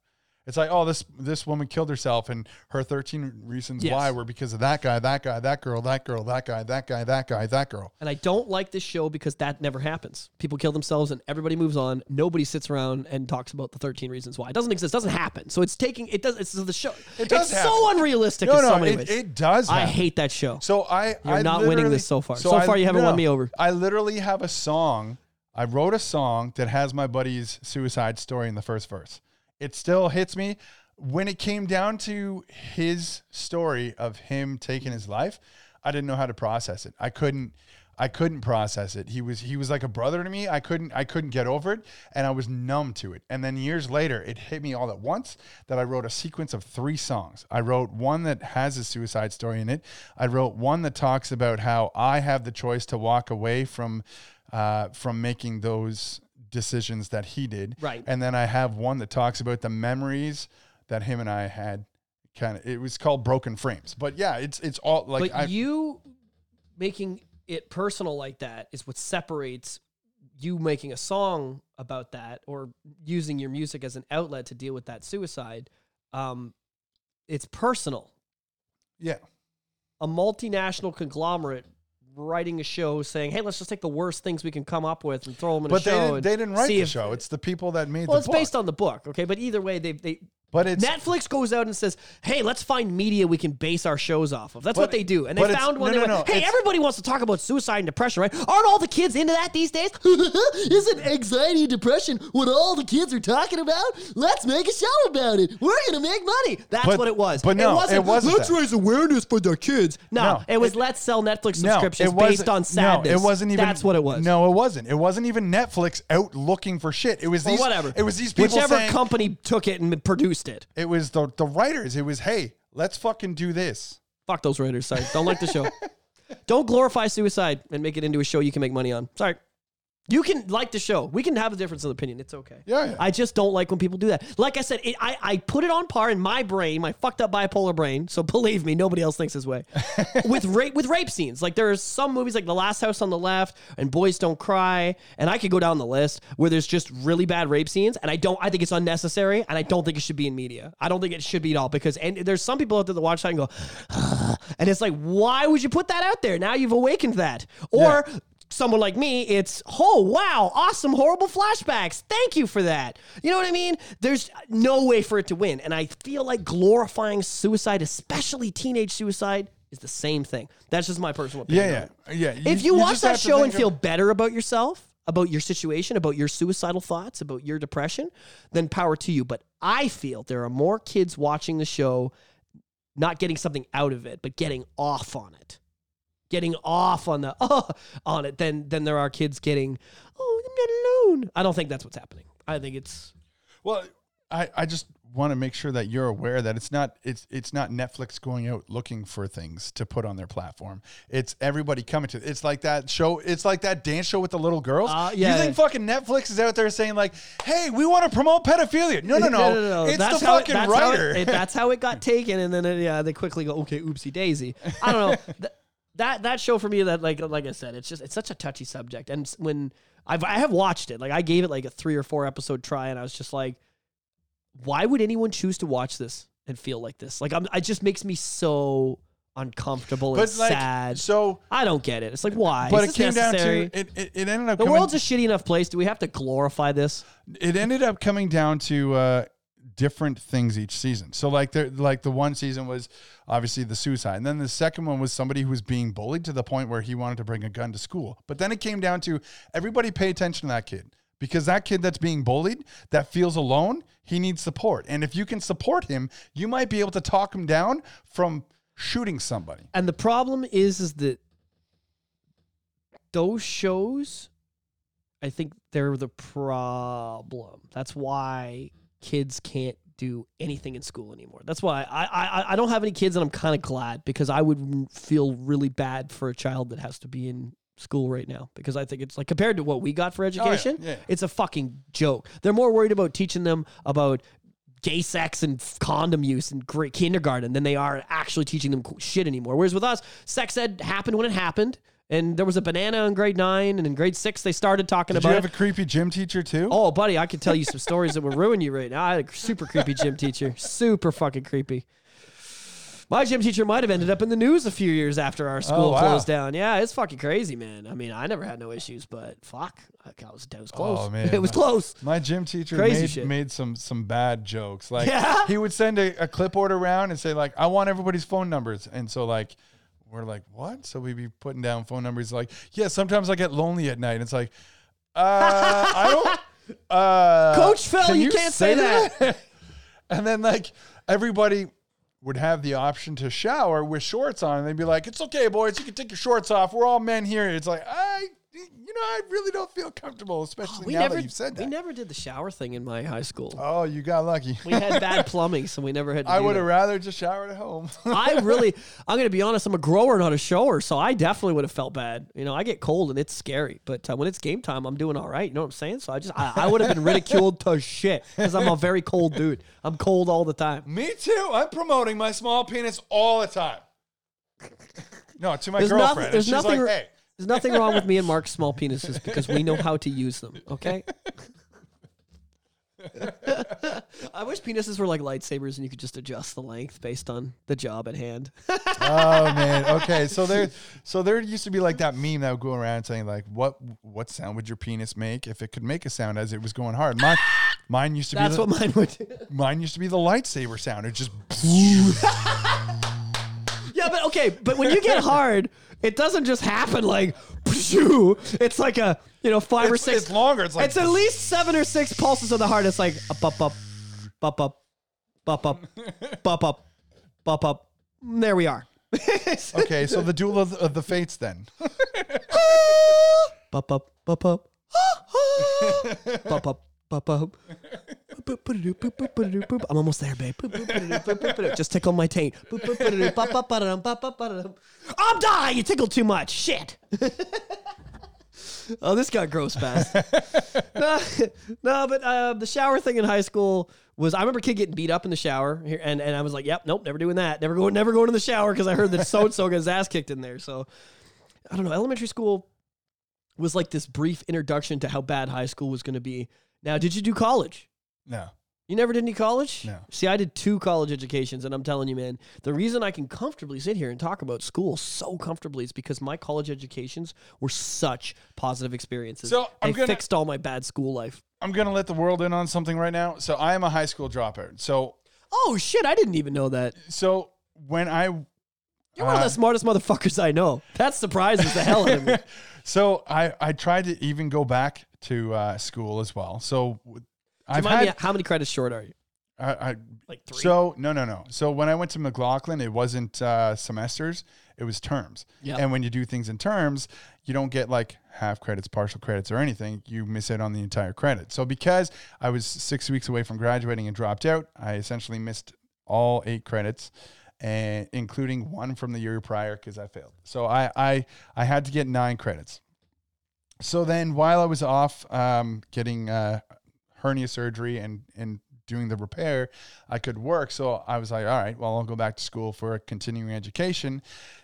It's like, oh, this this woman killed herself, and her 13 reasons Yes. why were because of that guy, that guy, that girl, that girl, that guy, that guy, that guy, that girl. And I don't like this show because that never happens. People kill themselves and everybody moves on. Nobody sits around and talks about the 13 reasons why. It doesn't exist. It doesn't happen. So it's taking it does it's the show. It does it's happen. so unrealistic No, in so no, it, it does. I hate that show. So I, You're I not winning this so far. So far you haven't won me over. I literally have a song. I wrote a song that has my buddy's suicide story in the first verse. It still hits me. When it came down to his story of him taking his life, I didn't know how to process it. I couldn't. I couldn't process it. He was he was like a brother to me. I couldn't I couldn't get over it and I was numb to it. And then years later it hit me all at once that I wrote a sequence of 3 songs. I wrote one that has a suicide story in it. I wrote one that talks about how I have the choice to walk away from uh, from making those decisions that he did. Right. And then I have one that talks about the memories that him and I had kind of it was called Broken Frames. But yeah, it's it's all like but you making it personal like that is what separates you making a song about that or using your music as an outlet to deal with that suicide. Um, it's personal. yeah. A multinational conglomerate writing a show saying, "Hey, let's just take the worst things we can come up with and throw them in But a they show." didn't, they didn't write the show. It's the people that made Well, it's book. based on the book, okay. But either way, they they but it's Netflix goes out and says, "Hey, let's find media we can base our shows off of." That's But- what they do, and they found one. no, they no, went, no, "Hey, everybody wants to talk about suicide and depression, right? Aren't all the kids into that these days? Isn't anxiety and depression what all the kids are talking about? Let's make a show about it. We're gonna make money." That's But- what it was. but no, wasn't, it wasn't Let's that. raise awareness for the kids. No, it was it- let's sell Netflix subscriptions it based on sadness. No, it wasn't even. That's what it was. No, it wasn't. It wasn't even Netflix out looking for shit. It was or these. whatever. It was these people Whichever saying. company took it and produced it. it was the the writers. It was hey, let's fucking do this. Fuck those writers. Sorry. Don't like the show. Don't glorify suicide and make it into a show you can make money on. Sorry. You can like the show. We can have a difference of opinion. It's okay. Yeah, yeah. I just don't like when people do that. Like I said, it, I, I put it on par in my brain, my fucked up bipolar brain. So believe me, nobody else thinks this way. with rape with rape scenes, like there are some movies like The Last House on the Left and Boys Don't Cry, and I could go down the list where there's just really bad rape scenes, and I don't. I think it's unnecessary, and I don't think it should be in media. I don't think it should be at all because and there's some people out there that watch that and go, and it's like, why would you put that out there? Now you've awakened that, or someone like me, it's, oh, wow, awesome, horrible flashbacks. Thank you for that. You know what I mean? There's no way for it to win. And I feel like glorifying suicide, especially teenage suicide, is the same thing. That's just my personal opinion. Yeah, yeah, yeah. If you, watch that show and of- feel better about yourself, about your situation, about your suicidal thoughts, about your depression, then power to you. But I feel there are more kids watching the show not getting something out of it, but getting off on it. Getting off on the oh on it than than there are kids getting, oh, I'm not alone. I don't think that's what's happening. I think it's Well, I, I just want to make sure that you're aware that it's not it's it's not Netflix going out looking for things to put on their platform. It's everybody coming to. It's like that show. It's like that dance show with the little girls. Uh, yeah. You think fucking Netflix is out there saying like, "Hey, we want to promote pedophilia"? No, no, no. no, no. It's the how it- fucking that's how it- writer. it- that's how it got taken, and then uh, yeah, they quickly go, okay, oopsie daisy. I don't know. Th- that that show for me, that like like I said, it's just it's such a touchy subject. And when I've I have watched it, like I gave it like a three or four episode try, and I was just like, why would anyone choose to watch this and feel like this? Like I'm, it just makes me so uncomfortable and like, sad. so. I don't get it. It's like why? But it came necessary? down to it. It, it ended up. the coming, world's a shitty enough place. Do we have to glorify this? it ended up coming down to uh, different things each season. So like there, like the one season was obviously the suicide, and then the second one was somebody who was being bullied to the point where he wanted to bring a gun to school. But then it came down to everybody pay attention to that kid because that kid that's being bullied that feels alone, he needs support, and if you can support him, you might be able to talk him down from shooting somebody. And the problem is, is that those shows, I think they're the problem. That's why kids can't do anything in school anymore. That's why I I, I don't have any kids, and I'm kind of glad because I would feel really bad for a child that has to be in school right now because I think it's like compared to what we got for oh, education, yeah. it's a fucking joke. They're more worried about teaching them about gay sex and condom use in great kindergarten than they are actually teaching them shit anymore. Whereas with us, sex ed happened when it happened, and there was a banana in grade nine, and in grade six they started talking about. Did you have it. a creepy gym teacher too? Oh, buddy, I could tell you some stories that would ruin you right now. I had a super creepy gym teacher. Super fucking creepy. My gym teacher might have ended up in the news a few years after our oh, school Oh, wow. closed down. Yeah, it's fucking crazy, man. I mean, I never had no issues, but fuck, I was, that was oh, close. Oh, man. it was close. My gym teacher made, made some some bad jokes. Like Yeah? he would send a, a clipboard around and say like, "I want everybody's phone numbers." And so like, we're like, "What?" So we'd be putting down phone numbers. Like, yeah, sometimes I get lonely at night. And It's like, uh, I don't. Uh, Coach Phil, can you can't say that. and then like everybody would have the option to shower with shorts on, and they'd be like, "It's okay, boys, you can take your shorts off. We're all men here." It's like I, you know, I really don't feel comfortable, especially We now never, that you've said that. we never did the shower thing in my high school. Oh, you got lucky. We had bad plumbing, so we never had to I would have rather just showered at home. I really, I'm going to be honest, I'm a grower, not a shower. So I definitely would have felt bad. You know, I get cold and it's scary, but uh, when it's game time, I'm doing all right. You know what I'm saying? So I just, I, I would have been ridiculed to shit because I'm a very cold dude. I'm cold all the time. Me too. I'm promoting my small penis all the time. No, to my There's girlfriend. nothing- there's she's nothing- like, hey. There's nothing wrong with me and Mark's small penises because we know how to use them. Okay. I wish penises were like lightsabers and you could just adjust the length based on the job at hand. Oh man. Okay. So there so there used to be like that meme that would go around saying like what what sound would your penis make if it could make a sound as it was going hard? Mine mine used to That's be the, what mine would do. mine used to be the lightsaber sound. It just Yeah, but okay, but when you get hard, it doesn't just happen like pshoo. It's like a you know five or six. it's longer. It's like it's at least seven or six pulses of the heart. It's like up, up, up, up, up, up, up, up, up, up, up. There we are. Okay, so the duel of the, of the fates then. Up, up. Bup up, bup up. I'm almost there, babe. Just tickle my taint. I'm dying. You tickled too much. Shit. Oh, this got gross fast. no, no, but uh, the shower thing in high school was I remember kid getting beat up in the shower, and, and I was like, "Yep, nope, never doing that. Never going, never going to the shower because I heard that so and so got his ass kicked in there." So I don't know. Elementary school was like this brief introduction to how bad high school was going to be. Now, did you do college? No. You never did any college? No. See, I did two college educations, and I'm telling you, man, the reason I can comfortably sit here and talk about school so comfortably is because my college educations were such positive experiences. So, I'm gonna- fixed all my bad school life. I'm gonna let the world in on something right now. So I am a high school dropout. So Oh shit! I didn't even know that. so when I You're one of Uh, the smartest motherfuckers I know. That surprises the hell out of me. so I I tried to even go back to uh, school as well. So w- I've Remind me, how many credits short are you? I, I Like three. So no, no, no. So when I went to McLaughlin, it wasn't uh, semesters; it was terms. Yep. And when you do things in terms, you don't get like half credits, partial credits, or anything. You miss out on the entire credit. So because I was six weeks away from graduating and dropped out, I essentially missed all eight credits, and including one from the year prior because I failed. So I, I I had to get nine credits. So then, while I was off um, getting uh, hernia surgery and and doing the repair, I could work. So I was like, all right, well, I'll go back to school for a continuing education,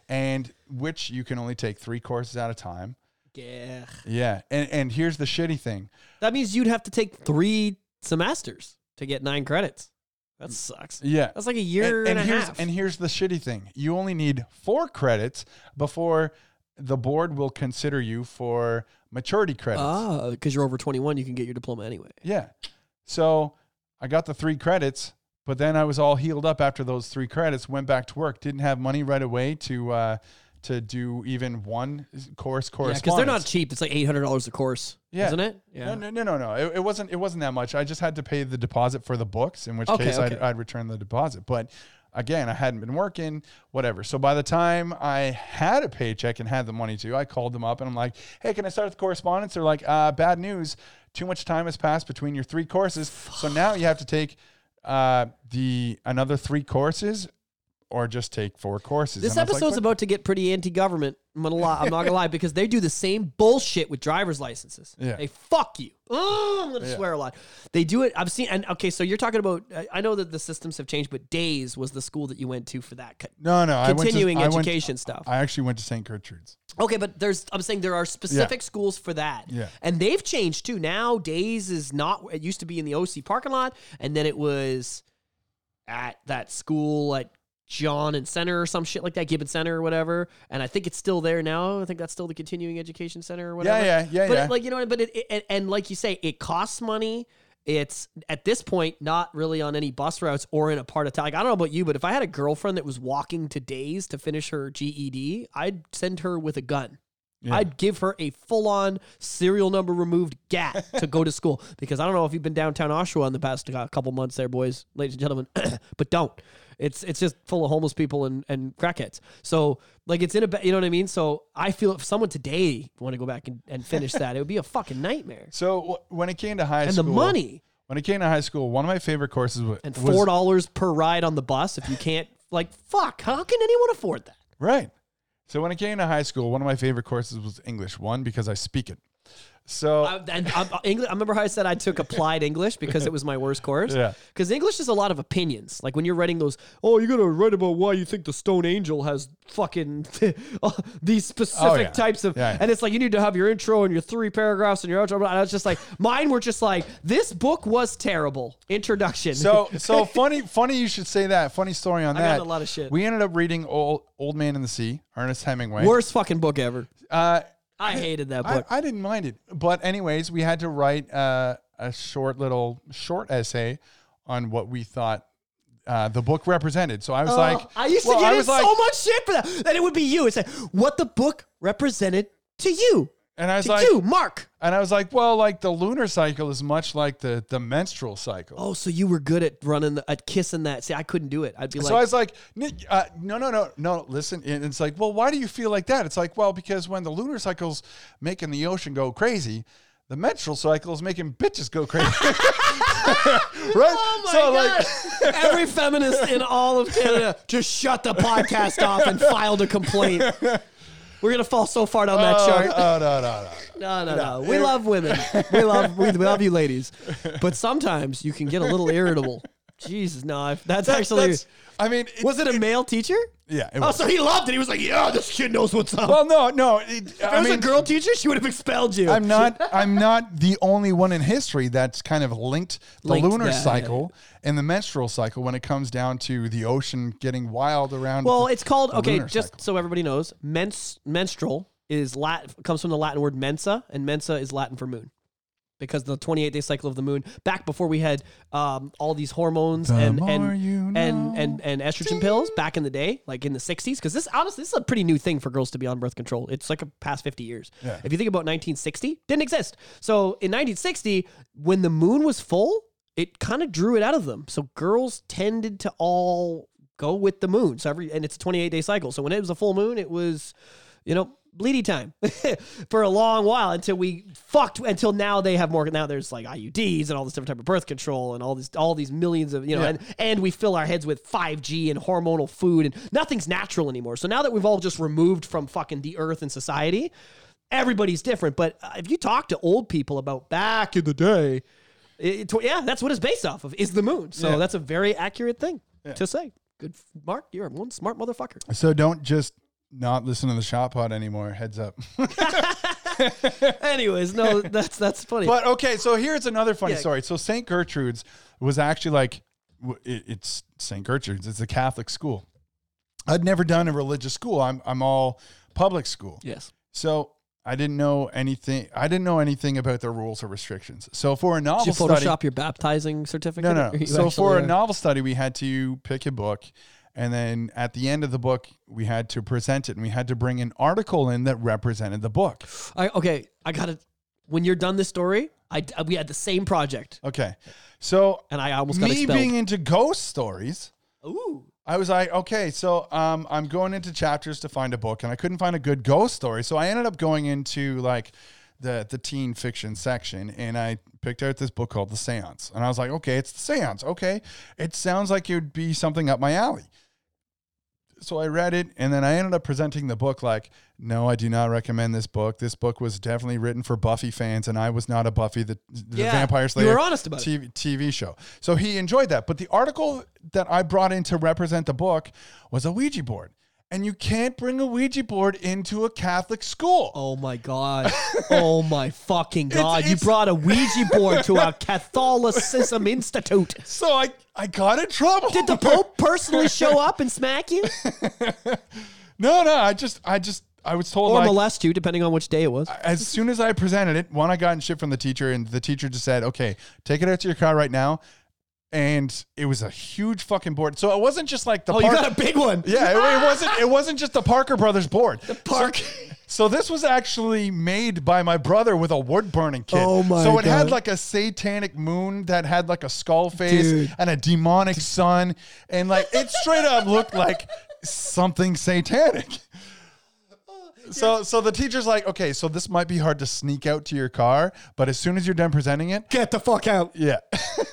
and which you can only take three courses at a time. Yeah. Yeah, and and here's the shitty thing. That means you'd have to take three semesters to get nine credits. That sucks. Yeah. That's like a year and, and, a here's half. and here's the shitty thing. You only need four credits before the board will consider you for maturity credits. Ah, because you're over 21, you can get your diploma anyway. Yeah. So I got the three credits, but then I was all healed up after those three credits, went back to work, didn't have money right away to uh to do even one course course because they're not cheap. It's like $800 a course, Yeah. isn't it? No, no, no, no, no. It, it wasn't. It wasn't that much. I just had to pay the deposit for the books, in which Okay, case I'd. I'd return the deposit. But again, I hadn't been working, whatever. So by the time I had a paycheck and had the money to, I called them up and I'm like, "Hey, can I start the correspondence?" They're like, uh, "Bad news. Too much time has passed between your three courses, so now you have to take uh, the another three courses." Or just take four courses. This And was like, episode's about to get pretty anti-government. I'm gonna lie. I'm not gonna lie because they do the same bullshit with driver's licenses. Yeah. They fuck you. Oh, I'm gonna swear a lot. They do it. I've seen. And okay, so you're talking about. I- know that the systems have changed, but Days was the school that you went to for that. no, no. I went to- Continuing I went- education stuff. I actually went to St. Gertrude's. Okay, but there's I'm saying there are specific schools for that. Yeah. And they've changed too. Now Days is not it used to be in the OC parking lot and then it was at that school at John and Center or some shit like that, Gibbon Center or whatever. And I think it's still there now. I think that's still the continuing education center or whatever. Yeah, yeah, yeah, But yeah. It, like you know, but it, it and, and like you say, it costs money. It's at this point not really on any bus routes or in a part of town. Like I don't know about you, but if I had a girlfriend that was walking to Days to finish her GED, I'd send her with a gun. Yeah. I'd give her a full on serial number removed gat to go to school because I don't know if you've been downtown Oshawa in the past uh, couple months there, boys, ladies and gentlemen, but don't. It's it's just full of homeless people and, and crackheads. So like it's in a you know what I mean. So I feel if someone today want to go back and, and finish that, it would be a fucking nightmare. So when it came to high And school, the money When it came to high school, one of my favorite courses was and four dollars per ride on the bus if you can't like fuck. How can anyone afford that? right. So when it came to high school, one of my favorite courses was English. One because I speak it. So I, and I, English, I remember how I said I took applied English because it was my worst course. Yeah. Because English is a lot of opinions. Like when you're writing those, oh, you got to write about why you think the Stone Angel has fucking these specific Oh, yeah. types of, Yeah. and it's like you need to have your intro and your three paragraphs and your outro. And I was just like, mine were just like, this book was terrible. Introduction. so so funny funny you should say that. Funny story on I that. a lot of shit. We ended up reading Old Old Man in the Sea, Ernest Hemingway. worst fucking book ever. Uh, I hated that I, book. I didn't mind it, but anyways, we had to write uh, a short little short essay on what we thought uh, the book represented. So I was like, Oh, I used well, to get was like, so much shit for that. That it would be you. It's like what the book represented to you. And I was To like, you, Mark. and I was like, well, like the lunar cycle is much like the the menstrual cycle. Oh, so you were good at running, the, at kissing that. See, I couldn't do it. I'd be like, so I was like, "N- uh, no, no, no, no. Listen, and it's like, well, why do you feel like that? It's like, well, because when the lunar cycle's making the ocean go crazy, the menstrual cycle is making bitches go crazy, right? oh my so God. like, every feminist in all of Canada just shut the podcast off and filed a complaint. We're gonna fall so far down that Oh, chart. oh, no, no, no. No, no, no. We love women. We love we, we love you, ladies. But sometimes you can get a little irritable. Jesus, no. if- That's That- actually. that's- I mean, it- was it a male teacher? yeah. It Oh, was. so he loved it. He was like, "Yeah, this kid knows what's up." well, no, no. It, if I it was mean, a girl teacher, she would have expelled you. I'm not. I'm not the only one in history that's kind of linked the Linked lunar that, yeah. cycle and the menstrual cycle when it comes down to the ocean getting wild around. Well, the- it's called the okay. lunar Just cycle. so everybody knows, mens menstrual is Latin comes from the Latin word mensa, and mensa is Latin for moon, because the 28 day cycle of the moon. Back before we had um, all these hormones The and and, you and and and estrogen pills back in the day, like in the 60s, because this honestly this is a pretty new thing for girls to be on birth control. It's like a past 50 years. Yeah. If you think about 1960, didn't exist. So in 1960, when the moon was full, it kind of drew it out of them. So girls tended to all go with the moon. So every and it's a 28 day cycle. So when it was a full moon, it was, you know, bleedy time for a long while until we fucked until now they have more now there's like IUDs and all this different type of birth control and all these all these millions of you know Yeah. and and we fill our heads with 5G and hormonal food and nothing's natural anymore. So now that we've all just removed from fucking the earth and society, everybody's different. But uh, if you talk to old people about back in the day, it, it- yeah, that's what it's based off of is the moon. So Yeah. that's a very accurate thing to say. Good, Mark. You're one smart motherfucker. so don't just not listen to the shot pod anymore. Heads up. Anyways, no, that's that's funny. But okay, so here's another funny Yeah. story. So St. Gertrude's was actually like, w- it- it's St. Gertrude's. It's a Catholic school. I'd never done a religious school. I'm I'm all public school. yes. So I didn't know anything. I didn't know anything about the rules or restrictions. So for a Did novel you study, Photoshop your baptizing certificate? no, no. Or you So for a actually, uh, novel study, we had to pick a book, and then at the end of the book, we had to present it, and we had to bring an article in that represented the book. I, okay, I got it. When you're done this story, I we had the same project, Okay, so and I almost got me expelled. being into ghost stories. Ooh. I was like, okay, so um, I'm going into chapters to find a book, and I couldn't find a good ghost story, so I ended up going into like the the teen fiction section, and I picked out this book called The Seance, and I was like, okay, it's The Seance, okay, it sounds like it would be something up my alley. So I read it, and then I ended up presenting the book like, no, I do not recommend this book. This book was definitely written for Buffy fans, and I was not a Buffy the, the Yeah, Vampire you Slayer were honest about it. TV, TV show. So he enjoyed that. But the article that I brought in to represent the book was a Ouija board. And you can't bring a Ouija board into a Catholic school. Oh my god! Oh my fucking god! you it's- brought a Ouija board to our Catholicism Institute. So I, I got in trouble. Did the Pope personally show up and smack you, no, no. I just, I just, I was told or like, molest you, depending on which day it was? as soon as I presented it, one, I got in shit from the teacher, and the teacher just said, okay, take it out to your car right now. And it was a huge fucking board. So it wasn't just like the Oh, you got a big one. Yeah, it, it wasn't. It wasn't just the Parker Brothers board. The Park. So this was actually made by my brother with a wood burning kit. Oh my So it had like a satanic moon that had like a skull face Dude. and a demonic sun, and like it straight up looked like something satanic. So so the teacher's like, okay, so this might be hard to sneak out to your car, but as soon as you're done presenting it, Get the fuck out yeah.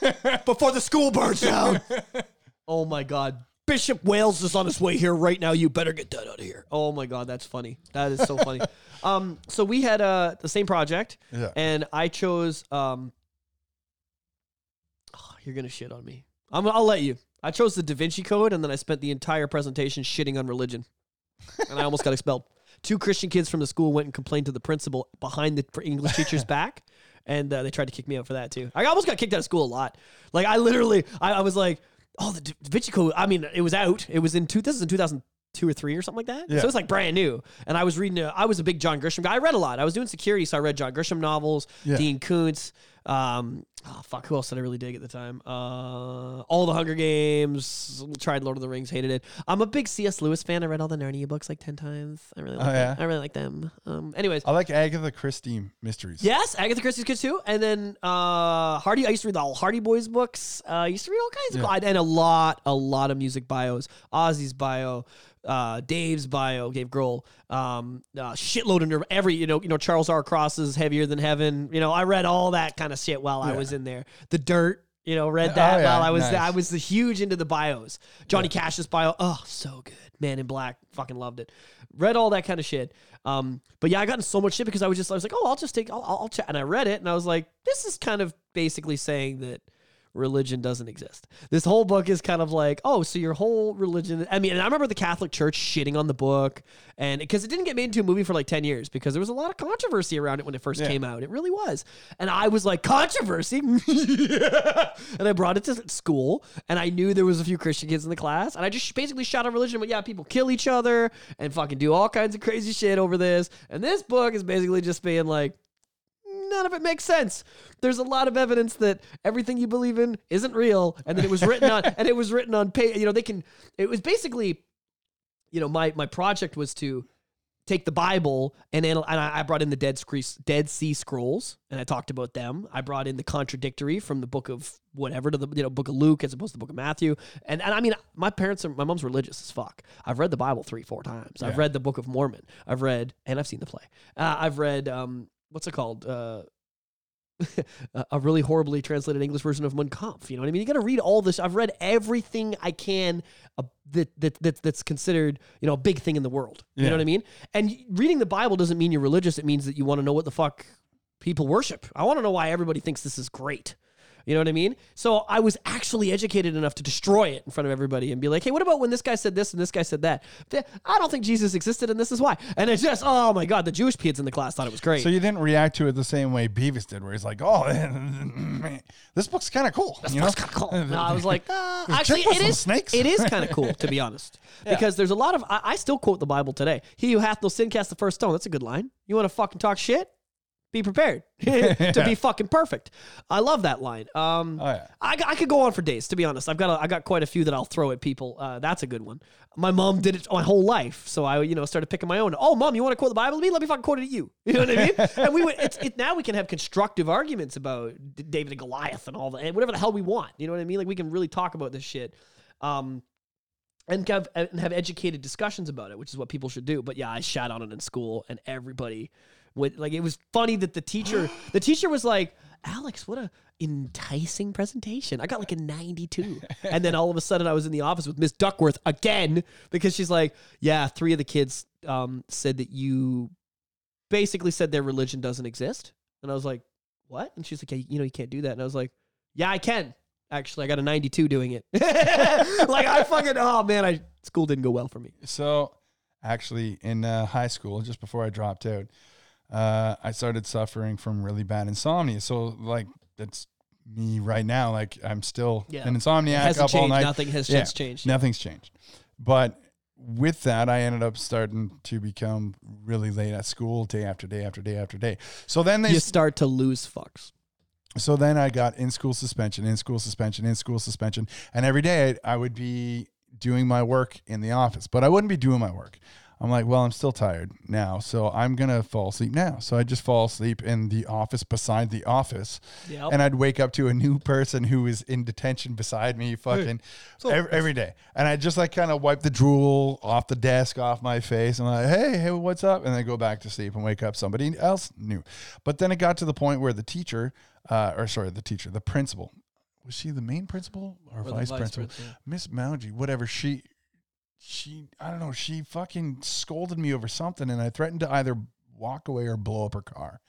before the school burns down. oh my god. Bishop Wales is on his way here right now. You better get that out of here. Oh my god, that's funny. That is so funny. um, so we had uh the same project, Yeah. and I chose um. oh, you're gonna shit on me. I'm, I'll let you. I chose the Da Vinci Code, and then I spent the entire presentation shitting on religion, and I almost got expelled. Two Christian kids from the school went and complained to the principal behind the English teacher's back, and uh, they tried to kick me out for that too. I almost got kicked out of school a lot. Like I literally, I, I was like, "Oh, the Da Vinci Code." I mean, it was out. It was in two. This is in 2002 or three or something like that. Yeah. So it's like brand new. And I was reading. A, I was a big John Grisham guy. I read a lot. I was doing security, so I read John Grisham novels, Yeah. Dean Koontz. Um, oh fuck, who else did I really dig at the time? Uh, all the Hunger Games. Tried Lord of the Rings. Hated it. I'm a big C.S. Lewis fan. I read all the Narnia books like ten times. I really like. Oh, them. yeah? I really like them. Um, anyways. I like Agatha Christie mysteries. Yes, Agatha Christie's good too. And then uh Hardy, I used to read the all Hardy Boys books. Uh I used to read all kinds Yeah. of and a lot, a lot of music bios. Ozzy's bio, uh Dave's bio, Dave Grohl, um uh, shitload of every you know, you know, Charles R. Cross's Heavier Than Heaven. You know, I read all that kind of shit while I was in there. The Dirt. You know, read Oh, that yeah, while I was nice. I was huge into the bios. Johnny Cash's bio, oh, so good. Man in Black, fucking loved it. Read all that kind of shit. Um, but yeah, I got in so much shit because I was just I was like, oh, I'll just take, I'll, I'll chat, and I read it, and I was like, this is kind of basically saying that religion doesn't exist. This whole book is kind of like, oh, so your whole religion. I mean, and I remember the Catholic Church shitting on the book, and because it didn't get made into a movie for like 10 years because there was a lot of controversy around it when it first Yeah. came out. It really was. And I was like, controversy? and I brought it to school, and I knew there was a few Christian kids in the class, and I just basically shot on religion. But yeah, people kill each other and fucking do all kinds of crazy shit over this. And this book is basically just being like, none of it makes sense. There's a lot of evidence that everything you believe in isn't real, and that it was written on, and it was written on pay. You know, they can. It was basically, you know, my my project was to take the Bible and anal- and I I brought in the Dead Dead Sea Scrolls, and I talked about them. I brought in the contradictory from the book of whatever to the you know book of Luke as opposed to the book of Matthew. And and I mean, my parents are my mom's religious as fuck. I've read the Bible three four times. I've read the Book of Mormon. I've read and I've seen the play. Uh, I've read um what's it called. Uh, a- really horribly translated English version of Mein Kampf. You know what I mean? You got to read all this. I've read everything I can uh, that, that that that's considered you know a big thing in the world. You know what I mean? And reading the Bible doesn't mean you're religious. It means that you want to know what the fuck people worship. I want to know why everybody thinks this is great. You know what I mean? So I was actually educated enough to destroy it in front of everybody and be like, hey, what about when this guy said this and this guy said that? I don't think Jesus existed and this is why. And it's just, oh my God, the Jewish kids in the class thought it was great. So you didn't react to it the same way Beavis did, where he's like, "Oh, this book's kind of cool." you know? That's kinda cool. No, I was like, uh, actually, it is. snakes. It is kind of cool, to be honest, because there's a lot of. I, I still quote the Bible today. He who hath no sin cast the first stone. That's a good line. You want to fucking talk shit? Be prepared to be fucking perfect. I love that line. Um, Oh, yeah. I, I could go on for days. To be honest, I've got a, I got quite a few that I'll throw at people. Uh, that's a good one. My mom did it my whole life, so I you know started picking my own. Oh, mom, you want to quote the Bible to me? Let me fucking quote it at you. You know what I mean? and we would. It's it, now we can have constructive arguments about David and Goliath and all that, and whatever the hell we want. You know what I mean? Like we can really talk about this shit. Um, and have, and have educated discussions about it, which is what people should do. But yeah, I shat on it in school, and everybody like it was funny that the teacher, the teacher was like, "Alex, what a enticing presentation." I got like a ninety-two, and then all of a sudden I was in the office with Miss Duckworth again because she's like, "Yeah, three of the kids um, said that you basically said their religion doesn't exist," and I was like, "What?" And she's like, yeah, "You know, you can't do that," and I was like, "Yeah, I can." Actually, I got a 92 doing it. like I fucking oh man, I school didn't go well for me. So, actually, in uh, high school, just before I dropped out, uh, I started suffering from really bad insomnia. So, like, that's me right now. Like, I'm still Yeah. an insomniac up all night. Nothing has Yeah, changed. Nothing's changed. But with that, I ended up starting to become really late at school, day after day after day after day. So then they You start to lose fucks. so then I got in school suspension, in school suspension, in school suspension. And every day I would be doing my work in the office, but I wouldn't be doing my work. I'm like, well, I'm still tired now, so I'm gonna fall asleep now. So I just fall asleep in the office beside the office, Yep. and I'd wake up to a new person who was in detention beside me, fucking every, every day. And I just like kind of wipe the drool off the desk, off my face, and I'm like, hey, hey, what's up? And then go back to sleep and wake up somebody else new. But then it got to the point where the teacher, uh, or sorry, the teacher, the principal, was she the main principal or, the vice, vice principal? Miss Mauji, whatever. She, she, I don't know. She fucking scolded me over something, and I threatened to either walk away or blow up her car.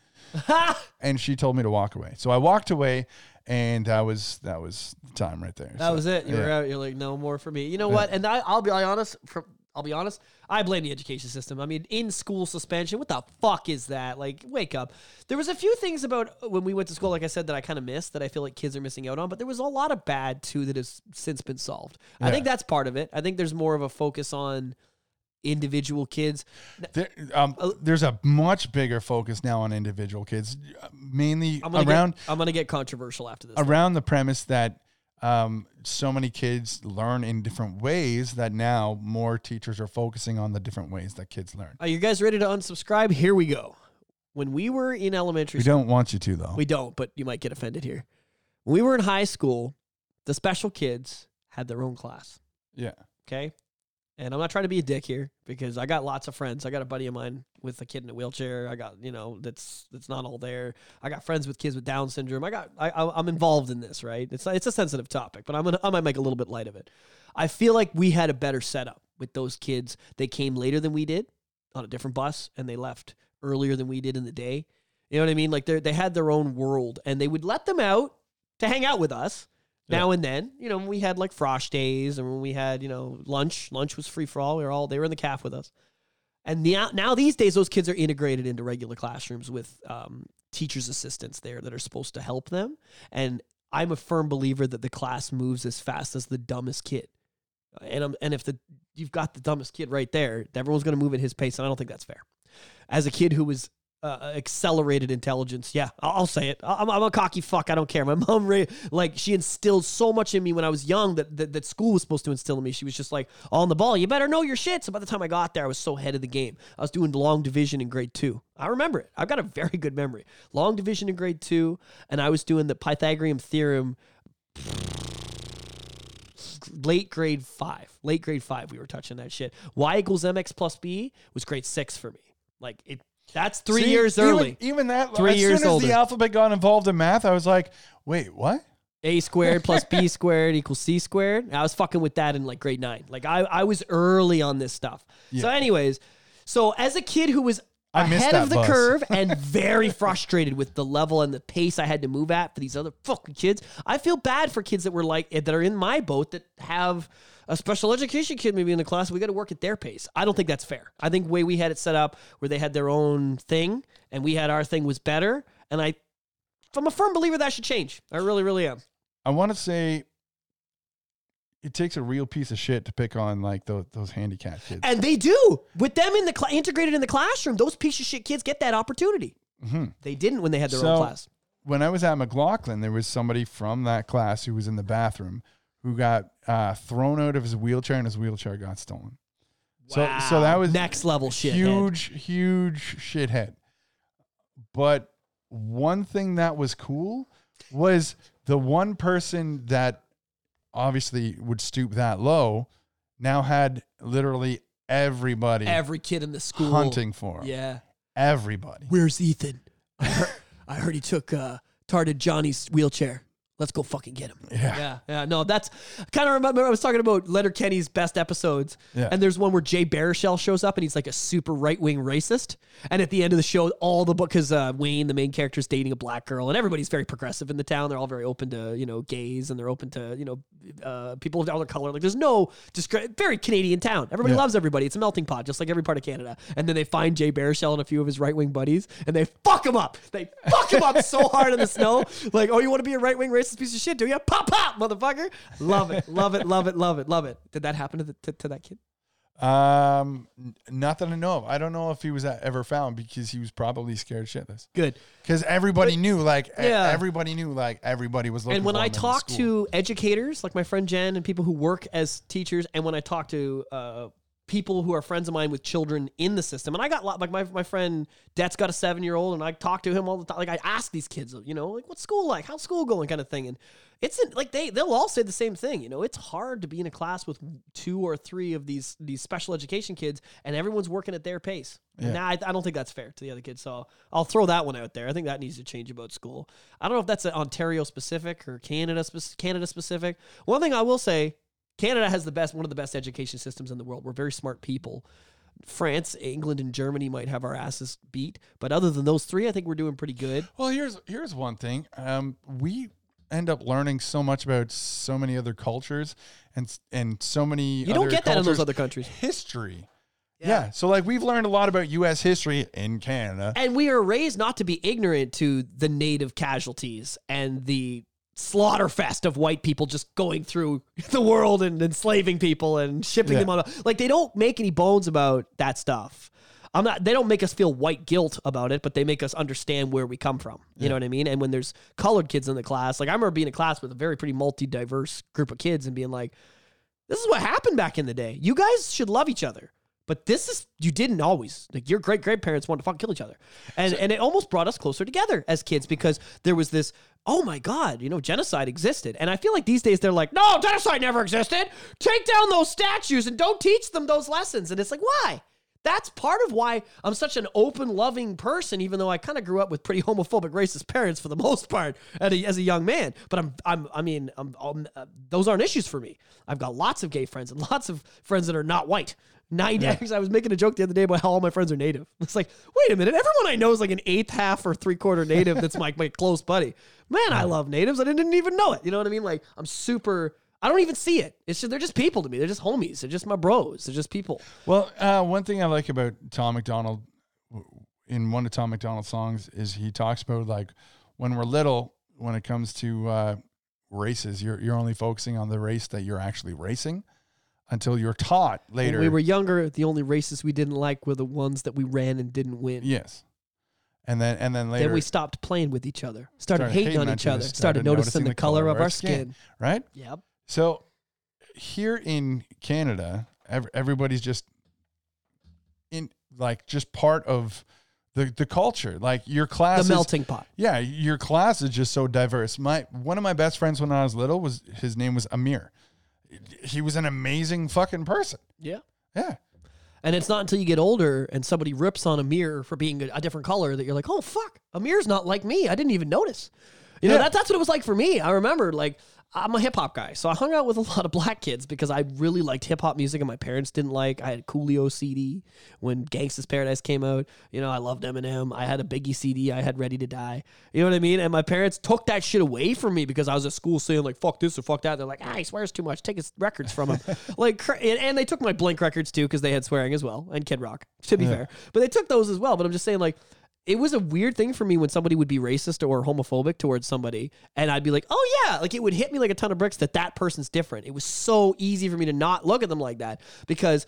and she told me to walk away. So I walked away, and that was that was the time right there. that So, was it. You were out. You're like, no more for me. You know what? And I, I'll be honest. From I'll be honest. I blame the education system. I mean, in school suspension. What the fuck is that? Like, wake up. There was a few things about when we went to school, like I said, that I kind of missed that I feel like kids are missing out on. But there was a lot of bad too that has since been solved. I think that's part of it. I think there's more of a focus on individual kids. There, um, there's a much bigger focus now on individual kids, mainly I'm around Get, I'm gonna get controversial after this. around the premise that um, so many kids learn in different ways that now more teachers are focusing on the different ways that kids learn. Are you guys ready to unsubscribe? Here we go. When we were in elementary We school, don't want you to though. we don't, but you might get offended here. When we were in high school, the special kids had their own class. yeah. Okay. And I'm not trying to be a dick here because I got lots of friends. I got a buddy of mine with a kid in a wheelchair. I got you know that's that's not all there. I got friends with kids with Down syndrome. I got I, I'm involved in this, right? It's it's a sensitive topic, but I'm gonna I might make a little bit light of it. I feel like we had a better setup with those kids. They came later than we did on a different bus, and they left earlier than we did in the day. You know what I mean? Like they they had their own world, and they would let them out to hang out with us now and then. You know, we had like frosh days, and when we had you know lunch. Lunch was free for all. We were all they were in the calf with us. And now, now these days, those kids are integrated into regular classrooms with um, teachers' assistants there that are supposed to help them. And I'm a firm believer that the class moves as fast as the dumbest kid. And I'm, and if the you've got the dumbest kid right there, everyone's going to move at his pace, and I don't think that's fair. As a kid who was uh, accelerated intelligence. Yeah, I'll, say it. I'm, I'm a cocky fuck. I don't care. My mom, like, she instilled so much in me when I was young that, that that school was supposed to instill in me. She was just like, on the ball. You better know your shit. So by the time I got there, I was so ahead of the game. I was doing long division in grade two. I remember it. I've got a very good memory. Long division in grade two, and I was doing the Pythagorean theorem late grade five. Late grade five, we were touching that shit. Y equals mx plus b was grade six for me. Like it. That's three See, years even- early. Even that, Three as years soon as older. the alphabet got involved in math, I was like, wait, what? A squared plus B squared equals C squared. I was fucking with that in like grade nine. Like I, I was early on this stuff. So, anyways, so as a kid who was I ahead of the bus. curve and very frustrated with the level and the pace I had to move at for these other fucking kids, I feel bad for kids that were like that are in my boat that have a special education kid maybe in the class. We got to work at their pace. I don't think that's fair. I think way we had it set up, where they had their own thing and we had our thing, was better. And I, I'm a firm believer that should change. I really, really am. I want to say it takes a real piece of shit to pick on like those, those handicapped kids. And they do. With them in the cl- integrated in the classroom, those piece of shit kids get that opportunity. Mhm. They didn't when they had their So- own class. when I was at McLaughlin, there was somebody from that class who was in the bathroom who got uh, thrown out of his wheelchair and his wheelchair got stolen. So, so that was next level shit. huge, huge shithead. But one thing that was cool was the one person that obviously would stoop that low now had literally everybody Every kid in the school hunting for him. Yeah. Everybody. Where's Ethan? I heard, I heard he took uh, tarded Johnny's wheelchair. Let's go fucking get him. Yeah. Yeah, yeah. No, that's kind of remember I was talking about Letterkenny's best episodes, Yeah. and there's one where Jay Baruchel shows up and he's like a super right wing racist. And at the end of the show, all the book because uh, Wayne, the main character, is dating a black girl, and everybody's very progressive in the town. They're all very open to you know gays, and they're open to you know uh, people of other color. Like there's no discre- very Canadian town. Everybody Yeah. loves everybody. It's a melting pot, just like every part of Canada. And then they find Jay Baruchel and a few of his right wing buddies, and they fuck him up. They fuck him up so hard in the snow. Like, oh, you want to be a right wing racist piece of shit, do you? Pop, pop, motherfucker. Love it, love it, love it, love it, love it. Did that happen to, the, to, to that kid? Um, n- not that I know of. I don't know if he was ever found because he was probably scared shitless. Good. Because everybody knew, like, e- Yeah. everybody knew, like, everybody was looking. and when for I him in the talk school. to educators, like my friend Jen, and people who work as teachers, and when I talk to uh, people who are friends of mine with children in the system, and I got like my my friend Det's got a seven year old, and I talk to him all the time. Like I ask these kids, you know, like what's school like? How's school going? Kind of thing, and it's like they they'll all say the same thing. You know, it's hard to be in a class with two or three of these these special education kids, and everyone's working at their pace. Yeah. now I, I don't think that's fair to the other kids. So I'll throw that one out there. I think that needs to change about school. I don't know if that's Ontario specific or Canada spec- Canada specific. One thing I will say, Canada has the best one of the best education systems in the world. We're very smart people. France, England, and Germany might have our asses beat, but other than those three, I think we're doing pretty good. Well, here's here's one thing. Um, we end up learning so much about so many other cultures and and so many. You don't other get that in those other countries. history. Yeah. So like we've learned a lot about U.S. history in Canada. And we are raised not to be ignorant to the native casualties and the slaughter fest of white people just going through the world and enslaving people and shipping Yeah. them on. Like they don't make any bones about that stuff. I'm not. They don't make us feel white guilt about it, but they make us understand where we come from. You know what I mean? And when there's colored kids in the class, like I remember being in a class with a very pretty multi-diverse group of kids and being like, "This is what happened back in the day. You guys should love each other." But this is you didn't always like your great grandparents wanted to fucking kill each other, and and it almost brought us closer together as kids because there was this oh my God, you know, genocide existed. And I feel like these days they're like, no, genocide never existed. Take down those statues and don't teach them those lessons. And it's like, why? That's part of why I'm such an open, loving person, even though I kind of grew up with pretty homophobic, racist parents for the most part as a, as a young man. But I'm, I'm, I mean, I'm, I'm, uh, those aren't issues for me. I've got lots of gay friends and lots of friends that are not white. Nine yeah. I was making a joke the other day about how all my friends are native. It's like, wait a minute, everyone I know is like an eighth half or three quarter native. That's my my close buddy. Man, I love natives. I didn't even know it. You know what I mean? Like, I'm super I don't even see it. It's just they're just people to me. They're just homies. They're just my bros. They're just people. Well, uh, one thing I like about Tom MacDonald in one of Tom MacDonald's songs is he talks about like when we're little, when it comes to uh, races, you're you're only focusing on the race that you're actually racing until you're taught later. When we were younger, the only races we didn't like were the ones that we ran and didn't win. Yes. And then and then later Then we stopped playing with each other. Started, started hating, hating, on each other. Started, started noticing, noticing, the, color, color of our skin. skin. Right? Yep. So here in Canada, everybody's just in like just part of the the culture. Like your class, the melting pot. Yeah, your class is just so diverse. My one of my best friends when I was little was his name was Amir. He was an amazing fucking person. Yeah, yeah. And it's not until you get older and somebody rips on Amir for being a, different color that you're like, oh fuck, Amir's not like me. I didn't even notice. You know, that, that's what it was like for me. I remember like I'm a hip hop guy, so I hung out with a lot of black kids because I really liked hip hop music and my parents didn't like. I had Coolio CD when Gangsta's Paradise came out. You know, I loved Eminem. I had a Biggie CD. I had Ready to Die. You know what I mean? And my parents took that shit away from me because I was at school saying like "fuck this" or "fuck that." They're like, "Ah, he swears too much. Take his records from him." like, and, they took my Blink records too because they had swearing as well and Kid Rock. To be yeah. fair, but they took those as well. But I'm just saying like it was a weird thing for me when somebody would be racist or homophobic towards somebody and i'd be like oh yeah like it would hit me like a ton of bricks that that person's different it was so easy for me to not look at them like that because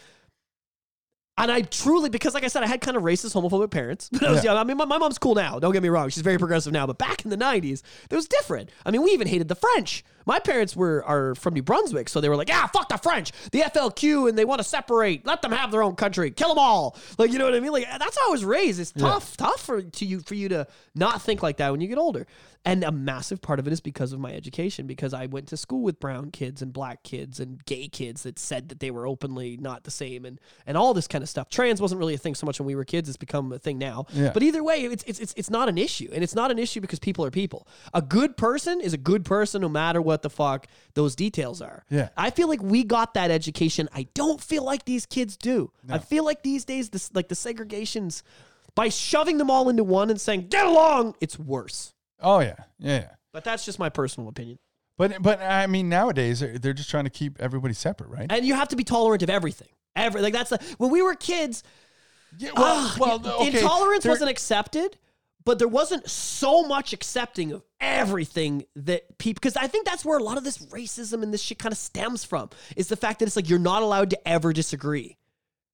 and I truly, because like I said, I had kind of racist, homophobic parents when I was yeah. young. I mean, my, my mom's cool now. Don't get me wrong; she's very progressive now. But back in the '90s, it was different. I mean, we even hated the French. My parents were are from New Brunswick, so they were like, "Yeah, fuck the French, the FLQ, and they want to separate. Let them have their own country. Kill them all." Like, you know what I mean? Like that's how I was raised. It's tough, yeah. tough for to you for you to not think like that when you get older. And a massive part of it is because of my education, because I went to school with brown kids and black kids and gay kids that said that they were openly not the same and and all this kind of stuff. Trans wasn't really a thing so much when we were kids; it's become a thing now. Yeah. But either way, it's it's it's it's not an issue, and it's not an issue because people are people. A good person is a good person, no matter what the fuck those details are. Yeah. I feel like we got that education. I don't feel like these kids do. No. I feel like these days, this like the segregations by shoving them all into one and saying get along, it's worse. Oh yeah, yeah. Yeah. But that's just my personal opinion. But but I mean nowadays they're just trying to keep everybody separate, right? And you have to be tolerant of everything. Every like that's the when we were kids. Yeah, well, uh, well okay. intolerance wasn't accepted, but there wasn't so much accepting of everything that people because I think that's where a lot of this racism and this shit kind of stems from is the fact that it's like you're not allowed to ever disagree,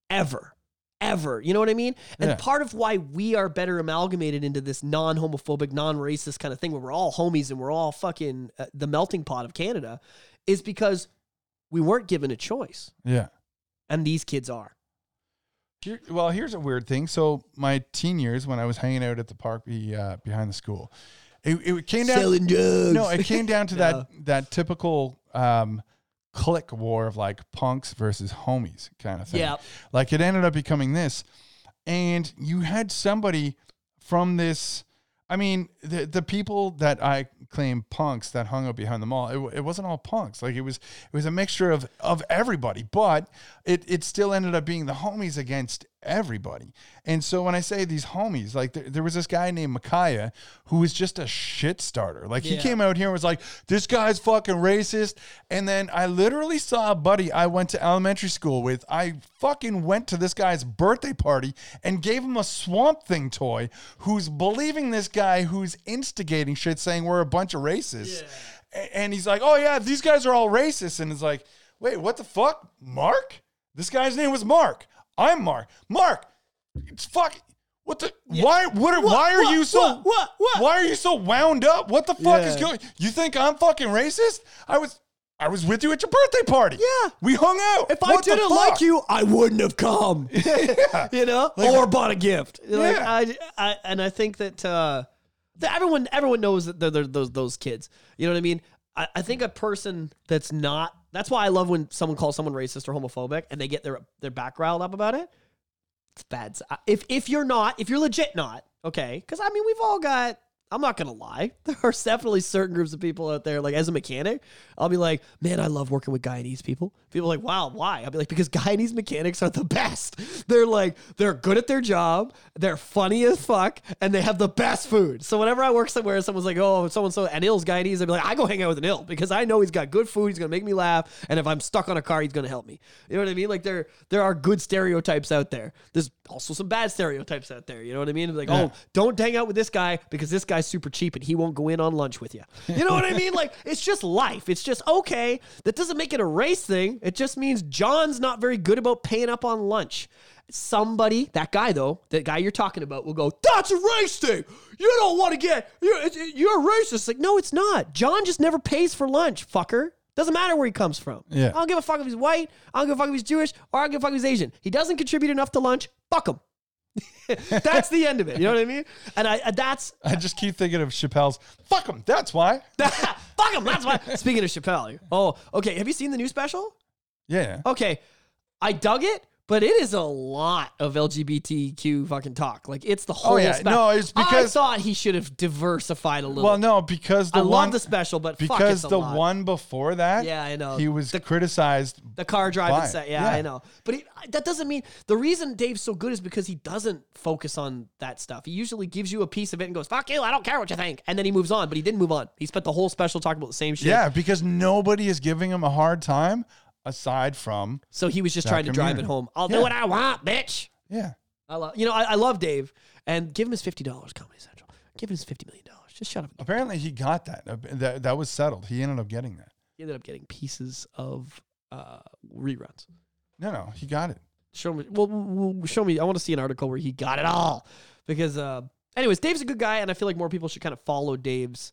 ever ever. You know what I mean? And yeah. part of why we are better amalgamated into this non homophobic, non racist kind of thing where we're all homies and we're all fucking uh, the melting pot of Canada is because we weren't given a choice. Yeah. And these kids are. Here, well, here's a weird thing. So, my teen years, when I was hanging out at the park be, uh, behind the school, it, it came down. Selling drugs. No, it came down to that that typical um, click war of like punks versus homies kind of thing. Yeah. Like it ended up becoming this. And you had somebody from this I mean, the the people that I claim punks that hung out behind the mall, it, it wasn't all punks. Like it was it was a mixture of of everybody, but it it still ended up being the homies against everybody. And so when I say these homies, like there, there was this guy named Micaiah who was just a shit starter. Like he came out here and was like, this guy's fucking racist. And then I literally saw a buddy I went to elementary school with. I fucking went to this guy's birthday party and gave him a swamp thing toy who's believing this guy who's instigating shit saying we're a bunch of racists. Yeah. And he's like, oh yeah, these guys are all racist. And it's like, wait, what the fuck? Mark? This guy's name was Mark. I'm Mark. Mark, it's fuck. What the? Yeah. Why? What? what why are what, you so? What, what? What? Why are you so wound up? What the fuck yeah. is going? You think I'm fucking racist? I was. I was with you at your birthday party. Yeah. We hung out. If what I didn't like you, I wouldn't have come. yeah. you know? Like, or bought a gift. Like, yeah. I, I, and I think that uh, th- everyone everyone knows that they're, they're those those kids. You know what I mean? I, I think a person that's not. That's why I love when someone calls someone racist or homophobic and they get their their back riled up about it. It's bad. If if you're not, if you're legit not, okay, because I mean we've all got. I'm not gonna lie. There are definitely certain groups of people out there. Like as a mechanic, I'll be like, man, I love working with Guyanese people. People are like, wow, why? I'll be like, because Guyanese mechanics are the best. They're like, they're good at their job, they're funny as fuck, and they have the best food. So whenever I work somewhere, someone's like, oh, so and Il's Guyanese, I'd be like, I go hang out with an Ill because I know he's got good food. He's gonna make me laugh, and if I'm stuck on a car, he's gonna help me. You know what I mean? Like there, there are good stereotypes out there. There's also some bad stereotypes out there. You know what I mean? Like, oh, Yeah. oh, don't hang out with this guy because this guy's super cheap and he won't go in on lunch with you. You know what I mean? Like, it's just life. It's just okay. That doesn't make it a race thing. It just means John's not very good about paying up on lunch. Somebody, that guy though, that guy you're talking about, will go, That's a race thing. You don't want to get, you're, you're a racist. Like, no, it's not. John just never pays for lunch, fucker. Doesn't matter where he comes from. Yeah. I don't give a fuck if he's white. I don't give a fuck if he's Jewish, or I don't give a fuck if he's Asian. He doesn't contribute enough to lunch. Fuck him. that's the end of it. You know what I mean? And I uh, that's I just keep thinking of Chappelle's. Fuck him. That's why. fuck him. That's why. Speaking of Chappelle, oh, okay. Have you seen the new special? Yeah. Okay, I dug it, but it is a lot of LGBTQ fucking talk. Like it's the oh, whole. Oh, yeah. spe- No, it's because I thought he should have diversified a little. Well, no, because the I one love the special, but fuck, because the lot. one before that, Yeah, I know. he was The- criticized. The car driving set. Yeah, Yeah. I know. But he, that doesn't mean the reason Dave's so good is because he doesn't focus on that stuff. He usually gives you a piece of it and goes, fuck you, I don't care what you think. And then he moves on, but he didn't move on. He spent the whole special talking about the same shit. Yeah, because nobody is giving him a hard time aside from So he was just trying to drive it home. I'll do Yeah. what I want, bitch. yeah. I love, you know, I, I love Dave and give him his $50, Comedy Central. Give him his $50 million. Just shut up. Apparently, he got that. Uh, That that was settled. He ended up getting that. He ended up getting pieces of uh, reruns. No, no, he got it. show me well, show me i want to see an article where he got it all because uh anyways dave's a good guy and i feel like more people should kind of follow dave's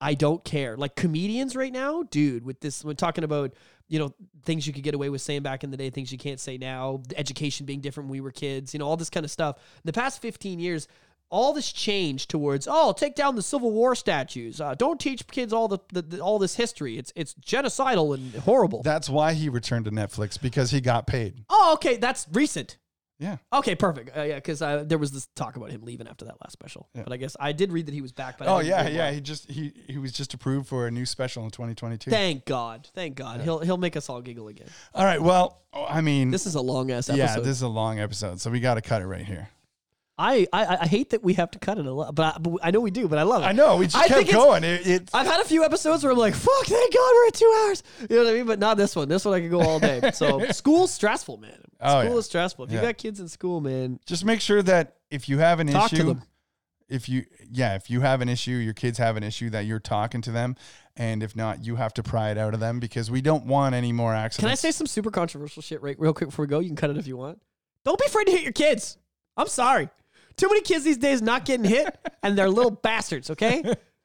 i don't care. Like comedians right now dude with this we're talking about you know things you could get away with saying back in the day things you can't say now education being different when we were kids you know all this kind of stuff. In the past 15 years all this change towards oh take down the civil war statues. Uh, don't teach kids all the, the, the all this history. It's it's genocidal and horrible. That's why he returned to Netflix because he got paid. oh okay that's recent Yeah. Okay, perfect. Uh, yeah, because uh, there was this talk about him leaving after that last special. Yeah. But I guess I did read that he was back. But Oh yeah, yeah. He just he he was just approved for a new special in 2022. Thank God. Thank God. He'll he'll make us all giggle again. All right. Well, I mean, This is a long ass episode. yeah, this is a long episode, so we got to cut it right here. I, I I hate that we have to cut it a lot, but I, but I know we do. But I love it. I know we just I kept it's- going. It, it I've had a few episodes where I'm like, fuck, thank God we're at two hours. You know what I mean? But not this one. This one I could go all day. So school's stressful, man. Oh, School yeah. is stressful. If you Yeah. got kids in school, man, just make sure that if you have an Talk issue, if you yeah, if you have an issue, your kids have an issue that you're talking to them, and if not, you have to pry it out of them because we don't want any more accidents. Can I say some super controversial shit right real quick before we go? You can cut it if you want. Don't be afraid to hit your kids. I'm sorry. Too many kids these days not getting hit, and they're little bastards. Okay,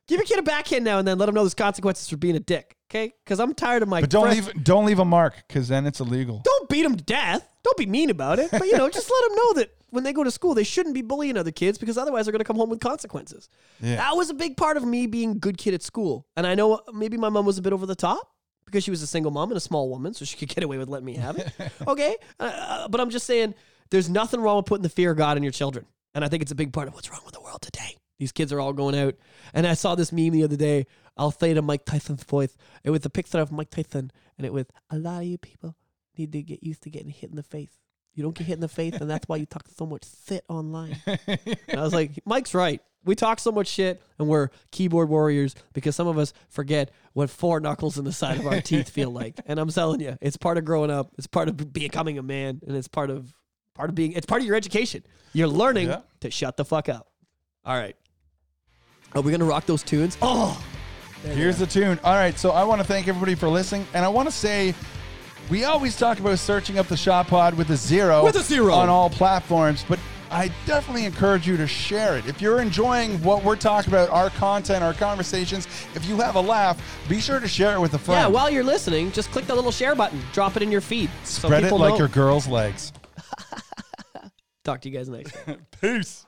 give your kid a backhand now and then. Let them know there's consequences for being a dick. Okay, because I'm tired of my. But don't friends- leave don't leave a mark because then it's illegal. Don't beat them to death. Don't be mean about it. But you know, just let them know that when they go to school, they shouldn't be bullying other kids because otherwise they're going to come home with consequences. Yeah. That was a big part of me being a good kid at school. And I know maybe my mom was a bit over the top because she was a single mom and a small woman, so she could get away with letting me have it. okay? Uh, but I'm just saying there's nothing wrong with putting the fear of God in your children. And I think it's a big part of what's wrong with the world today. These kids are all going out. And I saw this meme the other day. I'll say it in Mike Tyson's voice. It was a picture of Mike Tyson, and it was a lot of you people need to get used to getting hit in the face. You don't get hit in the face, and that's why you talk so much shit online. And I was like, Mike's right. We talk so much shit, and we're keyboard warriors because some of us forget what four knuckles in the side of our teeth feel like. And I'm telling you, it's part of growing up. It's part of becoming a man, and it's part of part of being. It's part of your education. You're learning Yeah. to shut the fuck up. All right. Are we gonna rock those tunes? Oh, Here's the tune. All right, so I want to thank everybody for listening, and I want to say we always talk about searching up the Shot Pod with a zero, With a zero. on all platforms, but I definitely encourage you to share it. If you're enjoying what we're talking about, our content, our conversations, if you have a laugh, be sure to share it with a friend. yeah. While you're listening, just click the little share button. Drop it in your feed. so Spread it people like know. your girl's legs. Talk to you guys next. time. Peace.